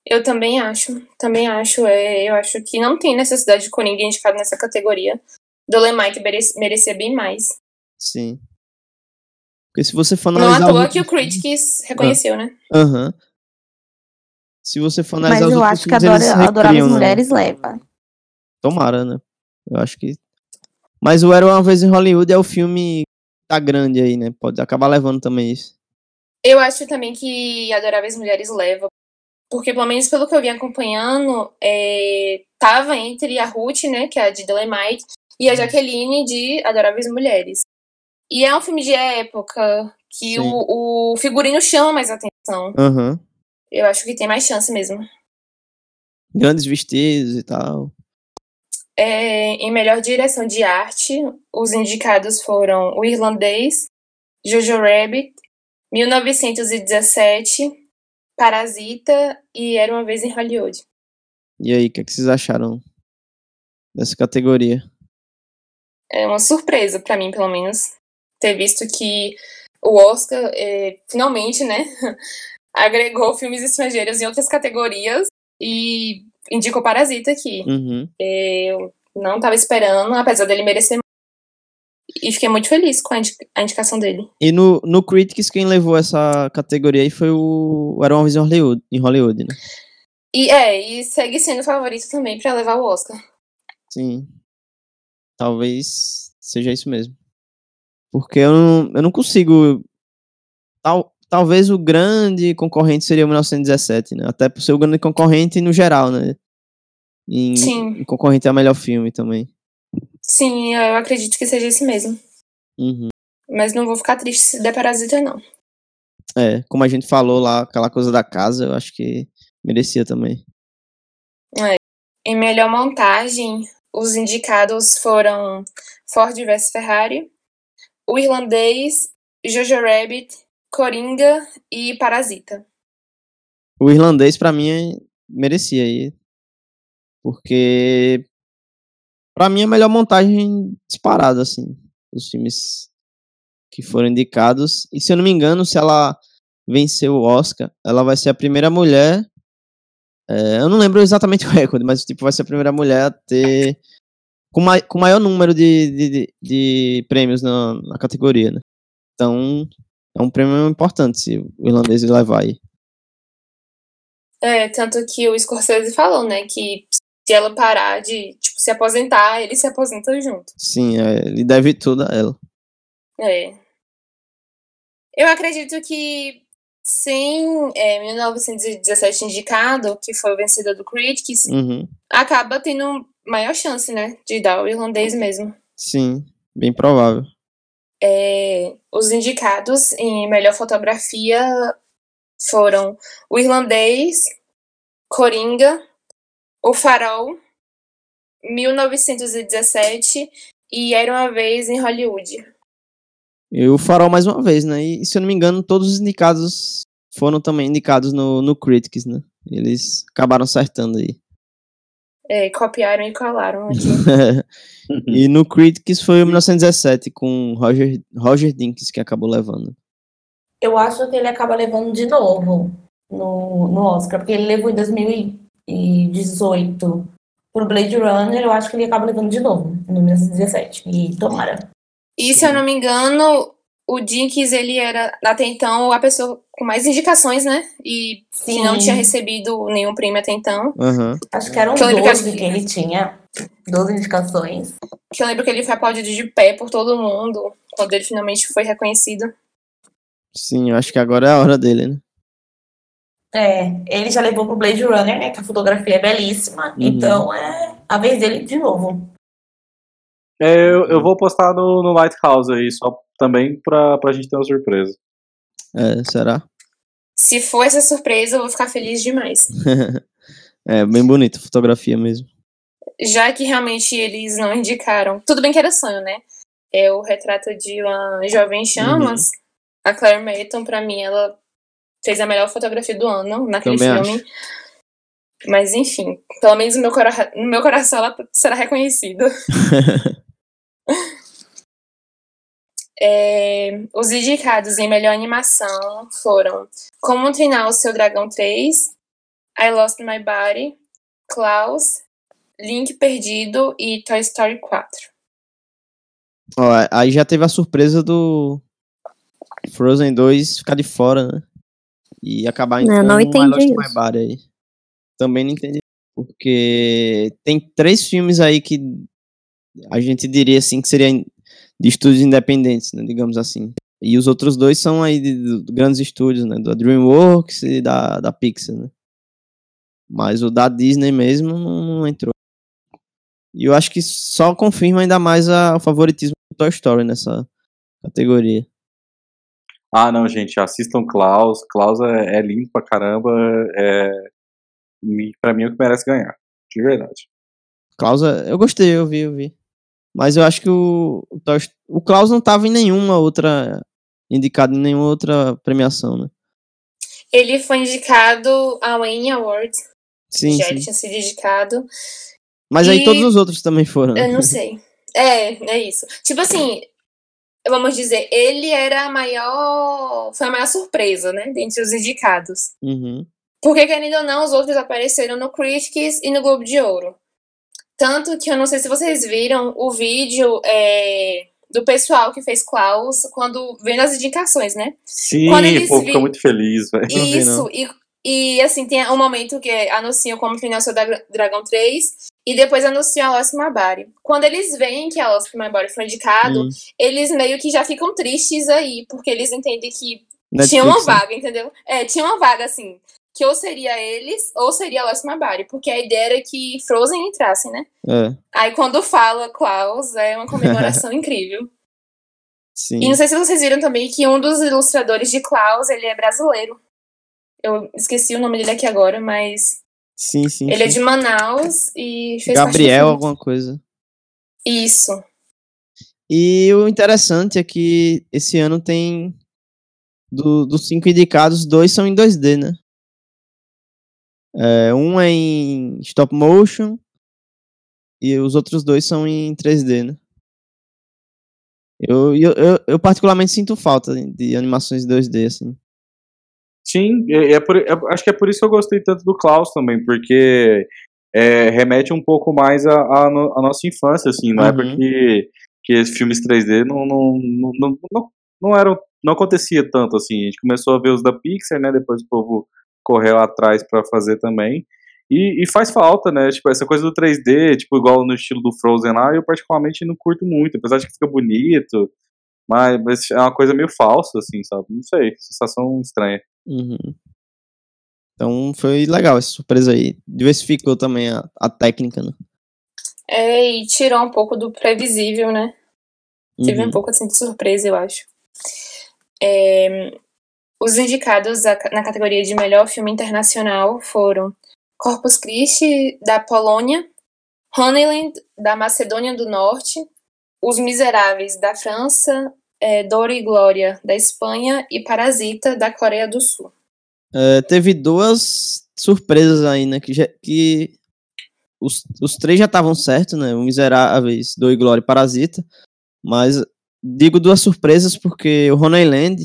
Eu também acho. Também acho. É, eu acho que não tem necessidade de Coringa indicado nessa categoria. Dolemite merecia bem mais. Sim. Porque se você for analisar. Não à toa que o Critics reconheceu, ah. né? Aham. Uhum. Se você for analisar Mas eu acho que Adora, Adoráveis né? Mulheres leva. Tomara, né? Eu acho que. Mas o Era uma vez em Hollywood é o filme tá grande aí, né? Pode acabar levando também isso. Eu acho também que Adoráveis Mulheres leva. Porque, pelo menos pelo que eu vim acompanhando, é, tava entre a Ruth, né, que é a de Dolemite, e a. Jaqueline de Adoráveis Mulheres. E é um filme de época que o, o, figurino chama mais atenção. Uhum. Eu acho que tem mais chance mesmo. Grandes vestidos e tal. É, em melhor direção de arte, os indicados foram O Irlandês, Jojo Rabbit, 1917, Parasita e Era uma Vez em Hollywood. E aí, o que, é que vocês acharam dessa categoria? É uma surpresa para mim, pelo menos, ter visto que o Oscar é, finalmente, né, agregou filmes estrangeiros em outras categorias e indicou Parasita aqui. Uhum. Eu não estava esperando, apesar dele merecer e fiquei muito feliz com a, a, indicação dele. E no, no Critics, quem levou essa categoria aí foi o Era uma em Hollywood, em Hollywood, né? E é, e segue sendo favorito também para levar o Oscar. Sim. Talvez seja isso mesmo. Porque eu não, eu não consigo. Tal, talvez o grande concorrente seria o 1917, né? Até por ser o grande concorrente no geral, né? Em, Sim. Em concorrente a melhor filme também. Sim, eu acredito que seja esse mesmo. Uhum. Mas não vou ficar triste se der Parasita, não. É, como a gente falou lá, aquela coisa da casa, eu acho que merecia também. É. Em melhor montagem, os indicados foram Ford vs Ferrari, O Irlandês, Jojo Rabbit, Coringa e Parasita. O irlandês, para mim, merecia aí. Porque, para mim, é a melhor montagem disparada, assim. Os filmes que foram indicados. E se eu não me engano, se ela vencer o Oscar, ela vai ser a primeira mulher. É, eu não lembro exatamente o recorde, mas tipo, vai ser a primeira mulher a ter. Com, ma com maior número de, de, de, de prêmios na, na, categoria, né? Então, é um prêmio importante se o irlandês levar aí. É, tanto que o Scorsese falou, né, que se ela parar de, tipo, se aposentar, ele se aposenta junto. Sim, é, ele deve tudo a ela. É. Eu acredito que sem é, 1917 indicado, que foi o vencedor do Critics, uhum. acaba tendo maior chance, né, de dar o irlandês mesmo. Sim, bem provável. É, os indicados em melhor fotografia foram o irlandês, Coringa, o Farol, 1917 e Era uma Vez em Hollywood. E o Farol mais uma vez, né? E se eu não me engano, todos os indicados foram também indicados no, no Critics, né? Eles acabaram acertando aí. É, copiaram e colaram aqui. e no Critics foi o 1917, com Roger, Roger Dinkins que acabou levando. Eu acho que ele acaba levando de novo no, no Oscar, porque ele levou em 2018 pro Blade Runner, eu acho que ele acaba levando de novo, no 1917. E tomara. E se eu não me engano, o Dinkins, ele era até então a pessoa com mais indicações, né? E Sim. não tinha recebido nenhum prêmio até então. Uhum. Acho que eram que 12 que, que ele tinha. 12 indicações. Que eu lembro que ele foi aplaudido de pé por todo mundo quando ele finalmente foi reconhecido. Sim, eu acho que agora é a hora dele, né? É, ele já levou pro Blade Runner, né? Que a fotografia é belíssima. Uhum. Então é a vez dele de novo. Eu, eu vou postar no, no Lighthouse aí, só também pra, pra gente ter uma surpresa. É, será? Se for essa surpresa, eu vou ficar feliz demais. é, bem bonita a fotografia mesmo. Já que realmente eles não indicaram. Tudo bem que era sonho, né? É o retrato de uma jovem chamas. Uhum. A Claire Mayton, pra mim, ela fez a melhor fotografia do ano naquele Também filme. Acho. Mas enfim, pelo menos no meu, cora no meu coração ela será reconhecida. É, os indicados em melhor animação foram Como Treinar o Seu Dragão 3, I Lost My Body, Klaus, Link Perdido e Toy Story 4. Ó, aí já teve a surpresa do Frozen 2 ficar de fora, né? E acabar em não, não entendi I Lost isso. My Body aí. Também não entendi. Porque tem três filmes aí que a gente diria assim que seriam de estúdios independentes, né, digamos assim. E os outros dois são aí de, de grandes estúdios, né, da DreamWorks e da, da Pixar, né. Mas o da Disney mesmo não, não entrou. E eu acho que só confirma ainda mais a, o favoritismo do Toy Story nessa categoria. Ah, não, gente, assistam Klaus. Klaus é, é lindo pra caramba. É, pra mim é o que merece ganhar. De verdade. Klaus, é, eu gostei, eu vi, eu vi. Mas eu acho que o, o, o Klaus não tava em nenhuma outra. indicado em nenhuma outra premiação, né? Ele foi indicado ao Emmy Awards. Sim. Já sim. tinha sido indicado. Mas e... aí todos os outros também foram. Eu não sei. É, é isso. Tipo assim, vamos dizer, ele era a maior. Foi a maior surpresa, né? Dentre os indicados. Uhum. Porque, querendo ou não, os outros apareceram no Critics e no Globo de Ouro. Tanto que eu não sei se vocês viram o vídeo é, do pessoal que fez Klaus quando vendo as indicações, né? Sim, o povo vi... ficou muito feliz, velho. Isso, e, e assim, tem um momento que anunciam como o seu Dragão 3 e depois anunciam a Lost Mabari. Quando eles veem que a Lost Mabari foi indicado, hum. eles meio que já ficam tristes aí, porque eles entendem que Netflix, tinha uma né? vaga, entendeu? É, tinha uma vaga, assim que ou seria eles ou seria Lost Mabari, porque a ideia era que Frozen entrasse, né? É. Aí quando fala Klaus, é uma comemoração incrível. Sim. E não sei se vocês viram também que um dos ilustradores de Klaus, ele é brasileiro. Eu esqueci o nome dele aqui agora, mas Sim, sim. Ele sim. é de Manaus e fez Gabriel alguma coisa. Isso. E o interessante é que esse ano tem do, dos cinco indicados, dois são em 2D, né? É, um é em stop motion e os outros dois são em 3D, né? Eu, eu, eu, eu particularmente sinto falta de animações 2D, assim. Sim, é, é por, é, acho que é por isso que eu gostei tanto do Klaus também, porque é, remete um pouco mais à a, a, a, nossa infância, assim, não é uhum. porque que filmes 3D não, não, não, não, não, não eram não acontecia tanto assim. A gente começou a ver os da Pixar, né? Depois o povo correu atrás para fazer também. E, e, faz falta, né? Tipo, essa coisa do 3D, tipo, igual no estilo do Frozen lá, eu particularmente não curto muito, apesar de que fica bonito, mas, mas é uma coisa meio falsa, assim, sabe? Não sei, sensação estranha. Uhum. Então foi legal essa surpresa aí. Diversificou também a, a técnica, né? É, e tirou um pouco do previsível, né? Uhum. Teve um pouco assim de surpresa, eu acho. É, os indicados na categoria de melhor filme internacional foram Corpus Christi, da Polônia, Honeyland, da Macedônia do Norte, Os Miseráveis, da França, é, Dor e Glória, da Espanha e Parasita, da Coreia do Sul. É, teve duas surpresas aí, né? Que, já, que os, os três já estavam certos, né? O Miseráveis, Dor e Glória e Parasita. Mas digo duas surpresas porque o Honeyland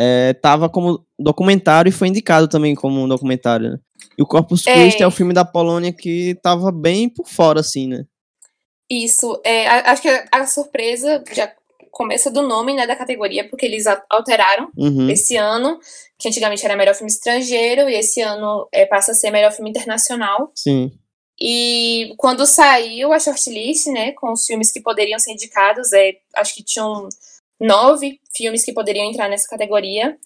é, tava como documentário e foi indicado também como um documentário, né? E o Corpus é. Christi é. é o filme da Polônia que tava bem por fora, assim, né? Isso, é, acho que a, surpresa já começa do nome, né, da categoria, porque eles alteraram uhum. esse ano, que antigamente era melhor filme estrangeiro, e esse ano é, passa a ser melhor filme internacional. Sim. E quando saiu a shortlist, né, com os filmes que poderiam ser indicados, é, acho que tinham nove filmes que poderiam entrar nessa categoria.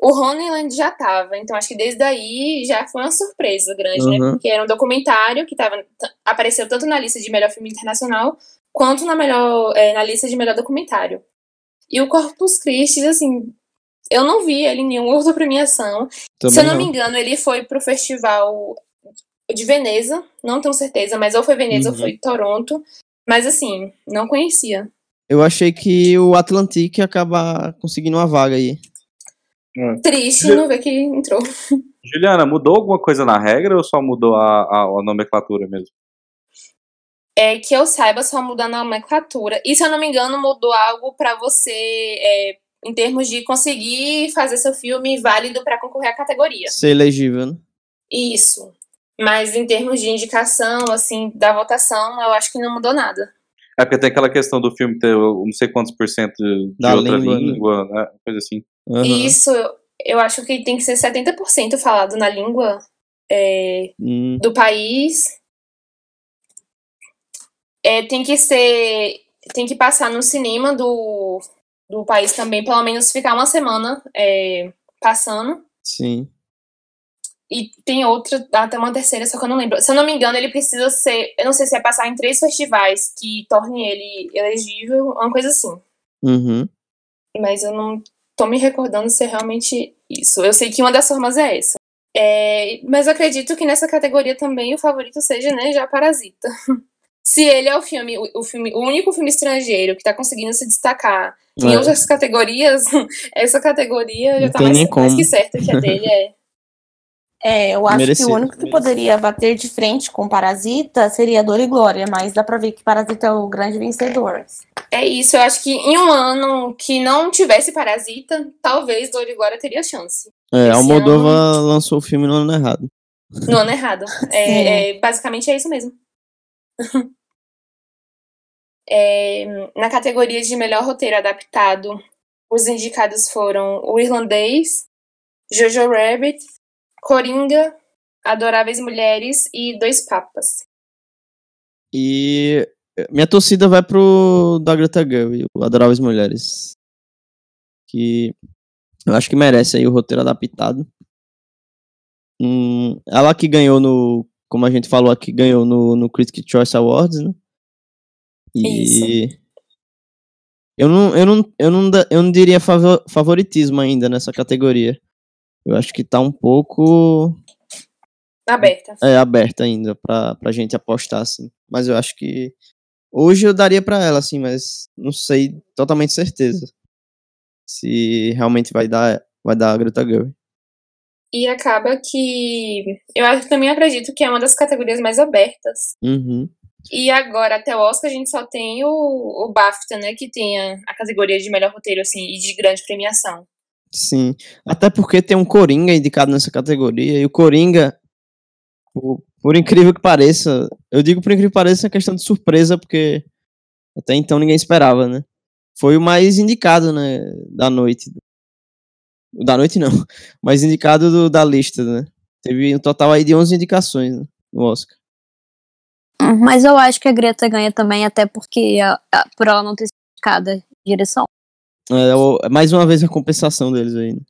O Honeyland já estava, então acho que desde aí já foi uma surpresa grande, né? uhum. né? Porque era um documentário que tava, apareceu tanto na lista de melhor filme internacional quanto na, melhor, é, na lista de melhor documentário. E o Corpus Christi, assim, eu não vi ele em nenhuma outra premiação. Também Se eu não, não, me engano, ele foi pro festival de Veneza, não tenho certeza, mas ou foi Veneza uhum. ou foi Toronto. Mas assim, não conhecia. Eu achei que o Atlantic ia acabar conseguindo uma vaga aí. É. Triste não ver que entrou. Juliana, mudou alguma coisa na regra ou só mudou a, a, a nomenclatura mesmo? É que eu saiba, só mudar a nomenclatura. E se eu não me engano, mudou algo para você, é, em termos de conseguir fazer seu filme válido para concorrer à categoria. Ser elegível, né? Isso. Mas em termos de indicação, assim, da votação, eu acho que não mudou nada. É porque tem aquela questão do filme ter não sei quantos por cento de da outra língua, né? língua né? Coisa assim. Uhum. Isso, eu acho que tem que ser 70% falado na língua é, hum. do país. É, tem que ser. Tem que passar no cinema do, do país também, pelo menos ficar uma semana é, passando. Sim. E tem outra, até uma terceira, só que eu não lembro. Se eu não me engano, ele precisa ser. Eu não sei se é passar em três festivais que torne ele elegível, uma coisa assim. Uhum. Mas eu não tô me recordando se é realmente isso. Eu sei que uma das formas é essa. É, mas eu acredito que nessa categoria também o favorito seja, né, já Parasita. Se ele é o filme, o, filme, o único filme estrangeiro que tá conseguindo se destacar é. em outras categorias, essa categoria já tá mais, mais, que certa que a dele é. É, eu acho merecido, que o único que merecido. poderia bater de frente com Parasita seria Dor e Glória, mas dá pra ver que Parasita é o grande vencedor. É isso, eu acho que em um ano que não tivesse Parasita, talvez Dor e Glória teria chance. É, Almodóvar ano... lançou o filme no ano errado. No ano errado. É, é, basicamente é isso mesmo. é, na categoria de melhor roteiro adaptado, os indicados foram O Irlandês, Jojo Rabbit, Coringa, Adoráveis Mulheres e Dois Papas. E minha torcida vai pro da Greta Gerwig, o Adoráveis Mulheres. Que eu acho que merece aí o roteiro adaptado. Hum, ela que ganhou no, como a gente falou aqui, ganhou no, no Critic Choice Awards, né? E Isso. eu não, eu não, eu não, eu não diria favoritismo ainda nessa categoria. Eu acho que tá um pouco aberta. É aberta ainda pra, pra gente apostar assim. Mas eu acho que hoje eu daria para ela assim, mas não sei totalmente certeza se realmente vai dar, vai dar a Greta Gerwig. E acaba que eu também acredito que é uma das categorias mais abertas. Uhum. E agora, até o Oscar, a gente só tem o, o BAFTA, né? Que tem a, a categoria de melhor roteiro, assim, e de grande premiação. Sim. Até porque tem um Coringa indicado nessa categoria. E o Coringa, por, por incrível que pareça, eu digo por incrível que pareça, é questão de surpresa, porque até então ninguém esperava, né? foi o mais indicado, né, da noite. Da noite não, mas indicado do, da lista, né? Teve um total aí de 11 indicações né, no Oscar. Mas eu acho que a Greta ganha também, até porque a, a, por ela não ter sido indicada direção. É, é, mais uma vez a compensação deles aí. Né?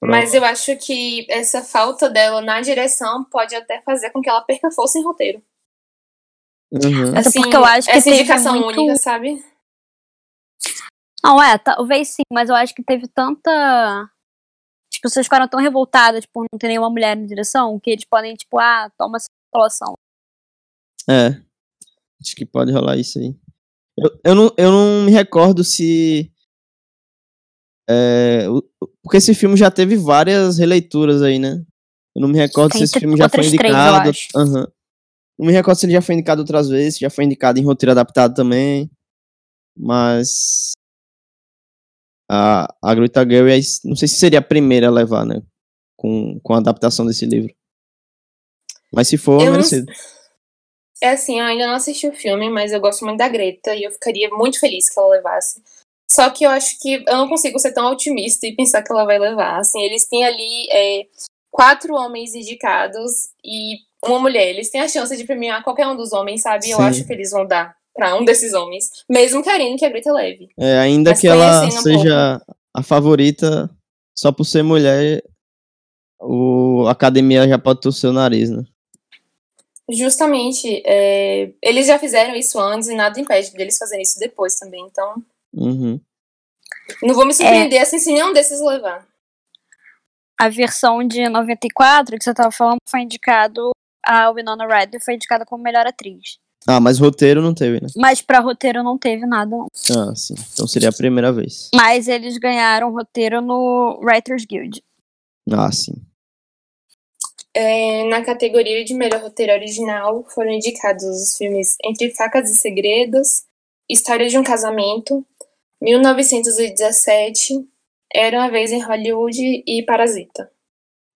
Mas eu acho que essa falta dela na direção pode até fazer com que ela perca força em roteiro. Uhum. Assim, porque eu acho que essa indicação muito... única, sabe? Não, é, talvez sim, mas eu acho que teve tanta. As pessoas ficaram tão revoltadas por não ter nenhuma mulher na direção que eles podem, tipo, ah, toma essa população. É. Acho que pode rolar isso aí. Eu, eu, não, eu não me recordo se. É, porque esse filme já teve várias releituras aí, né? Eu não me recordo se esse filme já foi indicado. Três, uhum. Não me recordo se ele já foi indicado outras vezes, já foi indicado em roteiro adaptado também. Mas a, a Greta Gerwig, não sei se seria a primeira a levar, né? Com, com a adaptação desse livro. Mas se for, eu merecido. Não... É assim, eu ainda não assisti o filme, mas eu gosto muito da Greta e eu ficaria muito feliz que ela levasse. Só que eu acho que eu não consigo ser tão otimista e pensar que ela vai levar. Assim, eles têm ali é, quatro homens indicados e uma mulher. Eles têm a chance de premiar qualquer um dos homens, sabe? Sim. Eu acho que eles vão dar para um desses homens, mesmo querendo que a Greta leve. É, ainda Mas que ela seja um a favorita, só por ser mulher, o a academia já pode torcer o nariz, né? Justamente. É, eles já fizeram isso antes e nada impede deles fazerem isso depois também, então. Uhum. Não vou me surpreender é, assim se nenhum desses levar. A versão de 94 que você estava falando foi indicado. A Winona Ryder foi indicada como melhor atriz. Ah, mas roteiro não teve, né? Mas pra roteiro não teve nada, não. Ah, sim. Então seria a primeira vez. Mas eles ganharam roteiro no Writers Guild. Ah, sim. É, na categoria de melhor roteiro original foram indicados os filmes Entre Facas e Segredos, História de um Casamento, 1917, Era uma Vez em Hollywood e Parasita.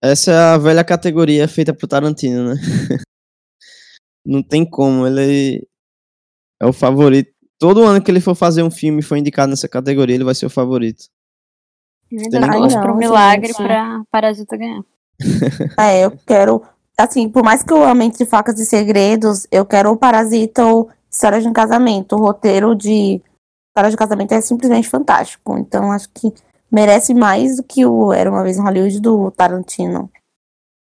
Essa é a velha categoria feita pro Tarantino, né? não tem como, ele é o favorito. Todo ano que ele for fazer um filme e for indicado nessa categoria, ele vai ser o favorito. Verdade, pro milagre pra Parasita ganhar. É, eu quero. Assim, por mais que eu ame Entre Facas e Segredos, eu quero o Parasita ou História de um Casamento. O roteiro de História de Casamento é simplesmente fantástico. Então, acho que merece mais do que o Era Uma Vez em Hollywood do Tarantino.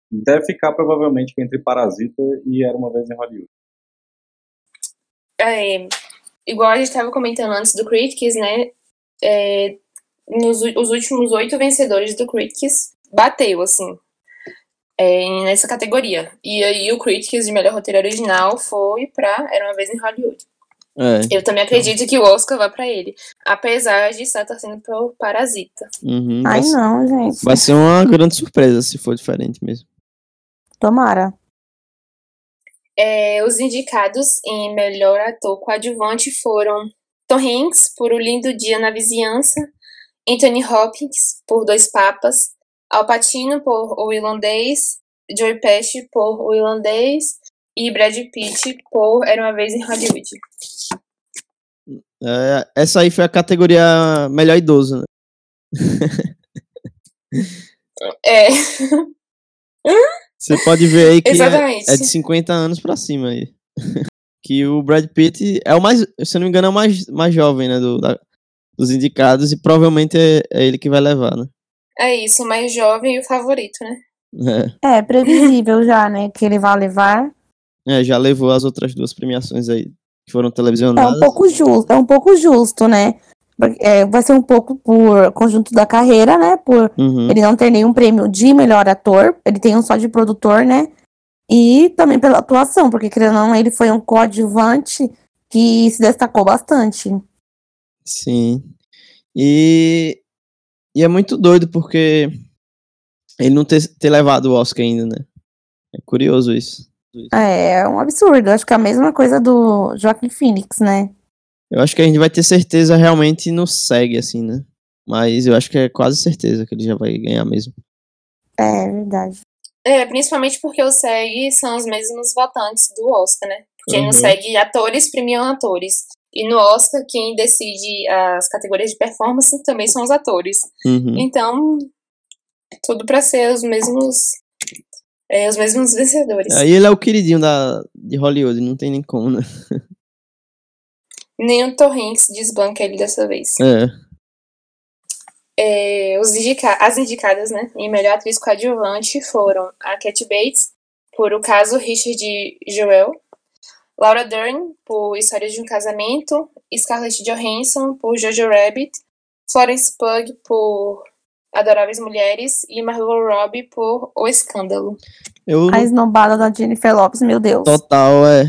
Deve ficar provavelmente entre Parasita e Era Uma Vez em Hollywood. É, igual a gente estava comentando antes do Critics, né? É, nos os últimos oito vencedores do Critics bateu, assim. É, nessa categoria. E aí o Critics de melhor roteiro original foi pra Era uma vez em Hollywood. É. Eu também acredito que o Oscar vai pra ele. Apesar de estar torcendo pro Parasita. Uhum, Ai, vai, não, gente. vai ser uma grande surpresa se for diferente mesmo. Tomara. É, os indicados em melhor ator coadjuvante foram Tom Hanks, por O Lindo Dia na Vizinhança, Anthony Hopkins, por Dois Papas, Al Pacino, por O Irlandês, Joey Pesci, por O Irlandês, e Brad Pitt, por Era Uma Vez em Hollywood. É, essa aí foi a categoria melhor idoso, né? É, Você pode ver aí que é, é de 50 anos pra cima aí. que o Brad Pitt é o mais, se eu não me engano, é o mais, mais jovem, né, do, da- dos indicados e provavelmente é, é ele que vai levar, né? É isso, o mais jovem e o favorito, né? É, É previsível já, né? Que ele vai levar. é, já levou as outras duas premiações aí que foram É televisionadas. um pouco justo, é um pouco justo, né? É, vai ser um pouco por conjunto da carreira, né? Por Uhum. ele não ter nenhum prêmio de melhor ator, ele tem um só de produtor, né? E também pela atuação, porque querendo ou não, ele foi um coadjuvante que se destacou bastante. Sim. E, e é muito doido porque ele não ter, ter levado o Oscar ainda, né? É curioso isso. É, é um absurdo. Acho que é a mesma coisa do Joaquim Phoenix, né? Eu acho que a gente vai ter certeza realmente no segue, assim, né? Mas eu acho que é quase certeza que ele já vai ganhar mesmo. É verdade. É, principalmente porque o SEG são os mesmos votantes do Oscar, né? Porque Uhum. no SEG atores premiam atores. E no Oscar, quem decide as categorias de performance também são os atores. Uhum. Então, tudo pra ser os mesmos. é, os mesmos vencedores. Aí ele é o queridinho da, de Hollywood, não tem nem como, né? Nem o Tom Hanks desbanca ele dessa vez. É. É, os indica as indicadas, né, em melhor atriz coadjuvante foram a Cat Bates, por O Caso Richard Joel, Laura Dern, por História de um Casamento, Scarlett Johansson, por Jojo Rabbit, Florence Pugh, por Adoráveis Mulheres e Margot Robbie, por O Escândalo. Eu, A esnobada da Jennifer Lopes, meu Deus. total, é.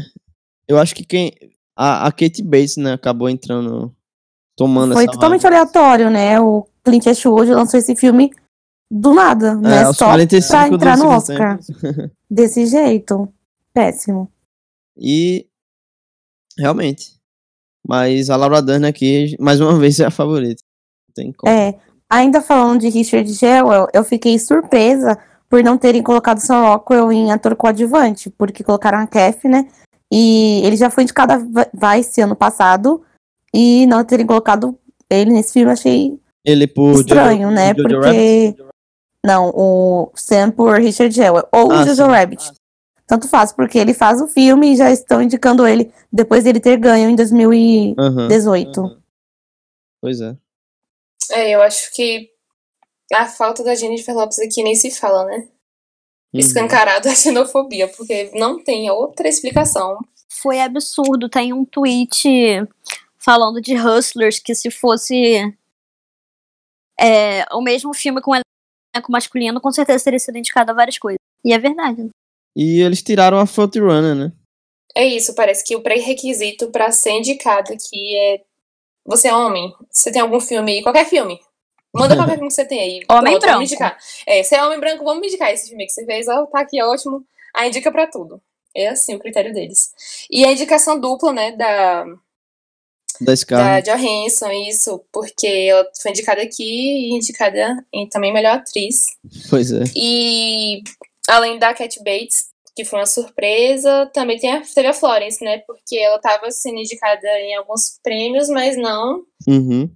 Eu acho que quem. A, a Kate Bates, né, acabou entrando. Tomando Foi essa totalmente vaga. aleatório, né? O Clint Eastwood lançou esse filme do nada, né? É, aos Só 45 pra entrar no Oscar. Desse jeito. Péssimo. E. Realmente. Mas a Laura Dern aqui, mais uma vez, é a favorita. Não tem como. É, ainda falando de Richard Jewell, eu fiquei surpresa por não terem colocado Sam Rockwell em ator coadjuvante, porque colocaram a Kef, né? E ele já foi indicado a Vice ano passado, e não terem colocado ele nesse filme, achei Ele por. estranho, né? Porque. Não, o Sam por Richard Jewell, ou Ah, o Jojo sim. Rabbit. Tanto faz, porque ele faz o filme e já estão indicando ele depois dele ter ganho em 2018. Aham, aham. Pois é. É, eu acho que a falta da Jennifer Lopes aqui nem se fala, né? Uhum. Escancarado a xenofobia, porque não tem outra explicação. Foi absurdo. Tem um tweet falando de Hustlers que se fosse é, o mesmo filme com elenco masculino, com certeza teria sido indicado a várias coisas. E é verdade. E eles tiraram a Frontrunner, né? É isso, parece que o pré-requisito pra ser indicado aqui é. Você é homem? Você tem algum filme aí? Qualquer filme. Manda qualquer filme que você tem aí. Homem Pronto, branco. Vamos indicar. É, você é homem branco, vamos me indicar esse filme que você fez. Ó, tá aqui, ótimo. Aí indica pra tudo. É assim o critério deles. E a indicação dupla, né, da, Da da Scarlett. Johansson, isso, porque ela foi indicada aqui e indicada em também melhor atriz. Pois é. E além da Cat Bates, que foi uma surpresa, também tem a, teve a Florence, né? Porque ela tava sendo indicada em alguns prêmios, mas não Uhum.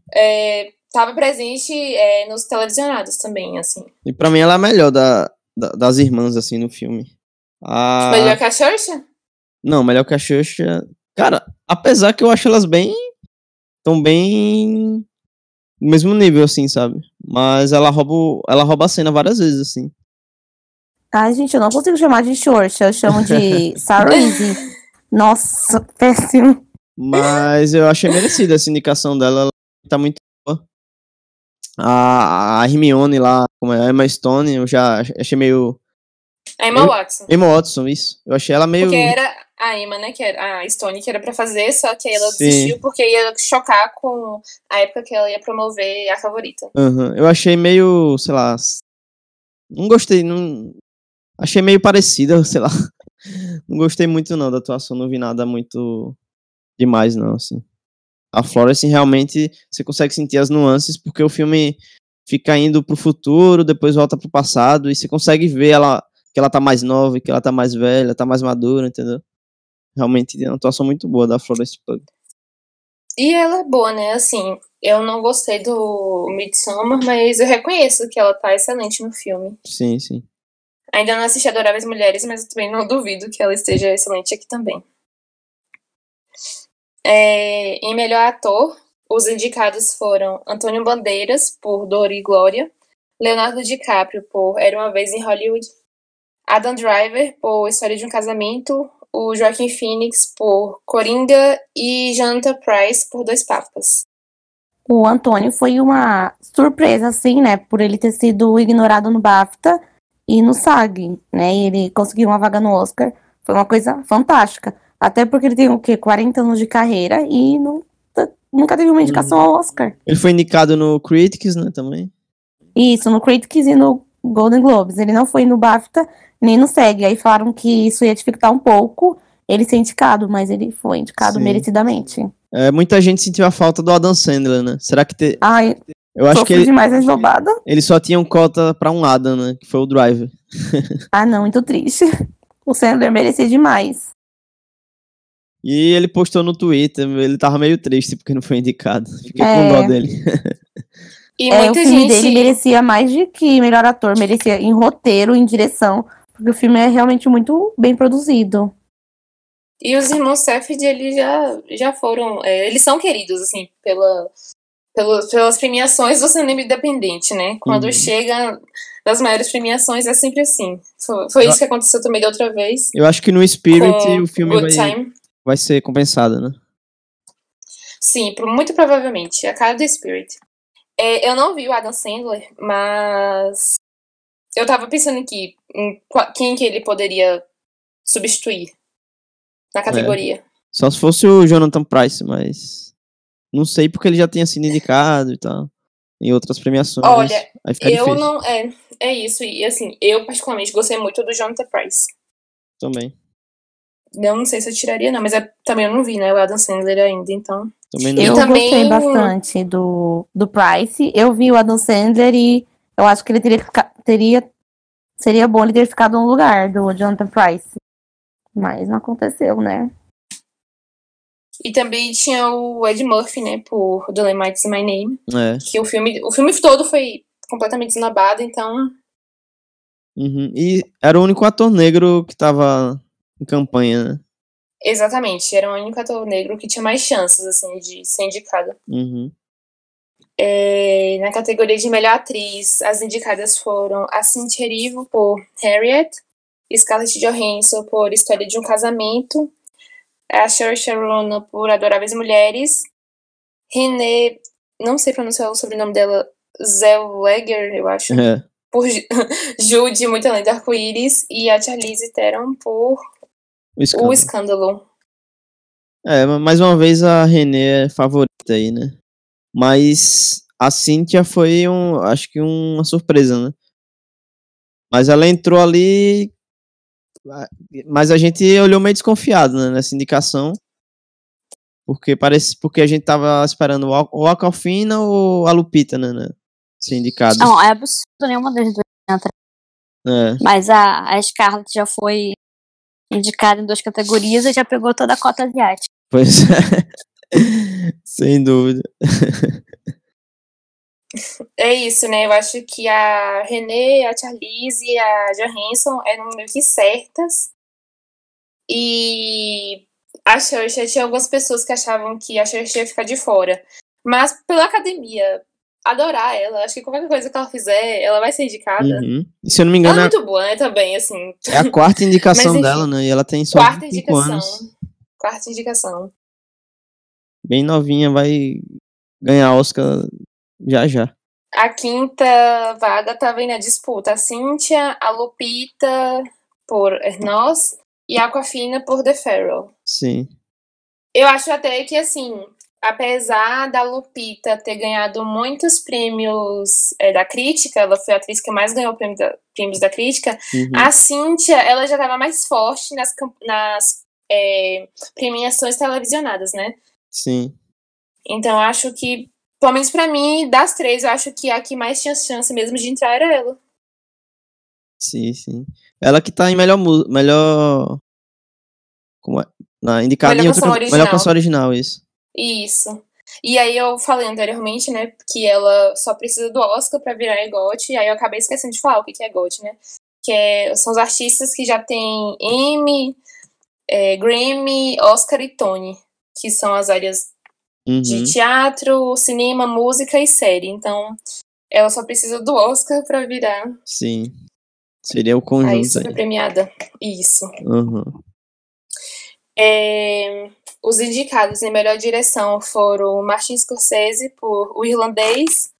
tava presente é, nos televisionados também, assim. E pra mim ela é a melhor da, da- das irmãs, assim, no filme. A... Melhor que a Xuxa? Não, melhor que a Xuxa. Cara, apesar que eu acho elas bem. tão bem. no mesmo nível, assim, sabe? Mas ela rouba, ela rouba a cena várias vezes, assim. Ai, gente, eu não consigo chamar de Xoxa, eu chamo de Sarise. Nossa, péssimo. Mas eu achei merecida essa indicação dela. Ela tá muito boa. A, a Hermione lá, como é, a Emma Stone, eu já achei meio. A Emma eu, Watson. Emma Watson, isso. Eu achei ela meio. Porque era a Emma, né? Que era a Stone que era pra fazer, só que aí ela Sim. desistiu porque ia chocar com a época que ela ia promover a favorita. Uhum. Eu achei meio, sei lá. Não gostei, não. Achei meio parecida, sei lá. Não gostei muito não da atuação, não vi nada muito demais não, assim. A Florence realmente você consegue sentir as nuances porque o filme fica indo pro futuro, depois volta pro passado e você consegue ver ela que ela tá mais nova, que ela tá mais velha, tá mais madura, entendeu? Realmente é uma atuação muito boa da Florence Pugh. E ela é boa, né? Assim, eu não gostei do Midsommar, mas eu reconheço que ela tá excelente no filme. Sim, sim. Ainda não assisti Adoráveis Mulheres, mas também não duvido que ela esteja excelente aqui também. É, em melhor ator, os indicados foram Antônio Bandeiras, por Dor e Glória, Leonardo DiCaprio, por Era Uma Vez em Hollywood, Adam Driver, por História de um Casamento, o Joaquim Phoenix, por Coringa e Jonathan Price, por Dois Papas. O Antônio foi uma surpresa, assim, né, por ele ter sido ignorado no BAFTA e no SAG, né, e ele conseguiu uma vaga no Oscar. Foi uma coisa fantástica. Até porque ele tem o quê? 40 anos de carreira e não, nunca teve uma indicação ao Oscar. Ele foi indicado no Critics, né, também? Isso, no Critics e no Golden Globes. Ele não foi no BAFTA nem no SEG. Aí falaram que isso ia dificultar um pouco ele ser indicado, mas ele foi indicado Sim. merecidamente. É, muita gente sentiu a falta do Adam Sandler, né? Será que te... Ai, eu acho que ele, demais roubada. Ele só tinha um cota para um Adam, né? Que foi o Driver. ah, não, muito triste. O Sandler merecia demais. E ele postou no Twitter, ele tava meio triste porque não foi indicado. Fiquei é... com dó dele. E é, o filme gente... dele merecia mais de que melhor ator, merecia em roteiro, em direção, porque o filme é realmente muito bem produzido. E os irmãos Safdie, eles já, já foram, é, eles são queridos, assim, pela, pelo, pelas premiações do cinema independente, né? Quando uhum. chega das maiores premiações, é sempre assim. Foi, foi isso que aconteceu também da outra vez. Eu acho que no Spirit o filme vai, vai ser compensado, né? Sim, muito provavelmente. A cara do Spirit. É, eu não vi o Adam Sandler, mas eu tava pensando aqui em quem que ele poderia substituir na é. categoria. É. Só se fosse o Jonathan Price, mas não sei porque ele já tinha sido indicado e tal. Em outras premiações. Olha, eu difícil. não. É, é isso. E assim, eu particularmente gostei muito do Jonathan Price. Também. Eu não sei se eu tiraria, não, mas é, também eu não vi, né? O Adam Sandler ainda, então. Também não. Eu também gostei bastante do, do Price. Eu vi o Adam Sandler e eu acho que ele teria, teria seria bom ele ter ficado no lugar do Jonathan Price. Mas não aconteceu, né? E também tinha o Ed Murphy, né, por Dolemite's My Name. É. Que o filme, o filme todo foi completamente desnabado, então. Uhum. E era o único ator negro que tava em campanha, né? Exatamente, era o único ator negro que tinha mais chances, assim, de ser indicado. Uhum. É, na categoria de melhor atriz, as indicadas foram a Cynthia Erivo por Harriet, Scarlett Johansson por História de um Casamento, a Saoirse Ronan por Adoráveis Mulheres, René, não sei pronunciar o sobrenome dela, Zellweger, eu acho, é. por Jude, Muito Além do Arco-Íris, e a Charlize Theron por o Escândalo. O Escândalo. É, mais uma vez a René é favorita aí, né? Mas a Cynthia foi um, acho que uma surpresa, né? Mas ela entrou ali, mas a gente olhou meio desconfiado né, nessa indicação, porque parece, porque a gente tava esperando ou a Calfina ou a Lupita, né, né ser indicados. Não, é absurdo nenhuma das duas entra. É. Mas a, a Scarlett já foi indicada em duas categorias e já pegou toda a cota asiática. Pois é. Sem dúvida. É isso, né? Eu acho que a René, a Charlize e a Johansson eram meio que certas. E a Saoirse tinha algumas pessoas que achavam que a Saoirse ia ficar de fora. Mas pela academia adorar ela, acho que qualquer coisa que ela fizer, ela vai ser indicada. Uhum. E se eu não me engano, ela é muito boa, né, também, assim. É a quarta indicação Mas, dela, né? E ela tem só quarta indicação. anos. Quarta indicação. Bem novinha, vai ganhar Oscar já já. A quinta vaga tava aí na disputa. A Cíntia, a Lupita por Nós e Aquafina por The Pharaoh. Sim. Eu acho até que, assim, apesar da Lupita ter ganhado muitos prêmios é, da crítica, ela foi a atriz que mais ganhou prêmios da, prêmios da crítica, uhum. a Cíntia, ela já estava mais forte nas, nas é, premiações televisionadas, né? Sim. Então, acho que, pelo menos pra mim, das três, eu acho que a que mais tinha chance mesmo de entrar era ela. Sim, sim. Ela que tá em melhor melhor como é? Na indicada melhor em outra, original. melhor canção original, isso. Isso. E aí eu falei anteriormente, né, que ela só precisa do Oscar para virar EGOT, e aí eu acabei esquecendo de falar o que é EGOT, né? Que é, são os artistas que já têm Emmy, é, Grammy, Oscar e Tony, que são as áreas uhum. de teatro, cinema, música e série. Então, ela só precisa do Oscar para virar. Sim. Seria o conjunto. Aí, super premiada. Isso. Uhum. É, os indicados em melhor direção foram Martin Scorsese por O Irlandês,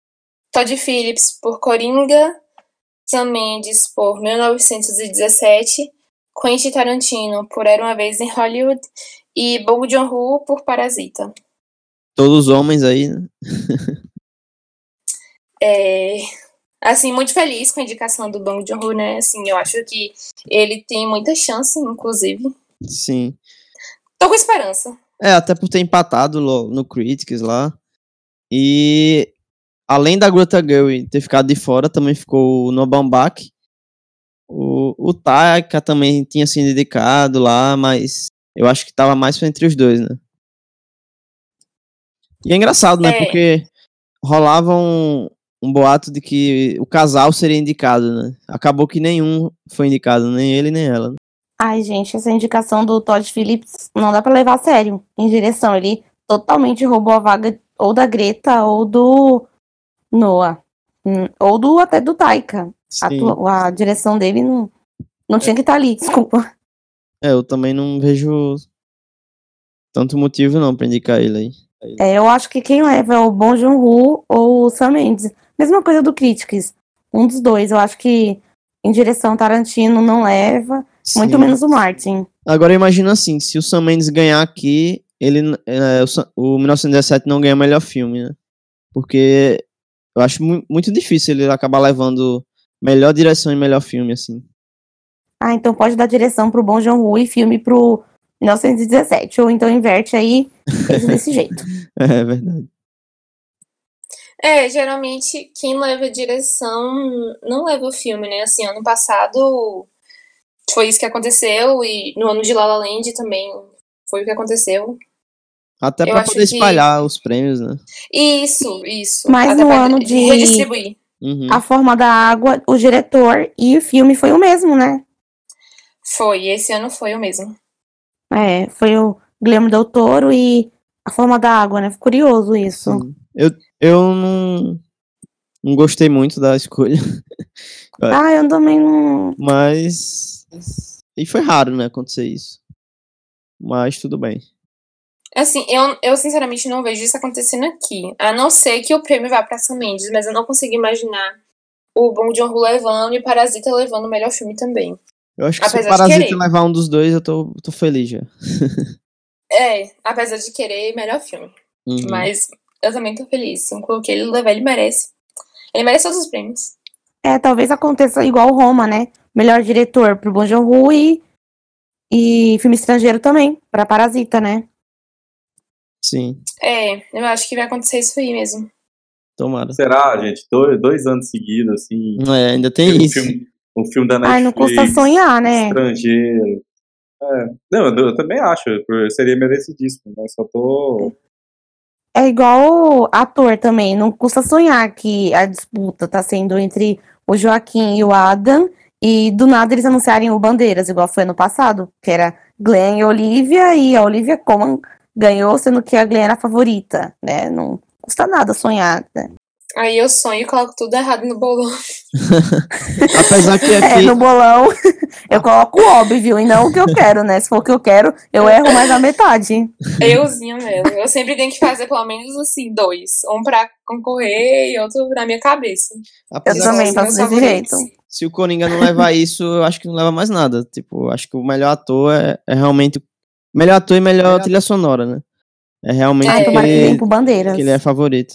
Todd Phillips por Coringa, Sam Mendes por 1917, Quentin Tarantino por Era Uma Vez em Hollywood e Bong Joon-ho por Parasita. Todos homens aí, né? é, assim, muito feliz com a indicação do Bong Joon-ho, né? Assim, eu acho que ele tem muita chance, inclusive. Sim. Tô com esperança. É, até por ter empatado no Critics lá. E além da Greta Gerwig ter ficado de fora, também ficou o Nobambak. O, o Taika também tinha sido indicado lá, mas eu acho que tava mais entre os dois, né? E é engraçado, né? É. Porque rolava um, um boato de que o casal seria indicado, né? Acabou que nenhum foi indicado, nem ele nem ela. Né? Ai, gente, essa indicação do Todd Phillips não dá para levar a sério em direção. Ele totalmente roubou a vaga ou da Greta ou do Noah. Hum, ou do até do Taika. A, a, direção dele não, não tinha que estar tá ali, desculpa. É, eu também não vejo tanto motivo não pra indicar ele aí. É, eu acho que quem leva é o Bon Joon-ho ou o Sam Mendes. Mesma coisa do Critics. Um dos dois. Eu acho que em direção Tarantino não leva. Sim. Muito menos o Martin. Agora imagina assim, se o Sam Mendes ganhar aqui, ele é, o, o 1917 não ganha melhor filme, né? Porque eu acho mu muito difícil ele acabar levando melhor direção e melhor filme, assim. Ah, então pode dar direção pro João Rui e filme pro 1917. Ou então inverte aí desse jeito. É verdade. É, geralmente quem leva direção não leva o filme, né? Assim, ano passado foi isso que aconteceu e no ano de La La Land também foi o que aconteceu. Até para poder espalhar que... os prêmios, né? Isso, isso. Mas Até no ano de redistribuir. Uhum. A Forma da Água, o diretor e o filme foi o mesmo, né? Foi, esse ano foi o mesmo. É, foi o Guilherme Del Toro e A Forma da Água, né? Curioso isso. Eu, eu não, não gostei muito da escolha. ah, eu também não. Mas e foi raro, né, acontecer isso. Mas tudo bem. Assim, eu, eu sinceramente não vejo isso acontecendo aqui. A não ser que o prêmio vá pra Sam Mendes, mas eu não consigo imaginar o Bong Joon-ho levando e Parasita levando o melhor filme também. Eu acho que apesar se o Parasita levar um dos dois, eu tô, tô feliz já. é, apesar de querer melhor filme. Uhum. Mas eu também tô feliz. Se eu coloquei ele levar, ele merece. Ele merece todos os prêmios. É, talvez aconteça igual Roma, né? melhor diretor pro Bong Joon-ho e, e filme estrangeiro também, para Parasita, né? Sim. É, eu acho que vai acontecer isso aí mesmo. Tomara. Será, gente? Dois, dois anos seguidos, assim. É, ainda tem um isso. Filme, um filme da Netflix. Ai, não custa sonhar, né? Estrangeiro. É. Não, eu, eu também acho. Seria merecidíssimo, mas só tô. É igual ator também. Não custa sonhar que a disputa tá sendo entre o Joaquim e o Adam e do nada eles anunciarem o Bandeiras, igual foi ano passado, que era Glenn e Olivia, e a Olivia Colman ganhou, sendo que a Glenn era a favorita, né? Não custa nada sonhar, né? Aí eu sonho e coloco tudo errado no bolão. Apesar que aqui... É, no bolão eu coloco o óbvio e não o que eu quero, né? Se for o que eu quero, eu erro mais a metade. Euzinho mesmo. Eu sempre tenho que fazer pelo menos assim, dois. Um pra concorrer e outro na minha cabeça. Apesar eu também faço desse jeito. se o Coringa não levar isso, eu acho que não leva mais nada. Tipo, acho que o melhor ator é, é realmente. Melhor ator e melhor, melhor trilha sonora, né? É realmente é, que, ele, que ele é favorito.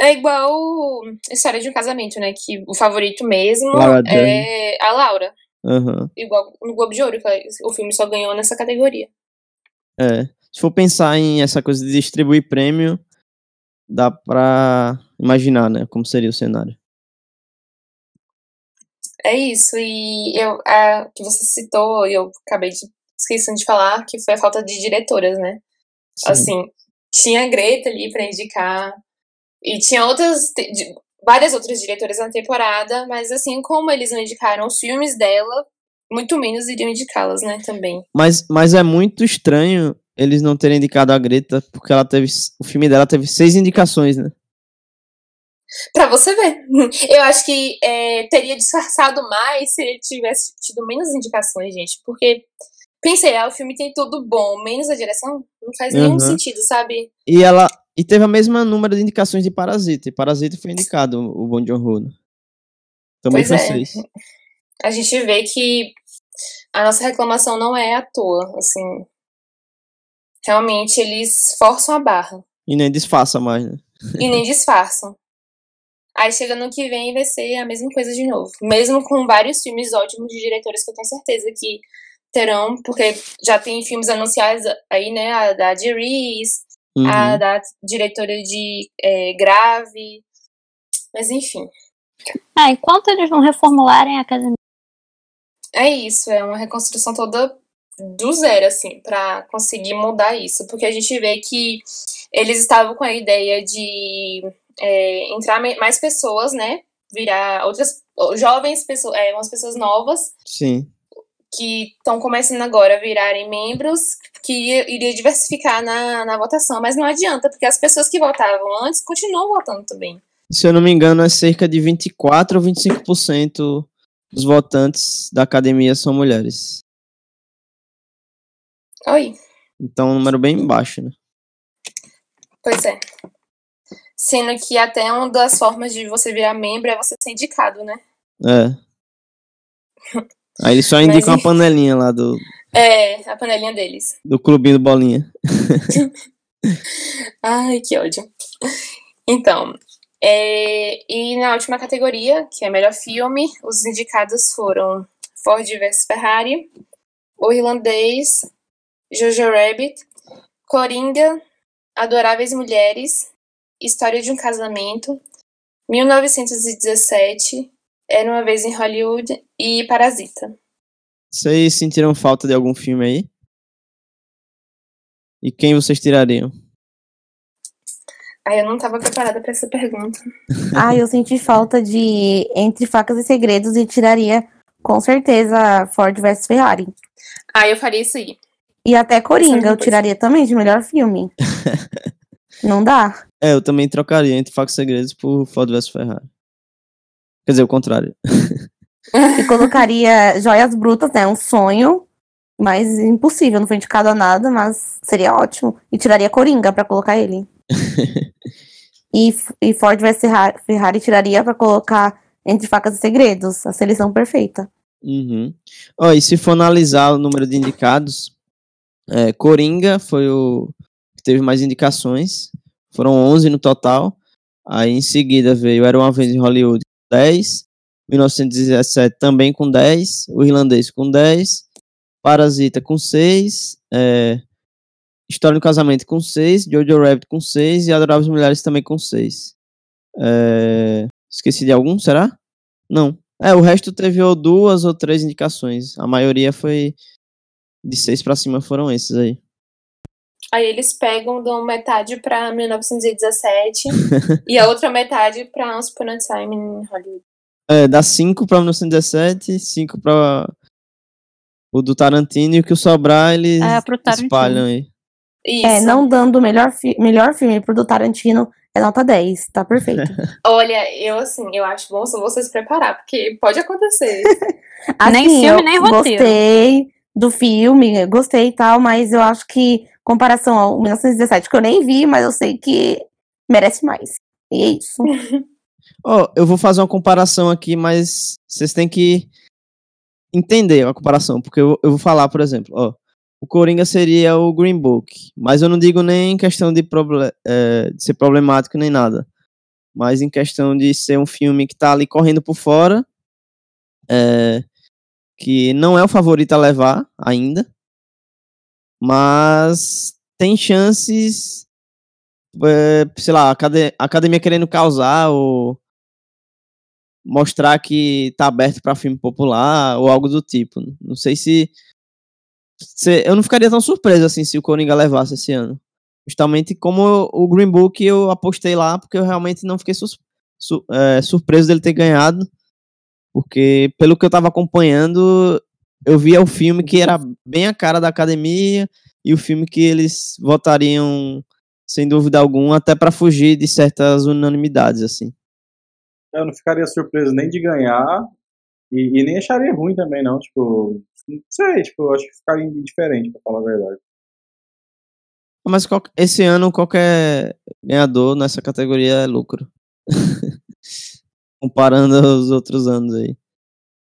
É igual História de um Casamento, né? Que o favorito mesmo é a Laura. Uhum. Igual no Globo de Ouro, que o filme só ganhou nessa categoria. É. Se for pensar em essa coisa de distribuir prêmio, dá pra imaginar, né? Como seria o cenário. É isso, e eu, a, que você citou, e eu acabei de esquecendo de falar, que foi a falta de diretoras, né? Sim. Assim, tinha a Greta ali para indicar, e tinha outras, várias outras diretoras na temporada, mas assim como eles não indicaram os filmes dela, muito menos iriam indicá-las, né, também. Mas, mas é muito estranho eles não terem indicado a Greta, porque ela teve. O filme dela teve seis indicações, né? Pra você ver. Eu acho que é, teria disfarçado mais se ele tivesse tido menos indicações, gente. Porque, pensei, ah, o filme tem tudo bom, menos a direção, não faz uhum. nenhum sentido, sabe? E ela. E teve a mesma número de indicações de Parasita. E Parasita foi indicado, o Bon Joon-ho. Né? Também pois foi é. seis. A gente vê que a nossa reclamação não é à toa, assim. Realmente eles forçam a barra. E nem disfarçam mais, né? E nem disfarçam. Aí chega no que vem vai ser a mesma coisa de novo. Mesmo com vários filmes ótimos de diretores que eu tenho certeza que terão, porque já tem filmes anunciados aí, né? A da Reese, uhum. a da diretora de é, Grave. Mas enfim. Ah, enquanto eles não reformularem a academia. É isso, é uma reconstrução toda do zero, assim, para conseguir mudar isso. Porque a gente vê que eles estavam com a ideia de é, entrar mais pessoas, né? Virar outras jovens pessoas, é, umas pessoas novas. Sim. Que estão começando agora a virarem membros, que iria diversificar na, na votação. Mas não adianta, porque as pessoas que votavam antes continuam votando também. Se eu não me engano, é cerca de 24 ou 25% dos votantes da academia são mulheres. Oi. Então, um número bem baixo, né? Pois é. Sendo que até uma das formas de você virar membro é você ser indicado, né? É. Aí eles só indicam Mas, a panelinha lá do. É, a panelinha deles. Do clubinho do Bolinha. Ai, que ódio. Então, é, e na última categoria, que é melhor filme, os indicados foram Ford vs Ferrari, O Irlandês, Jojo Rabbit, Coringa, Adoráveis Mulheres, História de um Casamento, 1917, Era uma vez em Hollywood e Parasita. Vocês sentiram falta de algum filme aí? E quem vocês tirariam? Ah, eu não estava preparada para essa pergunta. ah, eu senti falta de Entre Facas e Segredos e tiraria com certeza Ford vs Ferrari. Ah, eu faria isso aí. E até Coringa eu tiraria também de melhor filme. não dá. É, eu também trocaria entre Facas e Segredos por Ford vs Ferrari. Quer dizer, o contrário. e colocaria Joias Brutas, né? Um sonho, mas impossível, não foi indicado a nada, mas seria ótimo. E tiraria Coringa para colocar ele. e, e Ford vs Ferrari tiraria para colocar Entre Facas e Segredos, a seleção perfeita. Uhum. Oh, e se for analisar o número de indicados, é, Coringa foi o que teve mais indicações, foram 11 no total. Aí em seguida veio Era uma vez em Hollywood, 10. 1917 também com 10. O Irlandês com 10. Parasita com 6. É, História do Casamento com 6. Jojo Rabbit com 6. E Adoráveis Mulheres também com 6. É, esqueci de algum, será? Não. É, o resto teve ou duas ou três indicações. A maioria foi de 6 para cima foram esses aí. Aí eles pegam, dão metade pra 1917 e a outra metade pra Once Upon a Time in Hollywood. É, dá 5 pra 1917, 5 pra o do Tarantino e o que sobrar eles é, espalham aí. Isso. É, não dando o melhor, fi melhor filme pro do Tarantino é nota 10, tá perfeito. Olha, eu assim, eu acho bom só você se preparar, porque pode acontecer. assim, nem filme, nem roteiro. Gostei do filme, gostei e tal, mas eu acho que comparação ao 1917, que eu nem vi, mas eu sei que merece mais. E é isso. Oh, eu vou fazer uma comparação aqui, mas vocês têm que entender a comparação, porque eu, eu vou falar, por exemplo, ó, o Coringa seria o Green Book, mas eu não digo nem em questão de, é, de ser problemático nem nada, mas em questão de ser um filme que tá ali correndo por fora, é, que não é o favorito a levar ainda, mas tem chances, é, sei lá, a academia querendo causar ou mostrar que tá aberto para filme popular ou algo do tipo. Não sei se, se, eu não ficaria tão surpreso assim se o Coringa levasse esse ano. Justamente como o Green Book eu apostei lá porque eu realmente não fiquei su, su, é, surpreso dele ter ganhado, porque pelo que eu tava acompanhando eu via o filme que era bem a cara da academia e o filme que eles votariam sem dúvida alguma até para fugir de certas unanimidades assim. Eu não ficaria surpreso nem de ganhar e, e, nem acharia ruim também, não. Tipo, não sei, tipo, eu acho que ficaria indiferente, pra falar a verdade. Mas esse ano qualquer ganhador nessa categoria é lucro. Comparando os outros anos aí.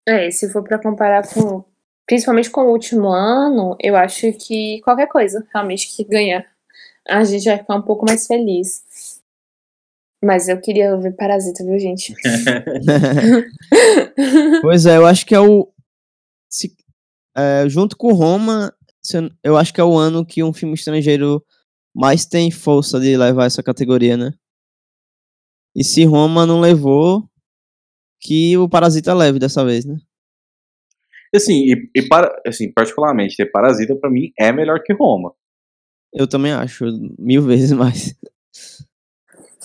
É, se for para comparar com. Principalmente com o último ano, eu acho que qualquer coisa, realmente, que ganhar, a gente vai ficar um pouco mais feliz. Mas eu queria ver Parasita, viu, gente? pois é, eu acho que é o. Se, é, junto com Roma, eu acho que é o ano que um filme estrangeiro mais tem força de levar essa categoria, né? E se Roma não levou, que o Parasita leve dessa vez, né? Assim, e, e para, assim, particularmente, ter Parasita para mim é melhor que Roma. Eu também acho, mil vezes mais.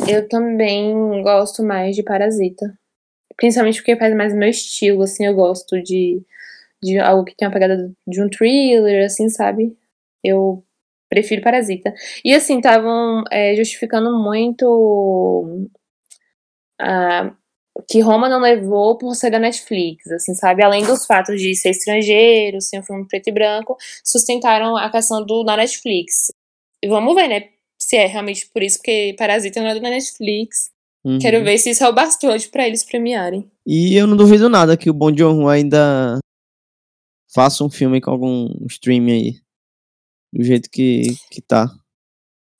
Eu também gosto mais de Parasita. Principalmente porque faz mais meu estilo, assim, eu gosto de, de algo que tem uma pegada de um thriller, assim, sabe? Eu prefiro Parasita. E assim, estavam é, justificando muito a, que Roma não levou por ser da Netflix, assim, sabe? Além dos fatos de ser estrangeiro, ser um filme preto e branco, sustentaram a questão do na Netflix. E vamos ver, né? se é realmente por isso, porque Parasita não é da Netflix. Uhum. Quero ver se isso é o bastante para eles premiarem. E eu não duvido nada que o Bon Joon ainda faça um filme com algum streaming aí. Do jeito que, que tá.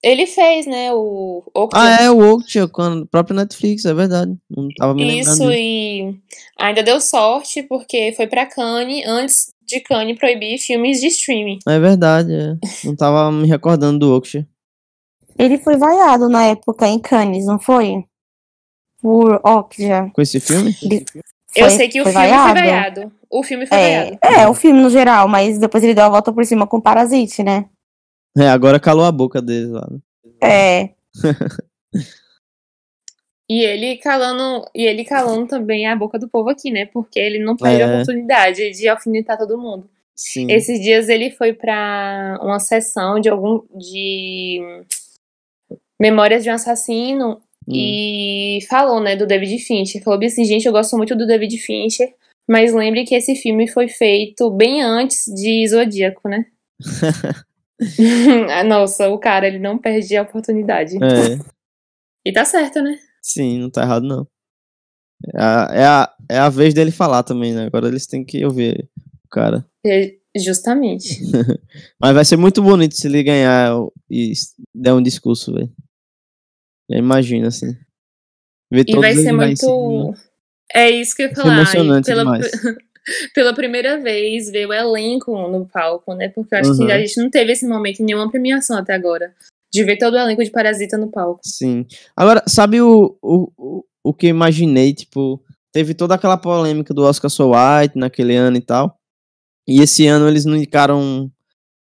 Ele fez, né, o Okja. Ah, é, o Okja, com a própria Netflix, é verdade. Não tava me Isso, lembrando. e ainda deu sorte, porque foi pra Cannes, antes de Cannes proibir filmes de streaming. É verdade, é. Não tava me recordando do Okja. Ele foi vaiado na época em Cannes, não foi? Por Okja. Com esse filme? Ele... Foi, eu sei que o filme vaiado. foi vaiado. O filme foi é, vaiado. É, o filme no geral, mas depois ele deu a volta por cima com Parasite, né? É, agora calou a boca dele lá. Né? É. e ele calando, e ele calando também a boca do povo aqui, né? Porque ele não perde é. a oportunidade de alfinetar todo mundo. Sim. Esses dias ele foi para uma sessão de algum de Memórias de um Assassino hum. e falou, né, do David Fincher. Falou assim, gente, eu gosto muito do David Fincher, mas lembre que esse filme foi feito bem antes de Zodíaco, né? Nossa, o cara, ele não perde a oportunidade. É. E tá certo, né? Sim, não tá errado, não. É a, é a, é a vez dele falar também, né? Agora eles têm que ouvir o cara. É, justamente. Mas vai ser muito bonito se ele ganhar e der um discurso, velho. Imagina, assim. Ver e vai ser muito. É isso que eu ia falar. Emocionante pela... pela primeira vez ver o elenco no palco, né? Porque eu acho uhum. que a gente não teve esse momento em nenhuma premiação até agora. De ver todo o elenco de Parasita no palco. Sim. Agora, sabe o, o, o que eu imaginei? Tipo, teve toda aquela polêmica do Oscar So White naquele ano e tal. E esse ano eles não indicaram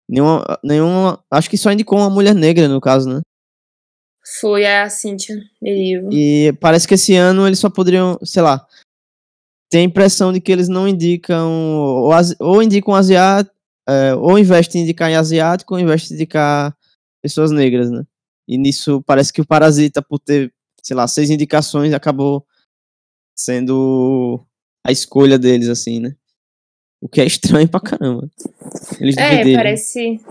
nenhuma. nenhuma acho que só indicou uma mulher negra, no caso, né? Foi a Cynthia Erivo. E parece que esse ano eles só poderiam, sei lá, tem a impressão de que eles não indicam, ou, ou indicam asiático, é, ou investem em indicar em asiático, ou investem em indicar pessoas negras, né? E nisso parece que o Parasita, por ter, sei lá, seis indicações, acabou sendo a escolha deles, assim, né? O que é estranho pra caramba. Eles é, parece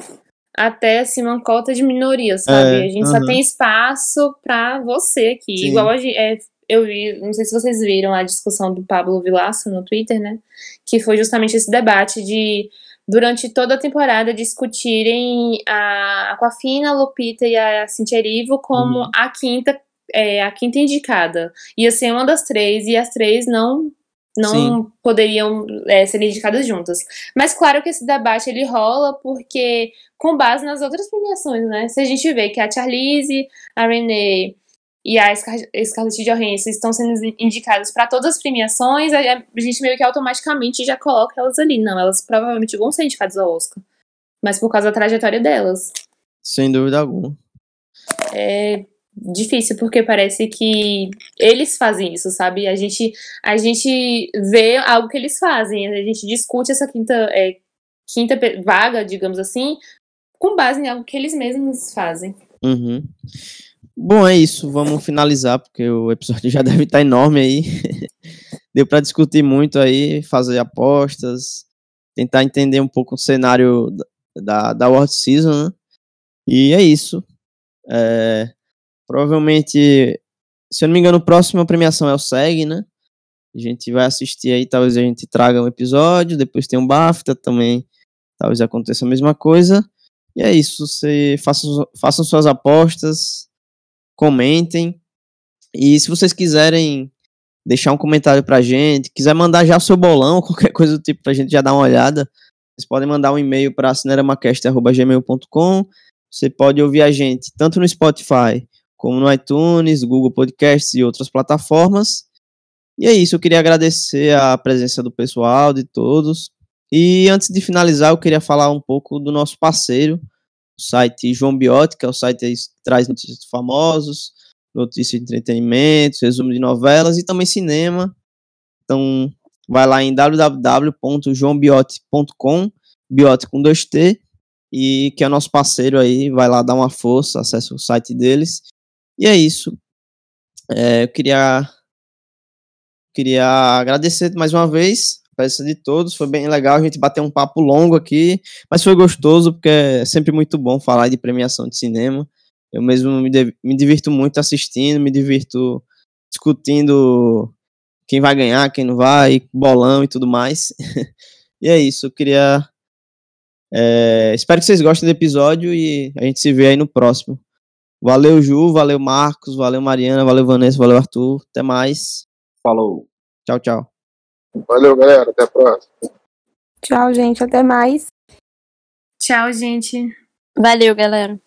até assim uma cota de minoria, sabe? É, a gente uh -huh. só tem espaço pra você aqui. Sim. Igual a gente, é, eu vi, não sei se vocês viram a discussão do Pablo Vilaça no Twitter, né? Que foi justamente esse debate de durante toda a temporada discutirem a Aquafina, a Lupita e a Cintia Erivo como uhum. a quinta é, a quinta indicada. Ia ser uma das três e as três não não Sim. poderiam é, ser indicadas juntas. Mas claro que esse debate ele rola porque com base nas outras premiações, né? Se a gente vê que a Charlize, a Renee e a Scarlett Johansson estão sendo indicadas para todas as premiações, a gente meio que automaticamente já coloca elas ali. Não, elas provavelmente vão ser indicadas ao Oscar. Mas por causa da trajetória delas. Sem dúvida alguma. É difícil porque parece que eles fazem isso, sabe? A gente a gente vê algo que eles fazem, a gente discute essa quinta é, quinta vaga, digamos assim, com base em algo que eles mesmos fazem. Uhum. Bom, é isso. Vamos finalizar, porque o episódio já deve estar enorme aí. Deu para discutir muito aí, fazer apostas, tentar entender um pouco o cenário da, da World Season, né? E é isso. É, provavelmente, se eu não me engano, a próxima premiação é o SEG, né? A gente vai assistir aí, talvez a gente traga um episódio, depois tem um BAFTA também, talvez aconteça a mesma coisa. E é isso, você façam, façam suas apostas, comentem. E se vocês quiserem deixar um comentário pra gente, quiser mandar já o seu bolão, qualquer coisa do tipo pra gente já dar uma olhada, vocês podem mandar um e-mail para cineramacast.gmail.com. Você pode ouvir a gente tanto no Spotify como no iTunes, Google Podcasts e outras plataformas. E é isso, eu queria agradecer a presença do pessoal, de todos. E antes de finalizar, eu queria falar um pouco do nosso parceiro, o site João Biótica, é o site que traz notícias famosos, notícias de entretenimento, resumo de novelas e também cinema. Então, vai lá em www.joãobiote.com, biote com 2T, e que é nosso parceiro aí, vai lá dar uma força, acesse o site deles. E é isso. É, eu queria, queria agradecer mais uma vez presença de todos. Foi bem legal a gente bater um papo longo aqui, mas foi gostoso porque é sempre muito bom falar de premiação de cinema. Eu mesmo me, me divirto muito assistindo, me divirto discutindo quem vai ganhar, quem não vai, bolão e tudo mais. e é isso, eu queria. É, espero que vocês gostem do episódio e a gente se vê aí no próximo. Valeu, Ju, valeu, Marcos, valeu, Mariana, valeu, Vanessa, valeu, Arthur. Até mais. Falou. Tchau, tchau. Valeu, galera. Até a próxima. Tchau, gente. Até mais. Tchau, gente. Valeu, galera.